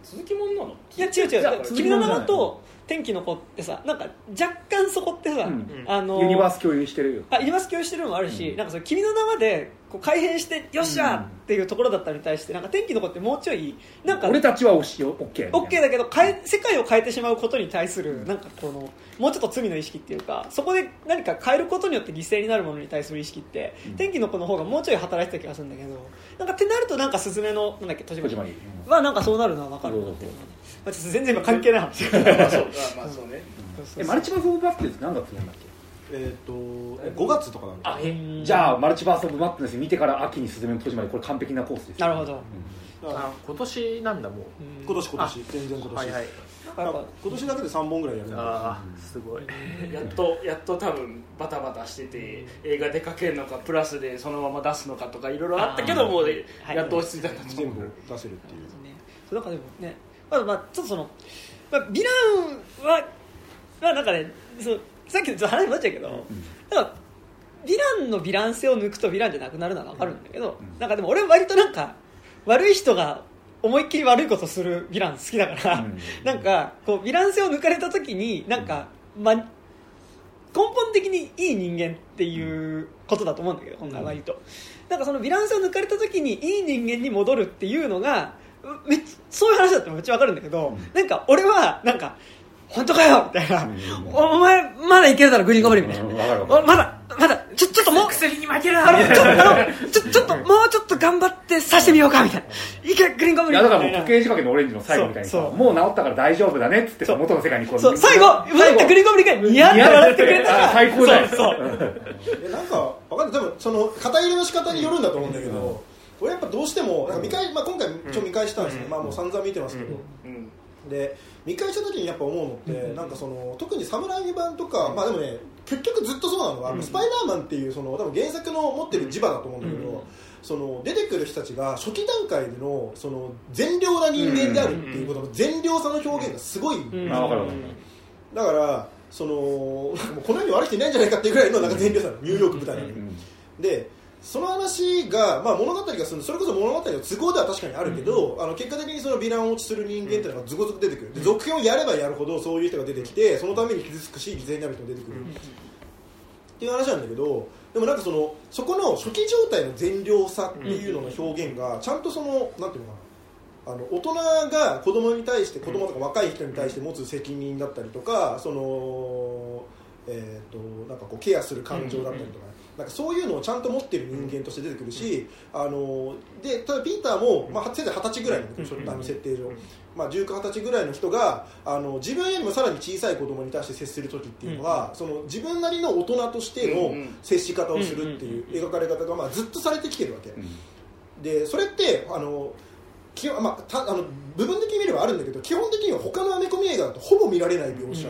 続きもんなの？いや違う違う。君の名はと天気の子ってさなんか若干そこってさ、うん。あのユニバース共有してるよ。あユニバース共有してるのもあるし、なんかその君の名はでこう改変してよっしゃーっていうところだったのに対してなんか天気の子ってもうちょいなんか俺たちはおしよ OK オッケーだけど変え世界を変えてしまうことに対するなんかこのもうちょっと罪の意識っていうかそこで何か変えることによって犠牲になるものに対する意識って、天気の子の方がもうちょい働いてた気がするんだけどなんかってなるとなんかスズメのなんだっけ戸締まり。はなんかそうなるのは分かるなっていうまあ、ちょっと全然今関係ない話。まあそうね。えマルチバース・オブ・バップネス何月なんだっけ？えっとえ5月とかなんだあえじゃあマルチバース・オブ・バップネス見てから秋にスズメの戸締まりこれ完璧なコースですなるほど、だからあ今年なんだもう。うん。今年今年全然今年、はいはい。今年だけで3本ぐらいやるんだああすごい。(laughs) やっとやっと多分バタバタしてて映画出かけるのかプラスでそのまま出すのかとかいろいろあったけどもうはい。やっと落ち着いたんだと全部出せるっていう。ねそうなんかでもねまあまあちょっとその、まあ、ヴィランはまあなんかねそうさっきのちょっと話になっちゃうけど、なんかヴィランのヴィラン性を抜くとヴィランじゃなくなるのは分かるんだけど、なんかでも俺は割となんか悪い人が思いっきり悪いことするヴィラン好きだから、うん。(laughs) なんかこうヴィラン性を抜かれた時になんか、ま、根本的にいい人間っていうことだと思うんだけど今回は割と、なんかそのヴィラン性を抜かれた時にいい人間に戻るっていうのがうめっそういう話だったらめっちゃわかるんだけど、なんか俺はなんか本当かよ！みたいな、うんおお前まだいけるだろグリーンゴブリンみたいな、うんまだまだちょちょっともう薬に負けるあのなちょちょ (laughs) ちょっともうちょっと頑張ってさしてみようかみたいな。いけグリーンゴブリン。いやだからもう時計仕掛けのオレンジの最後みたいにさそうもう治ったから大丈夫だねっつってさ元の世界にこうそう最後戻ってグリーンゴブリンがニヤッと笑ってくれた。らあ最高だよ。そうそう。えなんかわかんない。多分その肩入れの仕方によるんだと思うんだけど、俺やっぱどうしてもなんか見返、まあ、今回ちょ見返したんですね、まあもう散々見てますけど、うんで見返した時にやっぱ思うのって、なんかその特に侍版とか、まあでもね結局ずっとそうなの。は、スパイダーマンっていうその多分原作の持ってる磁場だと思うんだけど、その出てくる人たちが初期段階でのその善良な人間であるっていうことの善良さの表現がすごい、うん。だからそのこの世に悪い人いないんじゃないかっていうぐらいのなんか善良さなのニューヨーク舞台なのに、でその話が、まあ、物語がするそれこそ物語の都合では確かにあるけど、あの結果的にそのヴィラン落ちする人間っていうのがズコズコ出てくる。で続編をやればやるほどそういう人が出てきてそのために傷つくし犠牲になる人も出てくる、っていう話なんだけどでもなんかそのそこの初期状態の善良さっていうのの表現がちゃんとそのなんていうのかな。あの大人が子供に対して子供とか若い人に対して持つ責任だったりとかその、えー、となんかこうケアする感情だったりとか,、なんかそういうのをちゃんと持ってる人間として出てくるし、あのでただピーターも、まあ、せいぜい二十歳ぐらいなん。だけど、あの。設定上、まあ、19、20歳ぐらいの人があの自分よりもさらに小さい子供に対して接する時っていうのは、その自分なりの大人としてのうん。うん。接し方をするっていう描かれ方が、まあ、ずっとされてきてるわけ。でそれってあの基本まあ、たあの部分的に見ればあるんだけど基本的には他のアメコミ映画だとほぼ見られない描写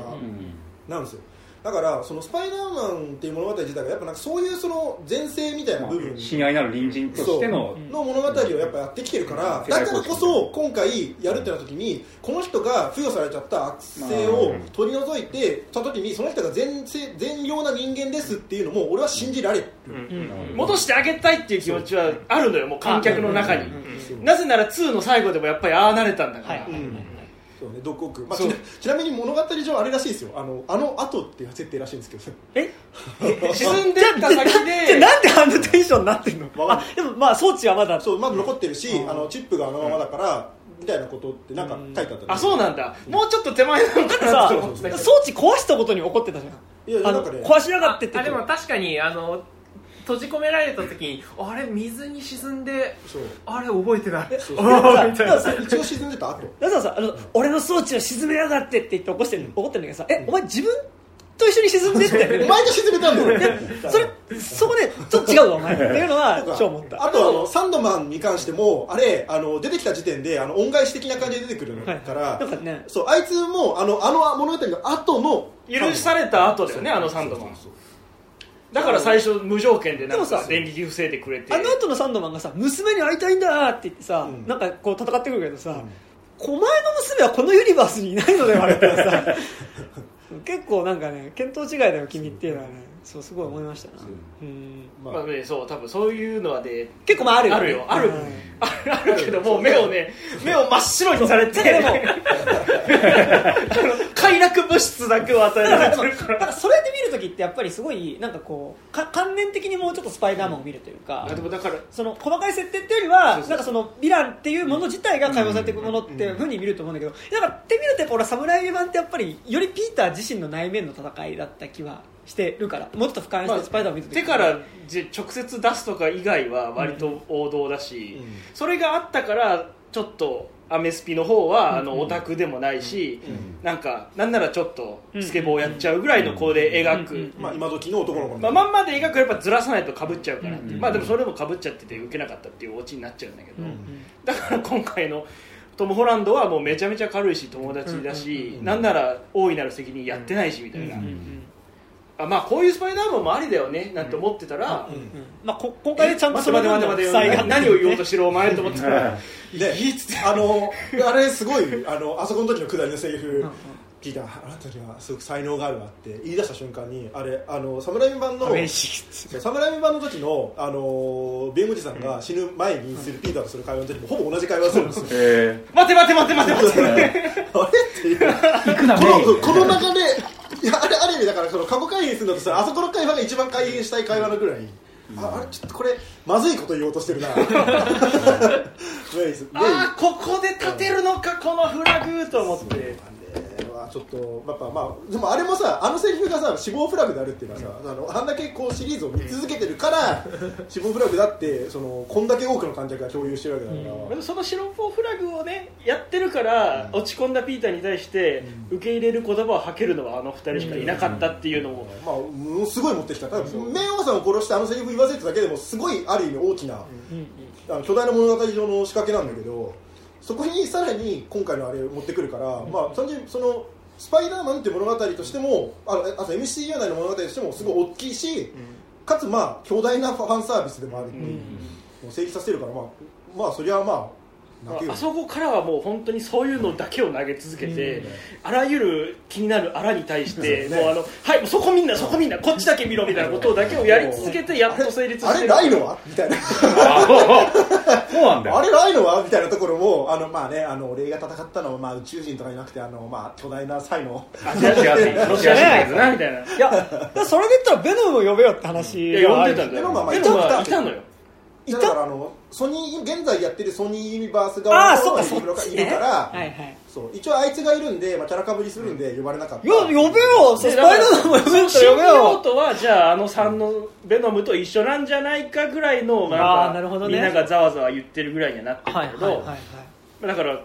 なんですよ、だからそのスパイダーマンっていう物語自体がやっぱなんかそういうその前世みたいな部分親愛なる隣人としてのの物語をやっぱやってきてるから、うん。だからこそ今回やるってなった時にこの人が付与されちゃった悪性を取り除いてた時にその人が全世善良な人間ですっていうのも俺は信じられる、戻してあげたいっていう気持ちはあるのよもう観客の中に。なぜなら2の最後でもやっぱりああなれたんだから、はいうんそうね、どこく、まあ、ちなちなみに物語上あれらしいですよ。あのあの後っていう設定らしいんですけど。え？(laughs) 沈んでった先じゃ (laughs) なんであんなテンションになってんの？わかんない。あでもまあ装置はまだ。そうまだ残ってるし、うん。あのチップがあのままだから、みたいなことってなんか書いてあったあそうなんだ。もうちょっと手前なのかな。さ装置壊したことに怒ってたじゃん。あのいやなんかね壊しやがってってあでも確かにあの閉じ込められた時にあれ水に沈んでそう。あれ覚えてない。そうあー (laughs) みたいな。だからさ一応沈んでた後。だからさあの俺の装置を沈めやがってって言って起こしてる怒ってるんだけどさえお前自分と一緒に沈んでって。(laughs) お前が沈めたんだよそれそこでちょっと違うぞお前。っていうのは超思った。あとあのサンドマンに関してもあれあの出てきた時点であの恩返し的な感じで出てくるから、なんかね。そうあいつもあのあの物語の後の許された後だよねあのサンドマン。そうそうそうだから最初無条件でなんか電撃防いでくれて。あの後のサンドマンがさ娘に会いたいんだって言ってさ、うん。なんかこう戦ってくるけどさ、お前の娘はこのユニバースにいないのではあれってさ結構なん。かね見当違いだよ君っていうのはねそうすごい思いましたな、う。ん。ままあね、そう多分そういうのはね結構まああるよ、あるよ。ある、うん。ある。あるけどもう目をね目を真っ白にされて。(laughs) 快楽物質だけを与えられてるかだからそれで見るときってやっぱりすごいなんかこうか関連的にもうちょっとスパイダーマンを見るというか、あでもだからその細かい設定っていうよりはそうそう。なんかそのヴィランっていうもの自体が解放されていくものっていうふうに見ると思うんだけどだからって見るとやっぱ俺は侍版ってやっぱりよりピーター自身の内面の戦いだった気はしてるからもうちょっと俯瞰してスパイダーマンを見ると手からじ直接出すとか以外は割と王道だし、うん。それがあったからちょっとアメスピの方はあうん。のオタクでもないし、うん。なんかなんならちょっとスケボーやっちゃうぐらいの子で描く、まあ今時の男の子みまあ、まんまで描くやっぱずらさないとかぶっちゃうからってまあでもそれもかぶっちゃってて受けなかったっていうオチになっちゃうんだけど、うん。だから今回のトム・ホランドはもうめちゃめちゃ軽いし友達だし、うん。なんなら大いなる責任やってないしみたいな、あまあこういうスパイダーマンもありだよねなんて思ってたら、うん。まあ、こ今回でちゃんと待て待て待て待て負債が。何何を言おうとしてるお前と思ってたら。(laughs) あのあれすごいあのあそこの時のくだりのセリフ、うんうんピーターあなたにはすごく才能があるわって言い出した瞬間にあれあの侍版の侍版の時の、あの弁護士さんが死ぬ前にするピーターとする会話の時もほぼ同じ会話をするんですよ。え待て待て待て待て待てあれっていう。ー、行くなこのこの中でいやあれある意味だからその過去回にするんだとしたらあそこの会話が一番改変したい会話のぐらい、ああれちょっとこれまずいこと言おうとしてるな。(laughs) (laughs) ああここで立てるのかこのフラグと思ってちょっとやっぱまあでもあれもさあのセリフがさ死亡フラグであるっていうのはさ、あのあんだけこうシリーズを見続けてるから死亡フラグだってそのこんだけ多くの観客が共有してるわけだから、でもその白ポフラグをねやってるから、落ち込んだピーターに対して受け入れる言葉を吐けるのはあの二人しかいなかったっていうのも、まあ、ものすごい持ってきた。ただメイオガさんを殺してあのセリフ言わせただけでもすごいある意味大きな、あの巨大な物語上の仕掛けなんだけどそこにさらに今回のあれを持ってくるから、まあ単純にそのスパイダーマンっていう物語としてもああと MCU 内の物語としてもすごい大きいし、かつまあ巨大なファンサービスでもあるっていう、もう成立させてるからまあまあそりゃまああそこからはもう本当にそういうのだけを投げ続けて、あらゆる気になるあらに対して、もうあのはいもうそこみんなそこみんなこっちだけ見ろみたいなことだけをやり続けてやっと成立してる。あれライノはみたいな。あそうなんだよ。あれライノはみたいなところもあのまあねあの俺が戦ったのはまあ宇宙人とかじゃなくてあのまあ巨大な才能アジア人ロシア人なみたいな。いやそれで言ったらベノムを呼べよって話や呼んがあるでたんだよ。でもまあまあでもまいたのよだからあのソニー現在やってるソニーユニバース側のああそっかそユニバースっちね。がいるから、はいはい。そう一応あいつがいるんで、まあ、キャラかぶりするんで呼ばれなかった、よ呼べよ。スパイダーマンも呼べよシンビオ呼べよ。ートはじゃああの3のベノムと一緒なんじゃないかぐらいのなんかあーなるほどね。みんながざわざわ言ってるぐらいにはなってるけど、はい。だから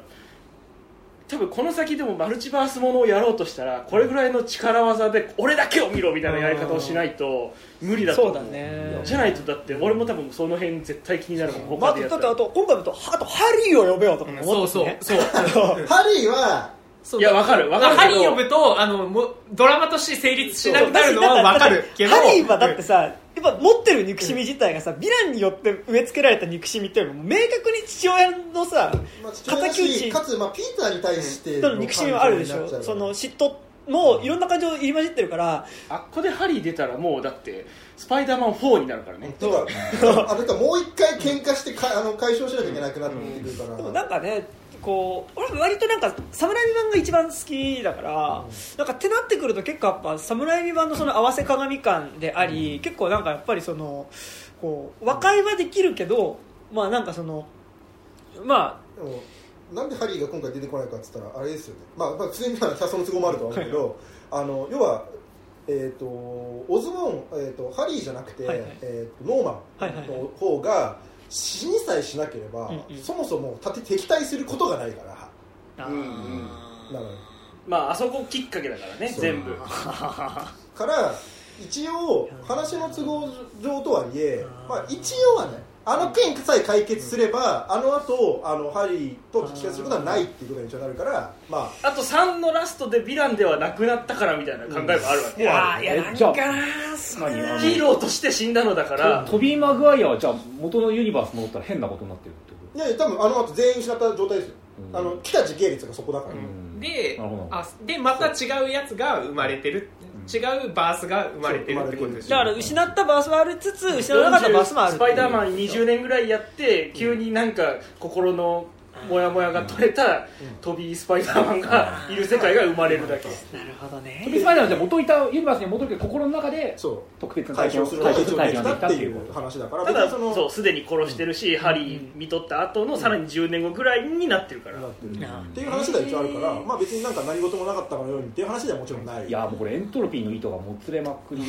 多分この先でもマルチバースものをやろうとしたらこれぐらいの力技で俺だけを見ろみたいなやり方をしないと無理だと思そうだね。じゃないとだって俺も多分その辺絶対気になるもんまあ、他でやったらだってあと今回だとあとハリーを呼べよとかも思そう。ってそうね。そう。(laughs) ハリーはいやわかるわかる。ハリー呼ぶとあのもうドラマとして成立しなくなるのはわかるけど。ハリーはだってさやっぱ持ってる憎しみ自体がさヴィランによって植え付けられた憎しみっていうのも明確に父親のさまあ、父親だ敵討ちしかつ、まあ、ピーターに対しての憎しみはあるでしょ。その嫉妬もいろんな感情入り混じってるからあっこでハリー出たらもうだってスパイダーマン4になるからね。てか (laughs) あれかもう一回喧嘩してかあの解消しなきゃいけなくなってくるから、でもなんかねこう俺割となんか侍版が一番好きだから、なんかってなってくると結構やっぱ侍版のその合わせ鏡感であり、結構なんかやっぱりそのこう和解はできるけどまあなんかそのまでもなんでハリーが今回出てこないかっつったらあれですよね、まあ、まあ普通にまあキャストの都合もあるとは思うけどあの要は、えー、とオズボーン、えー、とハリーじゃなくて、はいはい。えー、とノーマはいはいはい。ンの方が死にさえしなければ、うんうん。そもそもたて敵対することがないから。あうんうん。なのよまああそこきっかけだからね全部。(laughs) から一応話の都合上とはいえ、まあ、一応はねあの件さえ解決すれば、あの後あのハリーと引き換えすることはないっていうことに一応なるからまあ。あと3のラストでヴィランではなくなったからみたいな考えもあるわけ、いやーいやえじゃあなんかなヒーローとして死んだのだから。トビー・マグワイアはじゃあ元のユニバース戻ったら変なことになってるってこいやいや多分あの後全員失った状態ですよ、うん。あの来た時系列がそこだから、とでなるほど。あでまた違うやつが生まれてる違うバースが生まれてるってことですよだから失ったバースはありつつ失わなかったバースもあるスパイダーマン20年ぐらいやって急になんか心のモヤモヤが取れたトビー・スパイダーマンがいる世界が生まれるだけ。なるほどね。トビー・スパイダーマンはじゃあ元いたユニバースに戻るけど心の中でそう。特別な体験を体験ができたってていううこと話だから。ただそのそうすでに殺してるし、ハリー見とった後のさらに10年後ぐらいになってるから、なってるなっていう話が一応あるから、まあ、別になんか何事もなかったかのようにっていう話ではもちろんない。いやもうこれエントロピーの糸がもつれまくり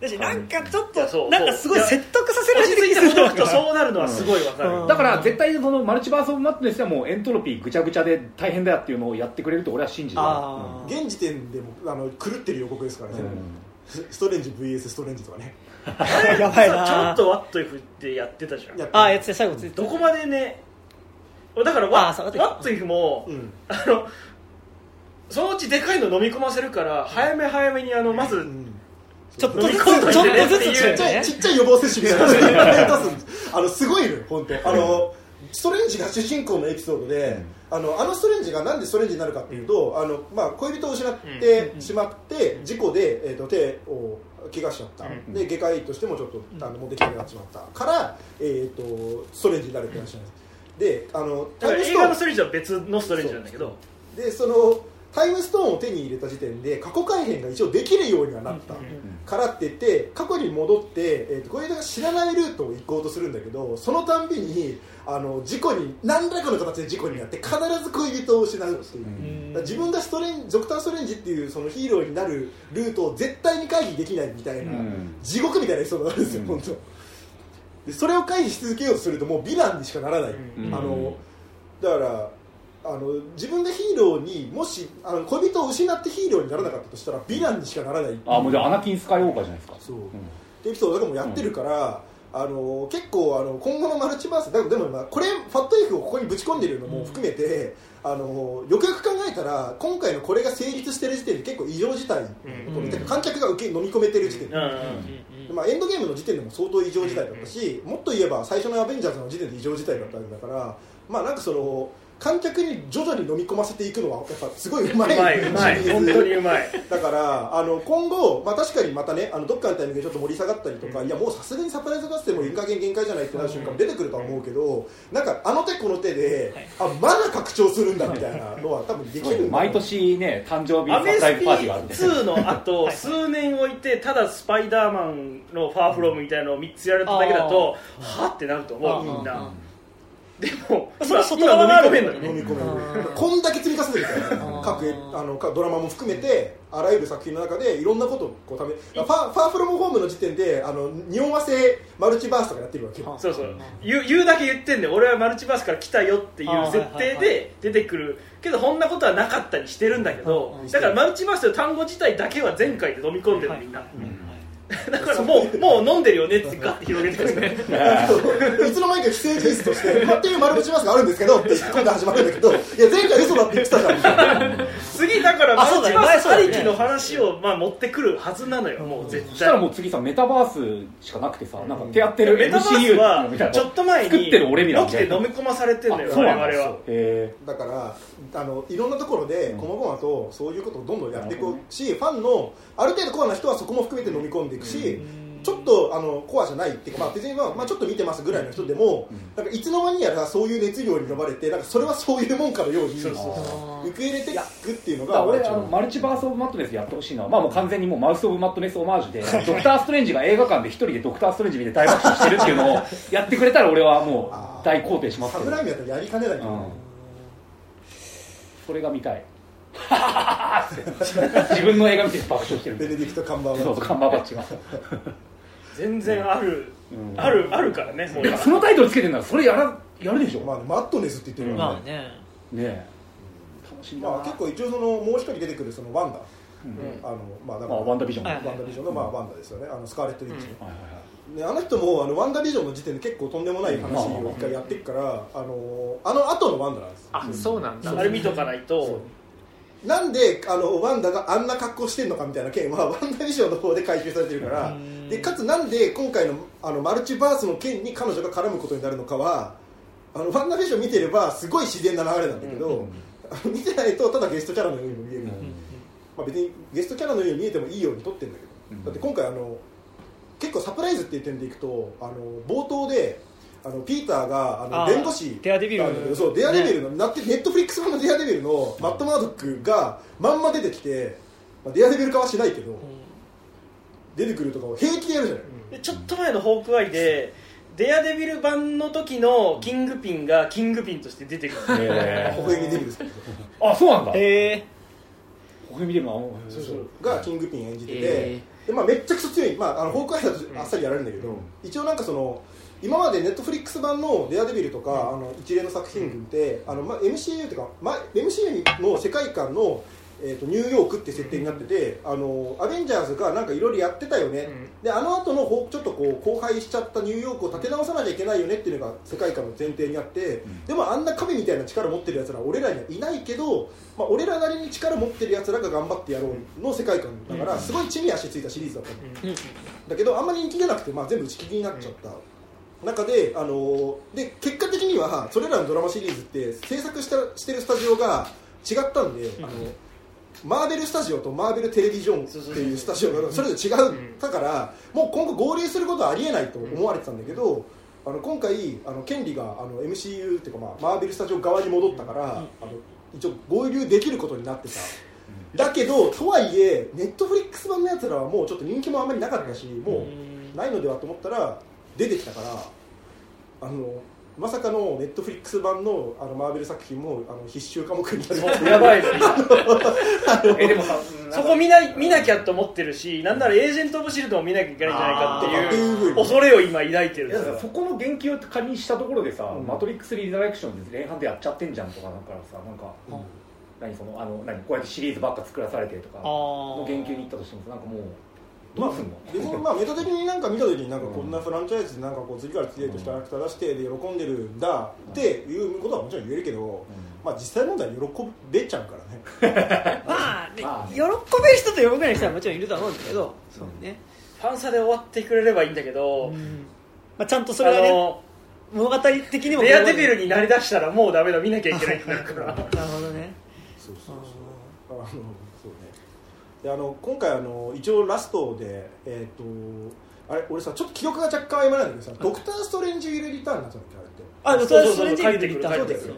です。しなんかちょっとなんかすごい説得させられててる。そうなるのはすごいわかる、うん。だから絶対そのマルチバース・オブ・マットネスではもうエントロピーぐちゃぐちゃで大変だよっていうのをやってくれると俺は信じる。あー。現時点でもあの狂ってる予告ですからね、うん。ストレンジ VS ストレンジとかね。(laughs) やばいちょなっとワットイフってやってたじゃん。やってああやつで最後ついてどこまでねだからあワットイフも、うん。あのそのうちでかいの飲み込ませるから早め早めにあのまず、うん。ちょっとずつちょっとずつちっちゃいねちっちゃい予防接種みたいな。のを出すんですあのすごいのよ本当。あのストレンジが主人公のエピソードで、あのあのストレンジがなんでストレンジになるかっていうと、あのまあ、恋人を失ってしまって、事故で、えー、と手を怪我しちゃった、うん。で外科医としてもちょっとあのもうできなくなってしまった。から、えー、とストレンジになるって話なんです。であの映画のストレンジは別のストレンジなんだけど。でそのタイムストーンを手に入れた時点で過去改変が一応できるようにはなった、からって言って過去に戻って、えー、と小枝が知らないルートを行こうとするんだけどそのたんびにあの事故に何らかの形で事故になって必ず恋人を失うっていう、ん。だから自分がストレンドクター・ストレンジっていうそのヒーローになるルートを絶対に回避できないみたいな、うん。地獄みたいなエピソードがあるんですよ、うん。本当。でそれを回避し続けようとするともうヴィランにしかならない、うん。あのだからあの自分がヒーローにもしあの恋人を失ってヒーローにならなかったとしたらヴィランにしかならない。っていうあもうじゃあアナキン・スカイウォーカーじゃないですか。そう、ん。ってエピソードとかもやってるから、あの結構あの今後のマルチバースだでもまあこれファット F をここにぶち込んでるのも含めて、あのよくよく考えたら今回のこれが成立してる時点で結構異常事態、うん。観客が受け飲み込めてる時点で、うんうんまあ、エンドゲームの時点でも相当異常事態だったし、もっと言えば最初のアベンジャーズの時点で異常事態だったわけだからまあなんかその観客に徐々に飲み込ませていくのはやっぱすごいうまいうまいうまい。シリーズ。本当にうまい。だからあの今後、まあ、確かにまたねあのどっかのタイミングでちょっと盛り下がったりとか、いやもうさすがにサプライズ合戦もいい加減限界じゃないってなる瞬間も出てくるとは思うけど、なんかあの手この手で、あまだ拡張するんだみたいなのは多分できる毎年ね誕生日サプライズピパーティーがあるんで。2の後数年置いてただスパイダーマンのファーフロムみたいなのを3つやるだけだとはってなると思うみんなでもそれ今外側がある今飲み込めんのにね飲み込めこんだけ積み重ねてるからうん各えあのかドラマも含めてあらゆる作品の中でいろんなことをこうためファーファーフロムホームの時点であの匂わせマルチバースとかやってるわけよ。そうそう。言う言うだけ言ってんで俺はマルチバースから来たよっていう設定で出てくるけどこんなことはなかったにしてるんだけどうん。だからマルチバースという単語自体だけは前回で飲み込んでるみんな。うん (laughs) だからもうもう飲んでるよねってガッて広げてくるねい。(laughs) つの間にか既成事実として、まあ、っていうマルチバースがあるんですけどって今度始まるんだけどいや前回嘘だって言ってたじゃんみたいな次だからマルあそうだよチバースあ前そうだよねりきの話をまあ持ってくるはずなのよ。もう絶そしたら対もう次さメタバースしかなくてさなんか手やってるメタバース MCU はみたいなちょっと前に作ってる俺にらロキで飲み込まされてんのよあそう我々は。だからあのいろんなところでうん。こまごまとそういうことをどんどんやっていくし、ファンのある程度コアな人はそこも含めて飲み込んでいくし、ちょっとあのコアじゃないっていうか、まあ、別に、まあまあ、ちょっと見てますぐらいの人でも、なんかいつの間にやらそういう熱量に呼ばれてなんかそれはそういうもんかのように受け入れていくっていうのがまあ俺あのマルチバース・オブ・マットネスやってほしいのは、まあ、もう完全にもうマウス・オブ・マットネスオマージュで (laughs) ドクター・ストレンジが映画館で一人でドクター・ストレンジ見て大爆笑してるっていうのをやってくれたら俺はもう大肯定しますけど、(laughs) サブライムやったらやりかねない、うん、それが見たい。(laughs) 自分の映画見て爆笑してるベネディクト・カンバーそうそうバカンバーバッチが、全然ある。うん。あるあるからねもう。そのタイトルつけてるならそれやらやるでしょ、まあ、マットネスって言ってるから、まあね。ねえ。楽しみだな、まあ、結構一応そのもう一人出てくるそのワンダ、うん。あのまあだかまあ、らワンダービジョン、はいワンダービジョンのまあワンダですよね。あのスカーレット・ウィッチね、はいはいはいね、あの人もあのワンダービジョンの時点で結構とんでもない話を一回やってるから、あのあの後のワンダなんですあそうなんだ。あれ見とかないと。なんであのワンダがあんな格好してんのかみたいな件は (laughs) ワンダービジョンの方で回収されてるからでかつなんで今回のあのマルチバースの件に彼女が絡むことになるのかはあのワンダービジョン見てればすごい自然な流れなんだけど、あの見てないとただゲストキャラのようにも見える、まあ、別にゲストキャラのように見えてもいいように撮ってるんだけど、だって今回あの結構サプライズっていう点でいくとあの冒頭であのピーターがあのあー弁護士デアデビル。なんだけどそうデアデビルの、なってネットフリックス版のデアデビルのマット・マードックがまんま出てきて、まあ、デアデビル化はしないけど、出てくるとかを平気でやるじゃない、でちょっと前のホークアイでデアデビル版の時のキングピンがキングピンとして出てくる。へ微笑みデビルですけど。ーあそうなんだ。へえ微笑みでもあそうそう。がキングピン演じてて、へでまあ、めっちゃくちゃ強い、まあ、あのホークアイだとあっさりやられるんだけど、一応なんかその今までネットフリックス版の「デアデビル」とか、あの一連の作品群って、あのまあ、MCU っていうか、まあ、MCU の世界観の、えー、とニューヨークって設定になってて、あのアベンジャーズがなんかいろいろやってたよね、であの後のほちょっとこう荒廃しちゃったニューヨークを立て直さなきゃいけないよねっていうのが世界観の前提にあって、でもあんな神みたいな力持ってるやつら俺らにはいないけど、まあ、俺らなりに力持ってるやつらが頑張ってやろうの世界観だから、すごい地に足ついたシリーズだったの、だけどあんまり人気出なくて、まあ、全部打ち切りになっちゃった、中で,、あのーで結果的にはそれらのドラマシリーズって制作したしてるスタジオが違ったんで、あのマーベルスタジオとマーベルテレビジョンっていうスタジオがそれぞれ違ったから、もう今後合流することはありえないと思われてたんだけど、あの今回あの権利があの MCU っていうか、まあ、マーベルスタジオ側に戻ったから、あの一応合流できることになってた、だけどとはいえネットフリックス版のやつらはもうちょっと人気もあんまりなかったしもうないのではと思ったら出てきたからあのまさかのネットフリックス版のあのマーベル作品もあの必修科目になる。やばいですねえでもさ (laughs) そこ見な見なきゃと思ってるしなんならエージェント・オブ・シールドも見なきゃいけないんじゃないかっていう恐れを今抱いてるそこの言及を仮にしたところでさ、うん。マトリックス・リザレクションで前半でやっちゃってんじゃんとかだからさなんか、うん何そのあの何こうやってシリーズばっか作らされてとかあのあ言及に行ったとしてもさなんかもうどうすんの、別にまあメタ的になんか見た時になんかこんなフランチャイズでなんかこう次から次へとキャラクター出してで喜んでるんだっていうことはもちろん言えるけど、まあ実際問題喜べちゃうからね。まあ、ねまあね喜べる人と喜べない人はもちろんいるとは思うんだけど、そうね、ファンサで終わってくれればいいんだけど、まあ、ちゃんとそあれがねの物語的にもデアデビルになりだしたらもうダメだ。見なきゃいけないから。なるほどねそう。そうそうあのそうねであの今回あの一応ラストでえっ、とあれ俺さちょっと記憶が若干曖昧なんだけどさ、ドクター・ストレンジ・ウィル・リターンになったんだあれってあドクター・そうそうそうストレンジに出てきた帰ってくる。そう。ですよ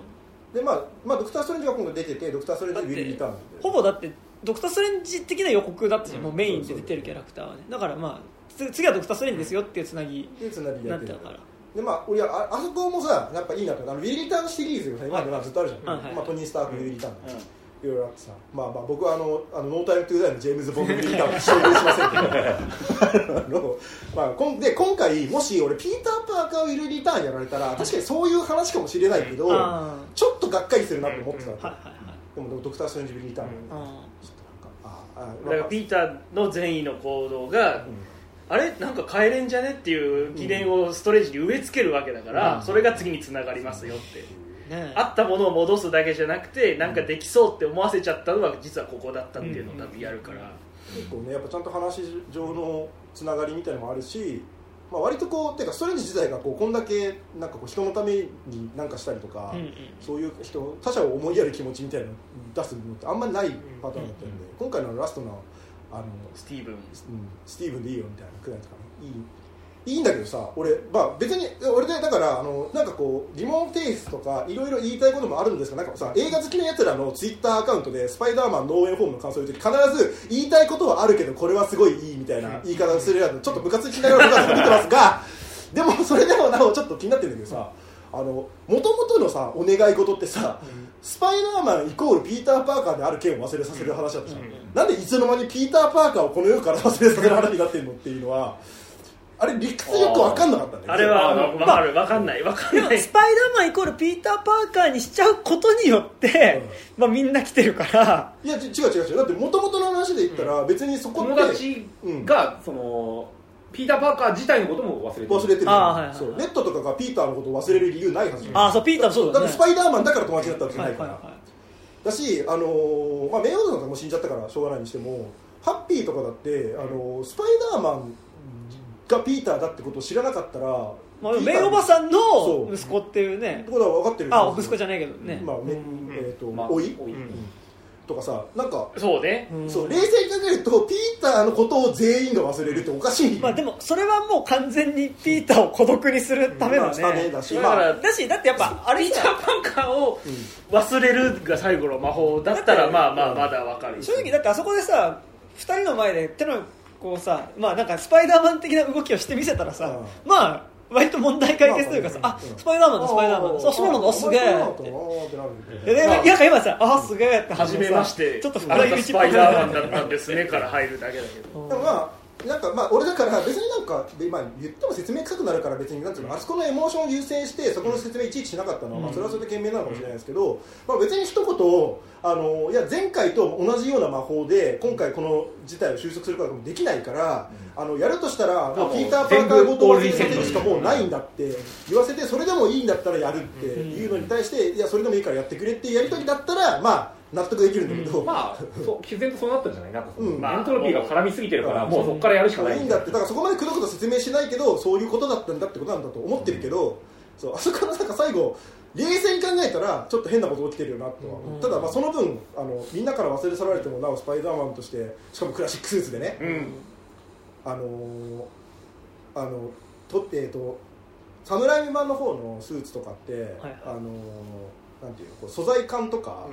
でまあ、まあ、ドクター・ストレンジが今度出ててドクター・ストレンジ will return で。ほぼだってドクター・ストレンジ的な予告だったじゃん、もうメインで出てるキャラクターはね。だからまあつ次はドクター・ストレンジですよっていうつなぎでつなぎにでやってるなってたから。でまあ、俺ああそこもさやっぱいいなと。あの will return シリーズがさ今までまあずっとあるじゃん、はいはいまあ、トニー・スターク、 will return、いろいろあってさ、まあまあ、僕はあのあのノータイム・トゥ・ダイのジェームズ・ボンド・リターンは承認しませんけどあの、まあ、こんで今回もし俺ピーター・パーカー will return やられたら確かにそういう話かもしれないけどあちょっとがっかりするなと思ってたわけ、はいはいはい。でもドクター・ストレンジ return、あちょっとなんかああだからピーターの善意の行動が、あれ？なんか変えれんじゃね？っていう疑念をストレージに植え付けるわけだから、うん。それが次につながりますよって、ね。あったものを戻すだけじゃなくてなんかできそうって思わせちゃったのは実はここだったっていうのを多分やるから、結構ねやっぱちゃんと話上のつながりみたいなのもあるし、まあ、割とこうてかストレンジ自体がこうこんだけなんかこう人のために何かしたりとか、うんうん。そういう人他者を思いやる気持ちみたいなのを出すのってあんまりないパターンだったんで、今回のラストのあの、スティーブン。うんスティーブンでいいよみたいなくらいとかねいいいいんだけどさ俺、まあ、別に俺でだからあのなんかこうリモンテイスとかいろいろ言いたいこともあるんですがなんかさ映画好きなやつらのツイッターアカウントでスパイダーマンノーウェイホームの感想を言うとき必ず言いたいことはあるけどこれはすごいいいみたいな言い方をするやつちょっとムカつきながら僕は見てますが (laughs) でもそれでもなおちょっと気になってるんだけどさあの元々のさお願い事ってさ、スパイダーマンイコールピーター・パーカーである件を忘れさせる話だったじゃん、なんでいつの間にピーター・パーカーをこの世から忘れさせる話になってるのっていうのはあれ理屈よく分かんなかったんだよあれはあまあ分かる。分かんない。分かんない。スパイダーマンイコールピーター・パーカーにしちゃうことによって、まあ、みんな来てるから。いやち違う違う違う。だって元々の話で言ったら別にそこって友達がそのピーター・パーカー自体のことも忘れてる。忘れてるあーはいはいはい。そう。レッドとかがピーターのことを忘れる理由ないはずあそうピーターそうだね。だってスパイダーマンだから友達だったわけじゃないから、だし、あのーまあ、メイオードなんかもう死んじゃったからしょうがないにしてもハッピーとかだって、あのースパイダーマンがピーターだってことを知らなかったら、まあ、メイおばさんのそう。息子っていうね。ってことは分かってるあ息子じゃないけどね、まあねうんえーとまあ老い？うん。とかさなんか、そうね。うんそう冷静に考えるとピーターのことを全員が忘れるっておかしい、まあでもそれはもう完全にピーターを孤独にするためのまあだしだからまあ。だしだってやっぱあれピータさーパンカーを忘れるが最後の魔法だったらまあまあまだわかる。正直だってあそこでさ2人の前で手のこうさまあなんかスパイダーマン的な動きをしてみせたらさ、うまあ割と問題解決というかさ、まああスパイダーマンだスパイダーマンだ。あそうなんだすげえ。でなんか今さあすげえって初めまして。ちょっとあなたスパイダーマンだだったんですねから入るだけだけど。でもまあなんかまあ俺だから別になんかで、まあ、言っても説明臭くなるから別になんていうのあそこのエモーションを優先してそこの説明いちいちしなかったのは、まあ、それはそれで賢明なのかもしれないですけど、まあ、別に一言あのいや前回と同じような魔法で今回この事態を収束することもできないから、あのやるとしたら、まあ、ピーター・パーカーごと忘れさせるしかもうないんだって言わせてそれでもいいんだったらやるっていうのに対していやそれでもいいからやってくれっていうやり取りだったらまあ納得できるんだけど、まあそう毅然とそうなったんじゃない？なんかその、うん。エントロピーが絡みすぎてるから、うん。もうそこからやるしかないいいんだ。ってだからそこまでくどくど説明しないけどそういうことだったんだってことなんだと思ってるけど、そうあそこのなんか最後冷静に考えたらちょっと変なこと起きてるよなとは思う、うん。ただまあその分あのみんなから忘れ去られてもなおスパイダーマンとしてしかもクラシックスーツでね、うん。あのーあのとえっ、と侍版の方のスーツとかって、はい。あのーなんていうのこう素材感とか、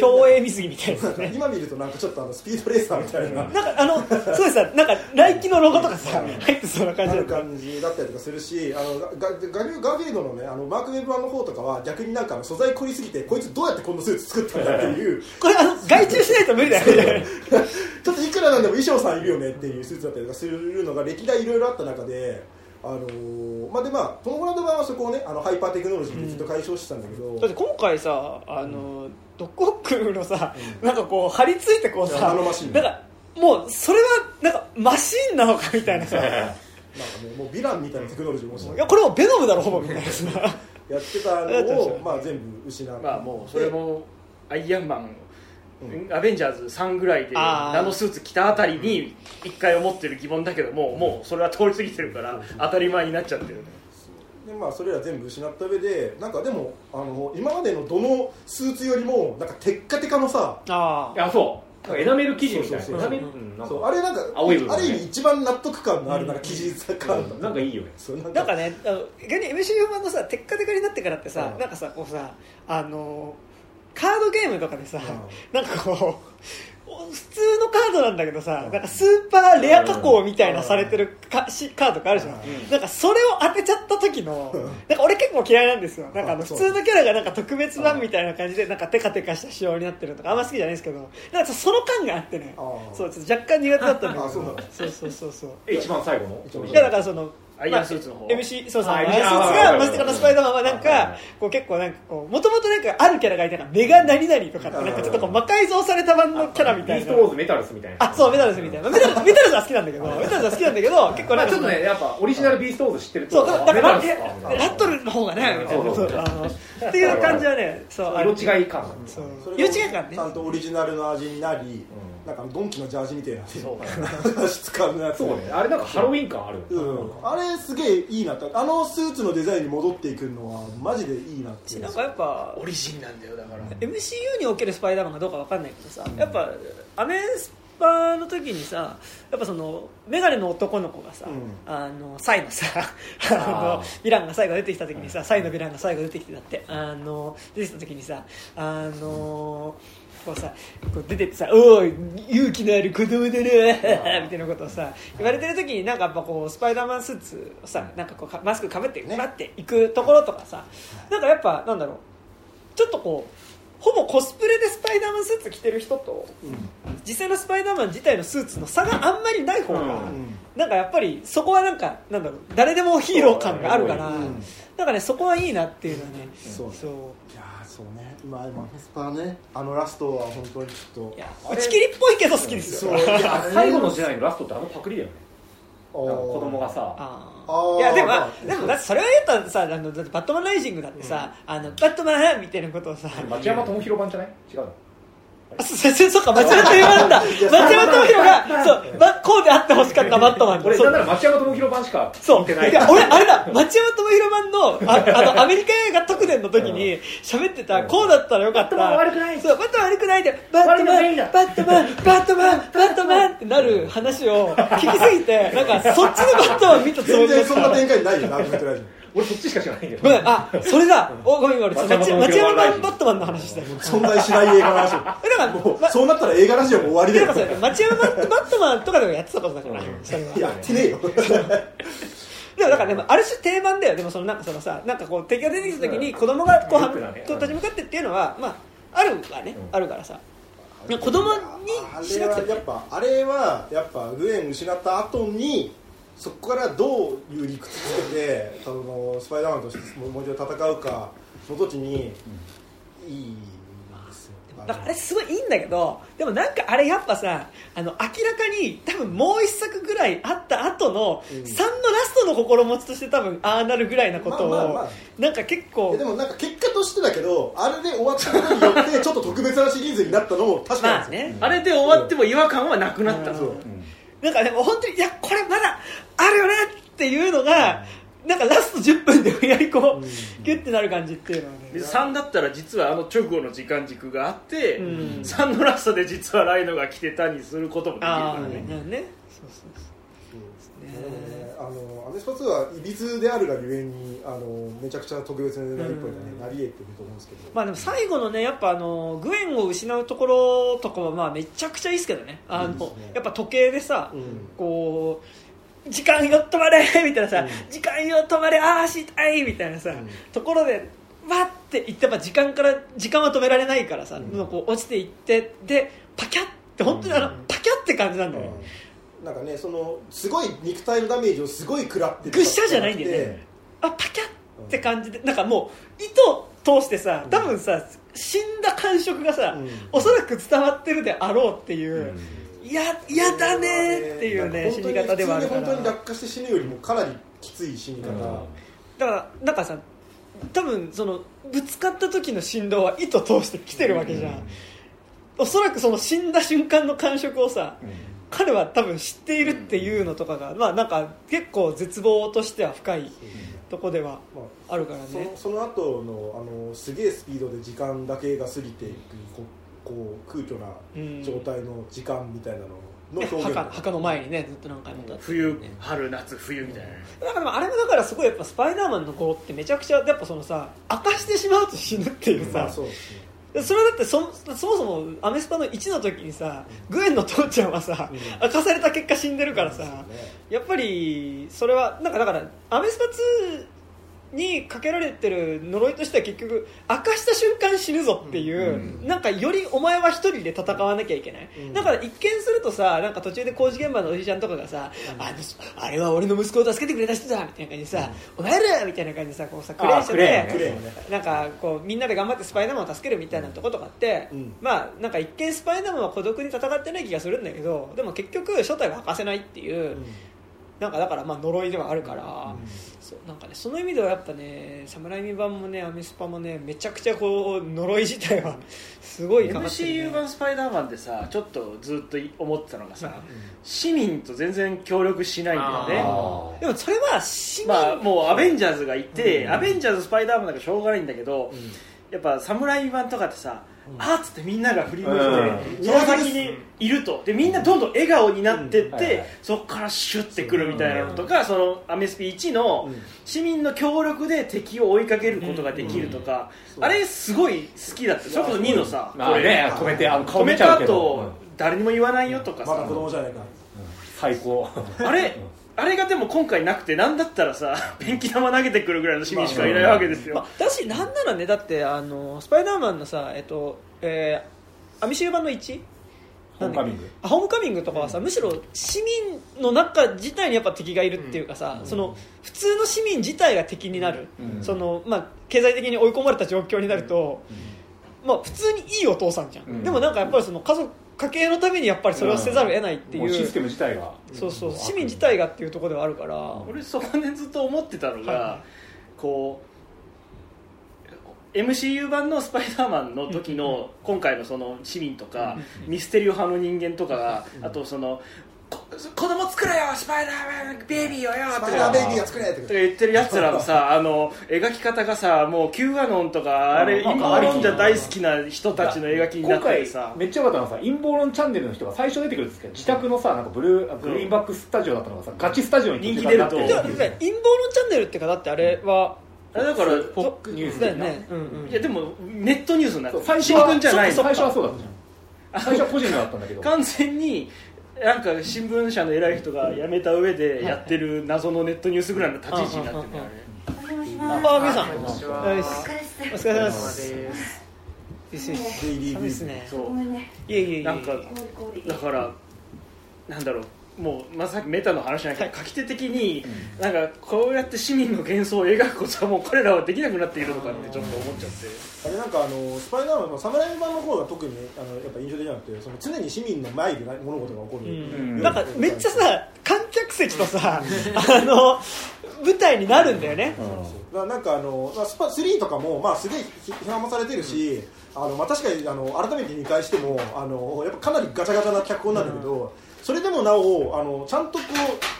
競泳水着みたいななんか今見るとなんかちょっとあのスピードレーサーみたいな、なんかあのそうですさなんかナイキのロゴとかさ入ってそうな感じなるだった感じだったりとかするしあのガガガガーフィールドのねあのマーク・ウェブ版の方とかは逆になんか素材凝りすぎてこいつどうやってこんなスーツ作ったんだっていう。(laughs) これあの外注しないと無理だよね。(laughs) ちょっといくらなんでも衣装さんいるよねっていうスーツだったりとかするのが歴代いろいろあった中であのーまあでまあトム・ホランド版はそこをねあのハイパーテクノロジーでずっと解消してたんだけど、だって今回さあのドックオクのさ、なんかこう張り付いてこうさナノマシンなんかもうそれはなんかマシーンなのかみたいなさ。い (laughs) なんかもうもうヴィランみたいなテクノロジーもしやこれもベノムだろほぼみたいなさ。やってたのを、(laughs) まあ、全部失ってまあもうそれもアイアンマンアベンジャーズ3ぐらいであー。ナノスーツ着たあたりに一回思ってる疑問だけどももうそれは通り過ぎてるから当たり前になっちゃってるでまあ、それら全部失った上でなんかでもあの今までのどのスーツよりもなんかテッカテカのさあいやそう。なんかエナメル生地みたいな。あれなんか青い部分ね。ある意味一番納得感のあるなんか生地感だったなんかいいよね。(laughs) そうなんなんかねあの逆に MCU 版のさテッカテカになってからってさ、うん。なんかさこうさあのカードゲームとかでさ、なんかこう普通のカードなんだけどさ、うん。なんかスーパーレア加工みたいなされてるかしカードがあるじゃん、うん。なんかそれを当てちゃった時の、うん。なんか俺結構嫌いなんですよ。なんかあの普通のキャラがなんか特別版みたいな感じでなんかテカテカした仕様になってるとかあんま好きじゃないんですけどなんかその感があってね。そうちょっと若干苦手だったんだけど。(laughs) あそうそうそうそうそう。え一番最後の？一番いやだからそのアイアンスーツの方。MC そうそう。あアイアンスーツあがあマステカのスパイダーマンはなんかこう結構なんかこうもともとなんかあるキャラがいてなんかメガ何々とかってなんかちょっとこう魔改造された版のキャラみたいな。ビーストウォーズメタルスみたいな。あそうメタルスみたいな。メタルスメタルスは好きなんだけどメタルスは好きなんだけど結構まなんかあちょっとねやっぱオリジナルビーストウォーズ知ってるとそうだからラットルの方がねみたい。なそうそう。あのっていう感じはねそう色違い感。そう色違い感ね。ちゃんとオリジナルの味になり、なんかドンキのジャージみたいな。そう (laughs) 質感のやつ。そうね。あれなんかハロウィン感ある。うん、あれすげえいいなってあのスーツのデザインに戻っていくのはマジでいいなって。なんかやっぱオリジンなんだよだから。MCU におけるスパイダーマンがどうかわかんないけどさやっぱアメスパの時にさやっぱそのメガネの男の子がさ、うん。あのサイのさ (laughs) あのヴィランが最後出てきた時にさサイのヴィランが最後出てきてだって。あの出てきた時にさあのこうさこう出てってさ「おい勇気のある子供だな」みたいなことをさ言われてる時になんかやっぱこうスパイダーマンスーツをさなんかこうかマスクかぶってね。バッていくところとかさなんかやっぱなんだろうちょっとこうほぼコスプレでスパイダーマンスーツ着てる人と実際のスパイダーマン自体のスーツの差があんまりない方が、うん。なんかやっぱりそこはなんかなんだろう誰でもヒーロー感があるから、うん。なんかねそこはいいなっていうのはね、そうそういやーそうね今今フェスパーねあのラストは本当にちょっと。いや打ち切りっぽいけど好きですよ。そういやあれ最後の時代のラストってあのパクリだよね。おー。なんか子供がさ。いやでも、まあでもだってそれを言ったらさあのだってバットマンライジングだってさ、あのバットマンみたいなことをさ。町山智博版じゃない？違うの？あそそそそっか町山智博だ。町山智博がそうばこうであってほしかったバットマンそう。俺なんなら町山智博版しかそう。見てない。いや俺あれだ。町山智博版のああのアメリカ映画特電の時に喋ってた、こうだったらよかった。バットマン悪くない。そうバットマン悪くないでバットマンバットマンバットマンバットマンってなる話を聞きすぎてなんかそっちのバットマン見たつもりだった。全然そんな展開ないよな俺そっちしか知らないけど。ごめんあそれだ。おごめんごめん俺町町山バットマンの話したよ。存在しない映画の話えだからもうそうなったら映画ラジオも終わりだよ。町山バッバットマンとかでもやってたことだからそれはやってねえよ。(laughs) でもだからでもある種定番だよ。でもそのなんかそのさなんかこう敵が出てきた時に子供がこうね。こう立ち向かってっていうのはまああるわね、あるからさ。子供にあしなくてれはやっぱあれはやっぱグエン失った後にそこからどういう理屈つけてそのスパイダーマンとしてもう一度戦うかの時にいいですよ。だからあれすごいいいんだけどでもなんかあれやっぱさあの明らかに多分もう一作ぐらいあった後のうん。3のラストの心持ちとして多分ああなるぐらいなことを、まあまあまあ。なんか結構えでもなんか結果としてだけどあれで終わったことによってちょっと特別なシリーズになったのも確かまあれで終わっても違和感はなくなった、ううなんかでも本当にいやこれまだあるよねっていうのが、なんかラスト10分で無理やりこう、うん。ギュッてなる感じっていうのはね。で3だったら実はあの直後の時間軸があって、うん。3のラストで実はライノが来てたにすることもできるからね。ねね。そうそうそう。ねあのアメスパ2はいびつであるがゆえにあのめちゃくちゃ特別な一歩にはね、なり得てると思うんですけど、まあでも最後のねやっぱあのグエンを失うところとかはまあめちゃくちゃいいですけどね。あのね。やっぱ時計でさ、うん。こう時間よ止まれみたいなさ、うん。時間よ止まれああしたいみたいなさ、ん。ところでわっていってやっぱ時間から時間は止められないからさ、うん。こう落ちていってでパキャって本当にあの、うん。パキャって感じなんだよね、なんかねそのすごい肉体のダメージをすごい食らってぐっしゃじゃないんだよね。あパキャって感じでなんかもう糸通してさ多分さ死んだ感触がさ、うん。おそらく伝わってるであろうっていう、いや嫌だねっていうね死に方ではあるから。本当に落下して死ぬよりもかなりきつい死に方、だからなんかさ多分そのぶつかった時の振動は糸通してきてるわけじゃん、おそらくその死んだ瞬間の感触をさ、彼は多分知っているっていうのとかが、まあなんか結構絶望としては深いとこではまあるからそねのその後のあのすげえスピードで時間だけが過ぎていくここう空虚な状態の時間みたいなのの表現、墓墓の前にねずっと何回も立って冬春夏冬みたいな。だからでもあれもだからすごいやっぱスパイダーマンの頃ってめちゃくちゃやっぱそのさ明かしてしまうと死ぬっていうさまあそうですねそれはだってそそもそもアメスパの1の時にさグエンの父ちゃんはさうん。明かされた結果死んでるからさね。やっぱりそれはなんかだからアメスパ2にかけられてる呪いとしては結局明かした瞬間死ぬぞっていう、なんかよりお前は一人で戦わなきゃいけない、うん。だから一見するとさなんか途中で工事現場のおじちゃんとかがさ、あのあれは俺の息子を助けてくれた人だみたいな感じでさ、お前らみたいな感じでさこうさクレーンしてクレーンね。クレーンね。なんかこうみんなで頑張ってスパイダーマンを助けるみたいなとことかって、うん。まあなんか一見スパイダーマンは孤独に戦ってない気がするんだけどでも結局正体は明かせないっていう、なんかだからまあ呪いではあるから、そうなんかねその意味ではやっぱね侍未版もねアメスパもねめちゃくちゃこう呪い自体は (laughs) すごいかかね、MCU 版スパイダーマンでさちょっとずっと思ってたのがさ、まあ市民と全然協力しないんだよね。あでもそれは市民、まあもうアベンジャーズがいて、うん。アベンジャーズスパイダーマンなんかしょうがないんだけど、やっぱ侍版とかってさ、あーっつってみんなが振り向いて、うん。その先にいると。でみんなどんどん笑顔になってって、うん。はいはい。そこからシュッてくるみたいなのとか、そのアメスピ1のうん。市民の協力で敵を追いかけることができるとか、うん。あれすごい好きだった。それこそ2のさ、まあね止めてあの顔止め見ちゃたうけど、後誰にも言わないよとかまださ、子供じゃないか最高。あれあれがでも今回なくてなんだったらさペンキ玉投げてくるぐらいの市民しかいないわけですよ、まあ、だしなんならねだってあのスパイダーマンのさえっとえー、アミシュー版の 1? ホームカミング。あホームカミングとかはさ、むしろ市民の中自体にやっぱ敵がいるっていうかさ、その普通の市民自体が敵になる、うん。そのまあ、経済的に追い込まれた状況になると、まあ、普通にいいお父さんじゃん、うん。でもなんかやっぱりその家族家計のためにやっぱりそれをせざるを得ないっていう,、もシステム自体が。そうそう。市民自体がっていうところではあるから、俺そこでずっと思ってたのが、はこう MCU 版の「スパイダーマン」の時の今回のその市民とかミステリオ派の人間とかがあとそのこ子供作れよスパイダーマンベイビーをよスパイダーベイビーが作れとかと。か言ってるやつらのさ (laughs) あの描き方がさもう Q アノンとかあれうん陰謀論者大好きな人たちの描きになっててさ。めっちゃ良かったのはさ陰謀論チャンネルの人が最初出てくるんですけど自宅のさなんかブルーグリーンバックスタジオだったのがさガチスタジオに人気出ると。陰謀論チャンネルっていうかだってあれはあれだからフォックニュースだよね、うんうん、いやでもネットニュースになって最初は最初はそうだったじゃん最初は個人のだったんだけど。完全になんか新聞社の偉い人が辞めた上でやってる謎のネットニュースぐらいの立ち位置になってるあます。皆さん。お疲れっす。お疲れ様でおす疲れ様です。ですね。いえいえなんか。だからなんだろうもうまあ、さっきメタの話じゃないけど、はい。書き手的に、なんかこうやって市民の幻想を描くことはもう彼らはできなくなっているのかってちょっと思っちゃって。あれなんかあのスパイダーマンのサムライ版の方が特にあのやっぱ印象的なのってその常に市民の前で物事が起こる、うん。なんかめっちゃさ観客席とさあの舞台になるんだよね、だからなんかあのまあスパ3とかもまあすげえ批判もされてるし、あのまあ確かにあの改めて見返してもあのやっぱかなりガチャガチャな脚本なんだけど、それでもなおあのちゃんとこ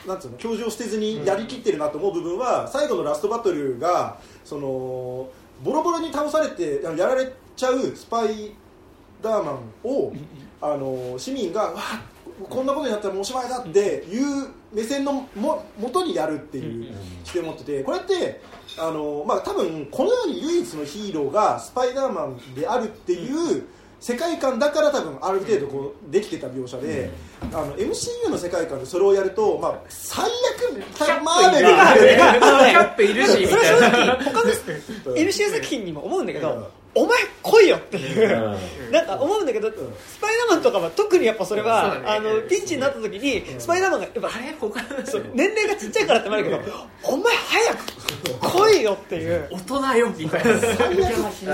うなんつうの教授を捨てずにやりきってるなと思う部分は、最後のラストバトルがそのボロボロに倒されてあのやられちゃうスパイダーマンをあの市民がわこんなことになったらもうおしまいだっていう目線のも元にやるっていう視点を持っててこれってあの、まあ、多分この世に唯一のヒーローがスパイダーマンであるっていう世界観だから多分ある程度こうできてた描写で、あの MCU の世界観でそれをやると、まあ、最悪マーベルキャップいるしみそれたいな。(laughs) は正直他の MCU 作品にも思うんだけど、お前来いよっていう、なんか思うんだけど、スパイダーマンとかは特にやっぱそれはあのピンチになった時にスパイダーマンがやっぱあれ他そう年齢がちっちゃいからってもあるけど、お前早く来いよっていう。大人よみたいな。(laughs)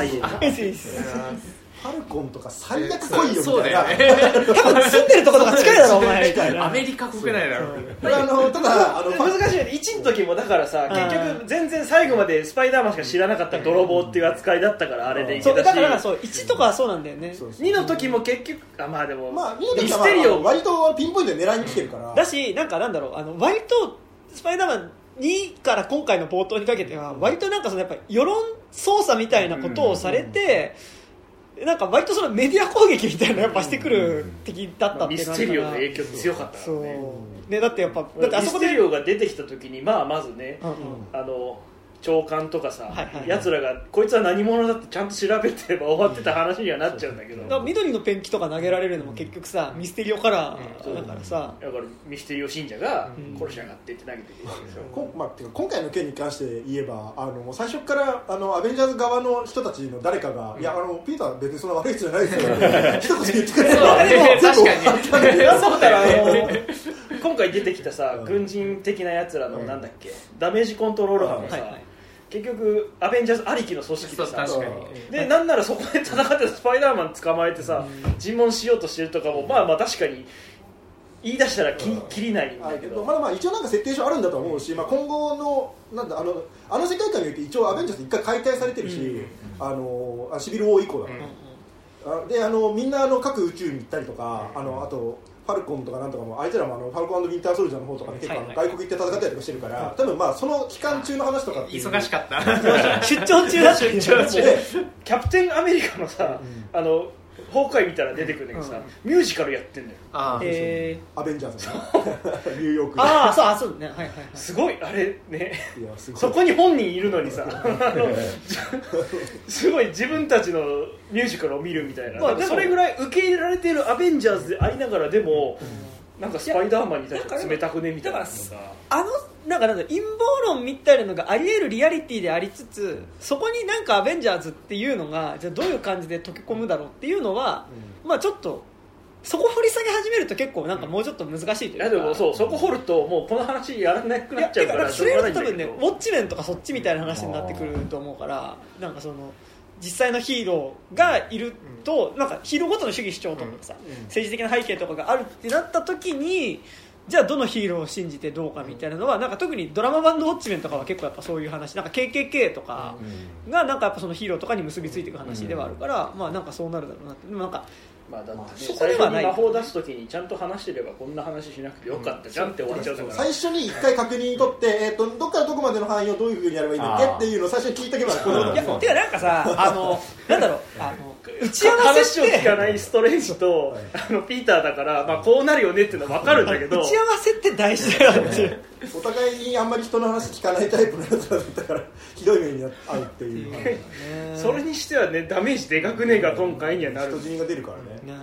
あいいねファルコンとか最悪来いよそうみたいな。だよね。多分住んでるところが近いだろお前。みたいなアメリカ国内だろあのただあの難しい。よね1の時もだからさうん。結局全然最後までスパイダーマンしか知らなかった泥棒っていう扱いだったからあれでいそうけたし。だからそう1とかはそうなんだよね。そうそう2の時も結局あまあでもまあ、ミステリオ。割とピンポイントで狙いに来てるから。だしなんかなんだろう。あの割とスパイダーマン2から今回の冒頭にかけては割となんかそのやっぱ世論操作みたいなことをされて、なんか割とそのメディア攻撃みたいなのやっぱしてくる敵だったってミステリオの影響強かったからね。ねだってやっぱだってあそこでミステリオが出てきた時にまあまずねうんうん。あの長官とかさ、はいはい奴らがこいつは何者だってちゃんと調べてれば終わってた話にはなっちゃうんだけど、だから緑のペンキとか投げられるのも結局さミステリオカラーだからさ、だからミステリオ信者がうん。殺しやがってって投げてくるわけですよ、こんまあ、てか今回の件に関して言えばあのもう最初からあのアベンジャーズ側の人たちの誰かが、いやあのピーター別にそんな悪い人じゃないですよ一言言ってくれればそうね確かに。そうだよあの今回出てきたさうん。軍人的なやつらのうん。なんだっけダメージコントロール班がさ、はいはい結局アベンジャーズありきの組織でさ。そう確かに。でなんならそこで戦ってたスパイダーマン捕まえてさ尋問しようとしてるとかもまあまあ確かに言い出したらききりないんだけど。まだまあ一応なんか設定上あるんだと思うし、まあ、今後のなんだあのあの世界観において一応アベンジャーズ一回解体されてるし、あのあシビルウォー以降だから、あであのみんなあの各宇宙に行ったりとか、あのあとファルコンとかなんとかもあいつらもあのファルコンウィンターソルジャーの方とかね結構あのはい外国行って戦ったりとかしてるから、多分まあその期間中の話とかっていう。忙しかった。出張中だ (laughs) 出張中。でキャプテンアメリカのさ、あの崩壊見たら出てくるんだけどさ、ミュージカルやってんだよ。ああえアベンジャーズの。ねニューヨークー、ああそうあそうね。はいはいはい。すごいあれね。いやすごい。そこに本人いるのにさ。(laughs) (laughs) すごい自分たちのミュージカルを見るみたいな,、まあそれぐらい受け入れられているアベンジャーズでありながらでも、なんかスパイダーマンに対して冷たくねみたいなのが。あのなんかなんだ陰謀論みたいなのがあり得るリアリティでありつつそこになんかアベンジャーズっていうのがじゃあどういう感じで溶け込むだろうっていうのは、まあちょっとそこ掘り下げ始めると結構なんかもうちょっと難しいというか、いやでもそうそこ掘るともうこの話やらなくなっちゃうからいやだからそれより多分ねウォッチメンとかそっちみたいな話になってくると思うからなんかその実際のヒーローがいると、なんかヒーローごとの主義主張とかさ、政治的な背景とかがあるってなった時にじゃあどのヒーローを信じてどうかみたいなのはなんか特にドラマ版の「ウォッチメン」とかは結構やっぱそういう話なんか KKK とかがなんかやっぱそのヒーローとかに結びついていく話ではあるから、まあなんかそうなるだろうなって。でもなんかまあだってね、そこ最初ではない。に魔法を出す時にちゃんと話してればこんな話しなくてよかったじゃんって終わっちゃうから、最初に一回確認取って、えー、とどっからどこまでの範囲をどういうふうにやればいいんだっけっていうのを最初に聞いとけばこういやだそうてかなんかさあのなんだろうあの打ち合わ話せってを聞かないストレンジと、あのピーターだから、まあ、こうなるよねっていうのは分かるんだけど打ち合わせって大事だよって (laughs) お互いにあんまり人の話聞かないタイプのやつらだったからひどい目に遭うっていう、(laughs) それにしてはねダメージでかくねえが今回にはなる。人死にが出るからね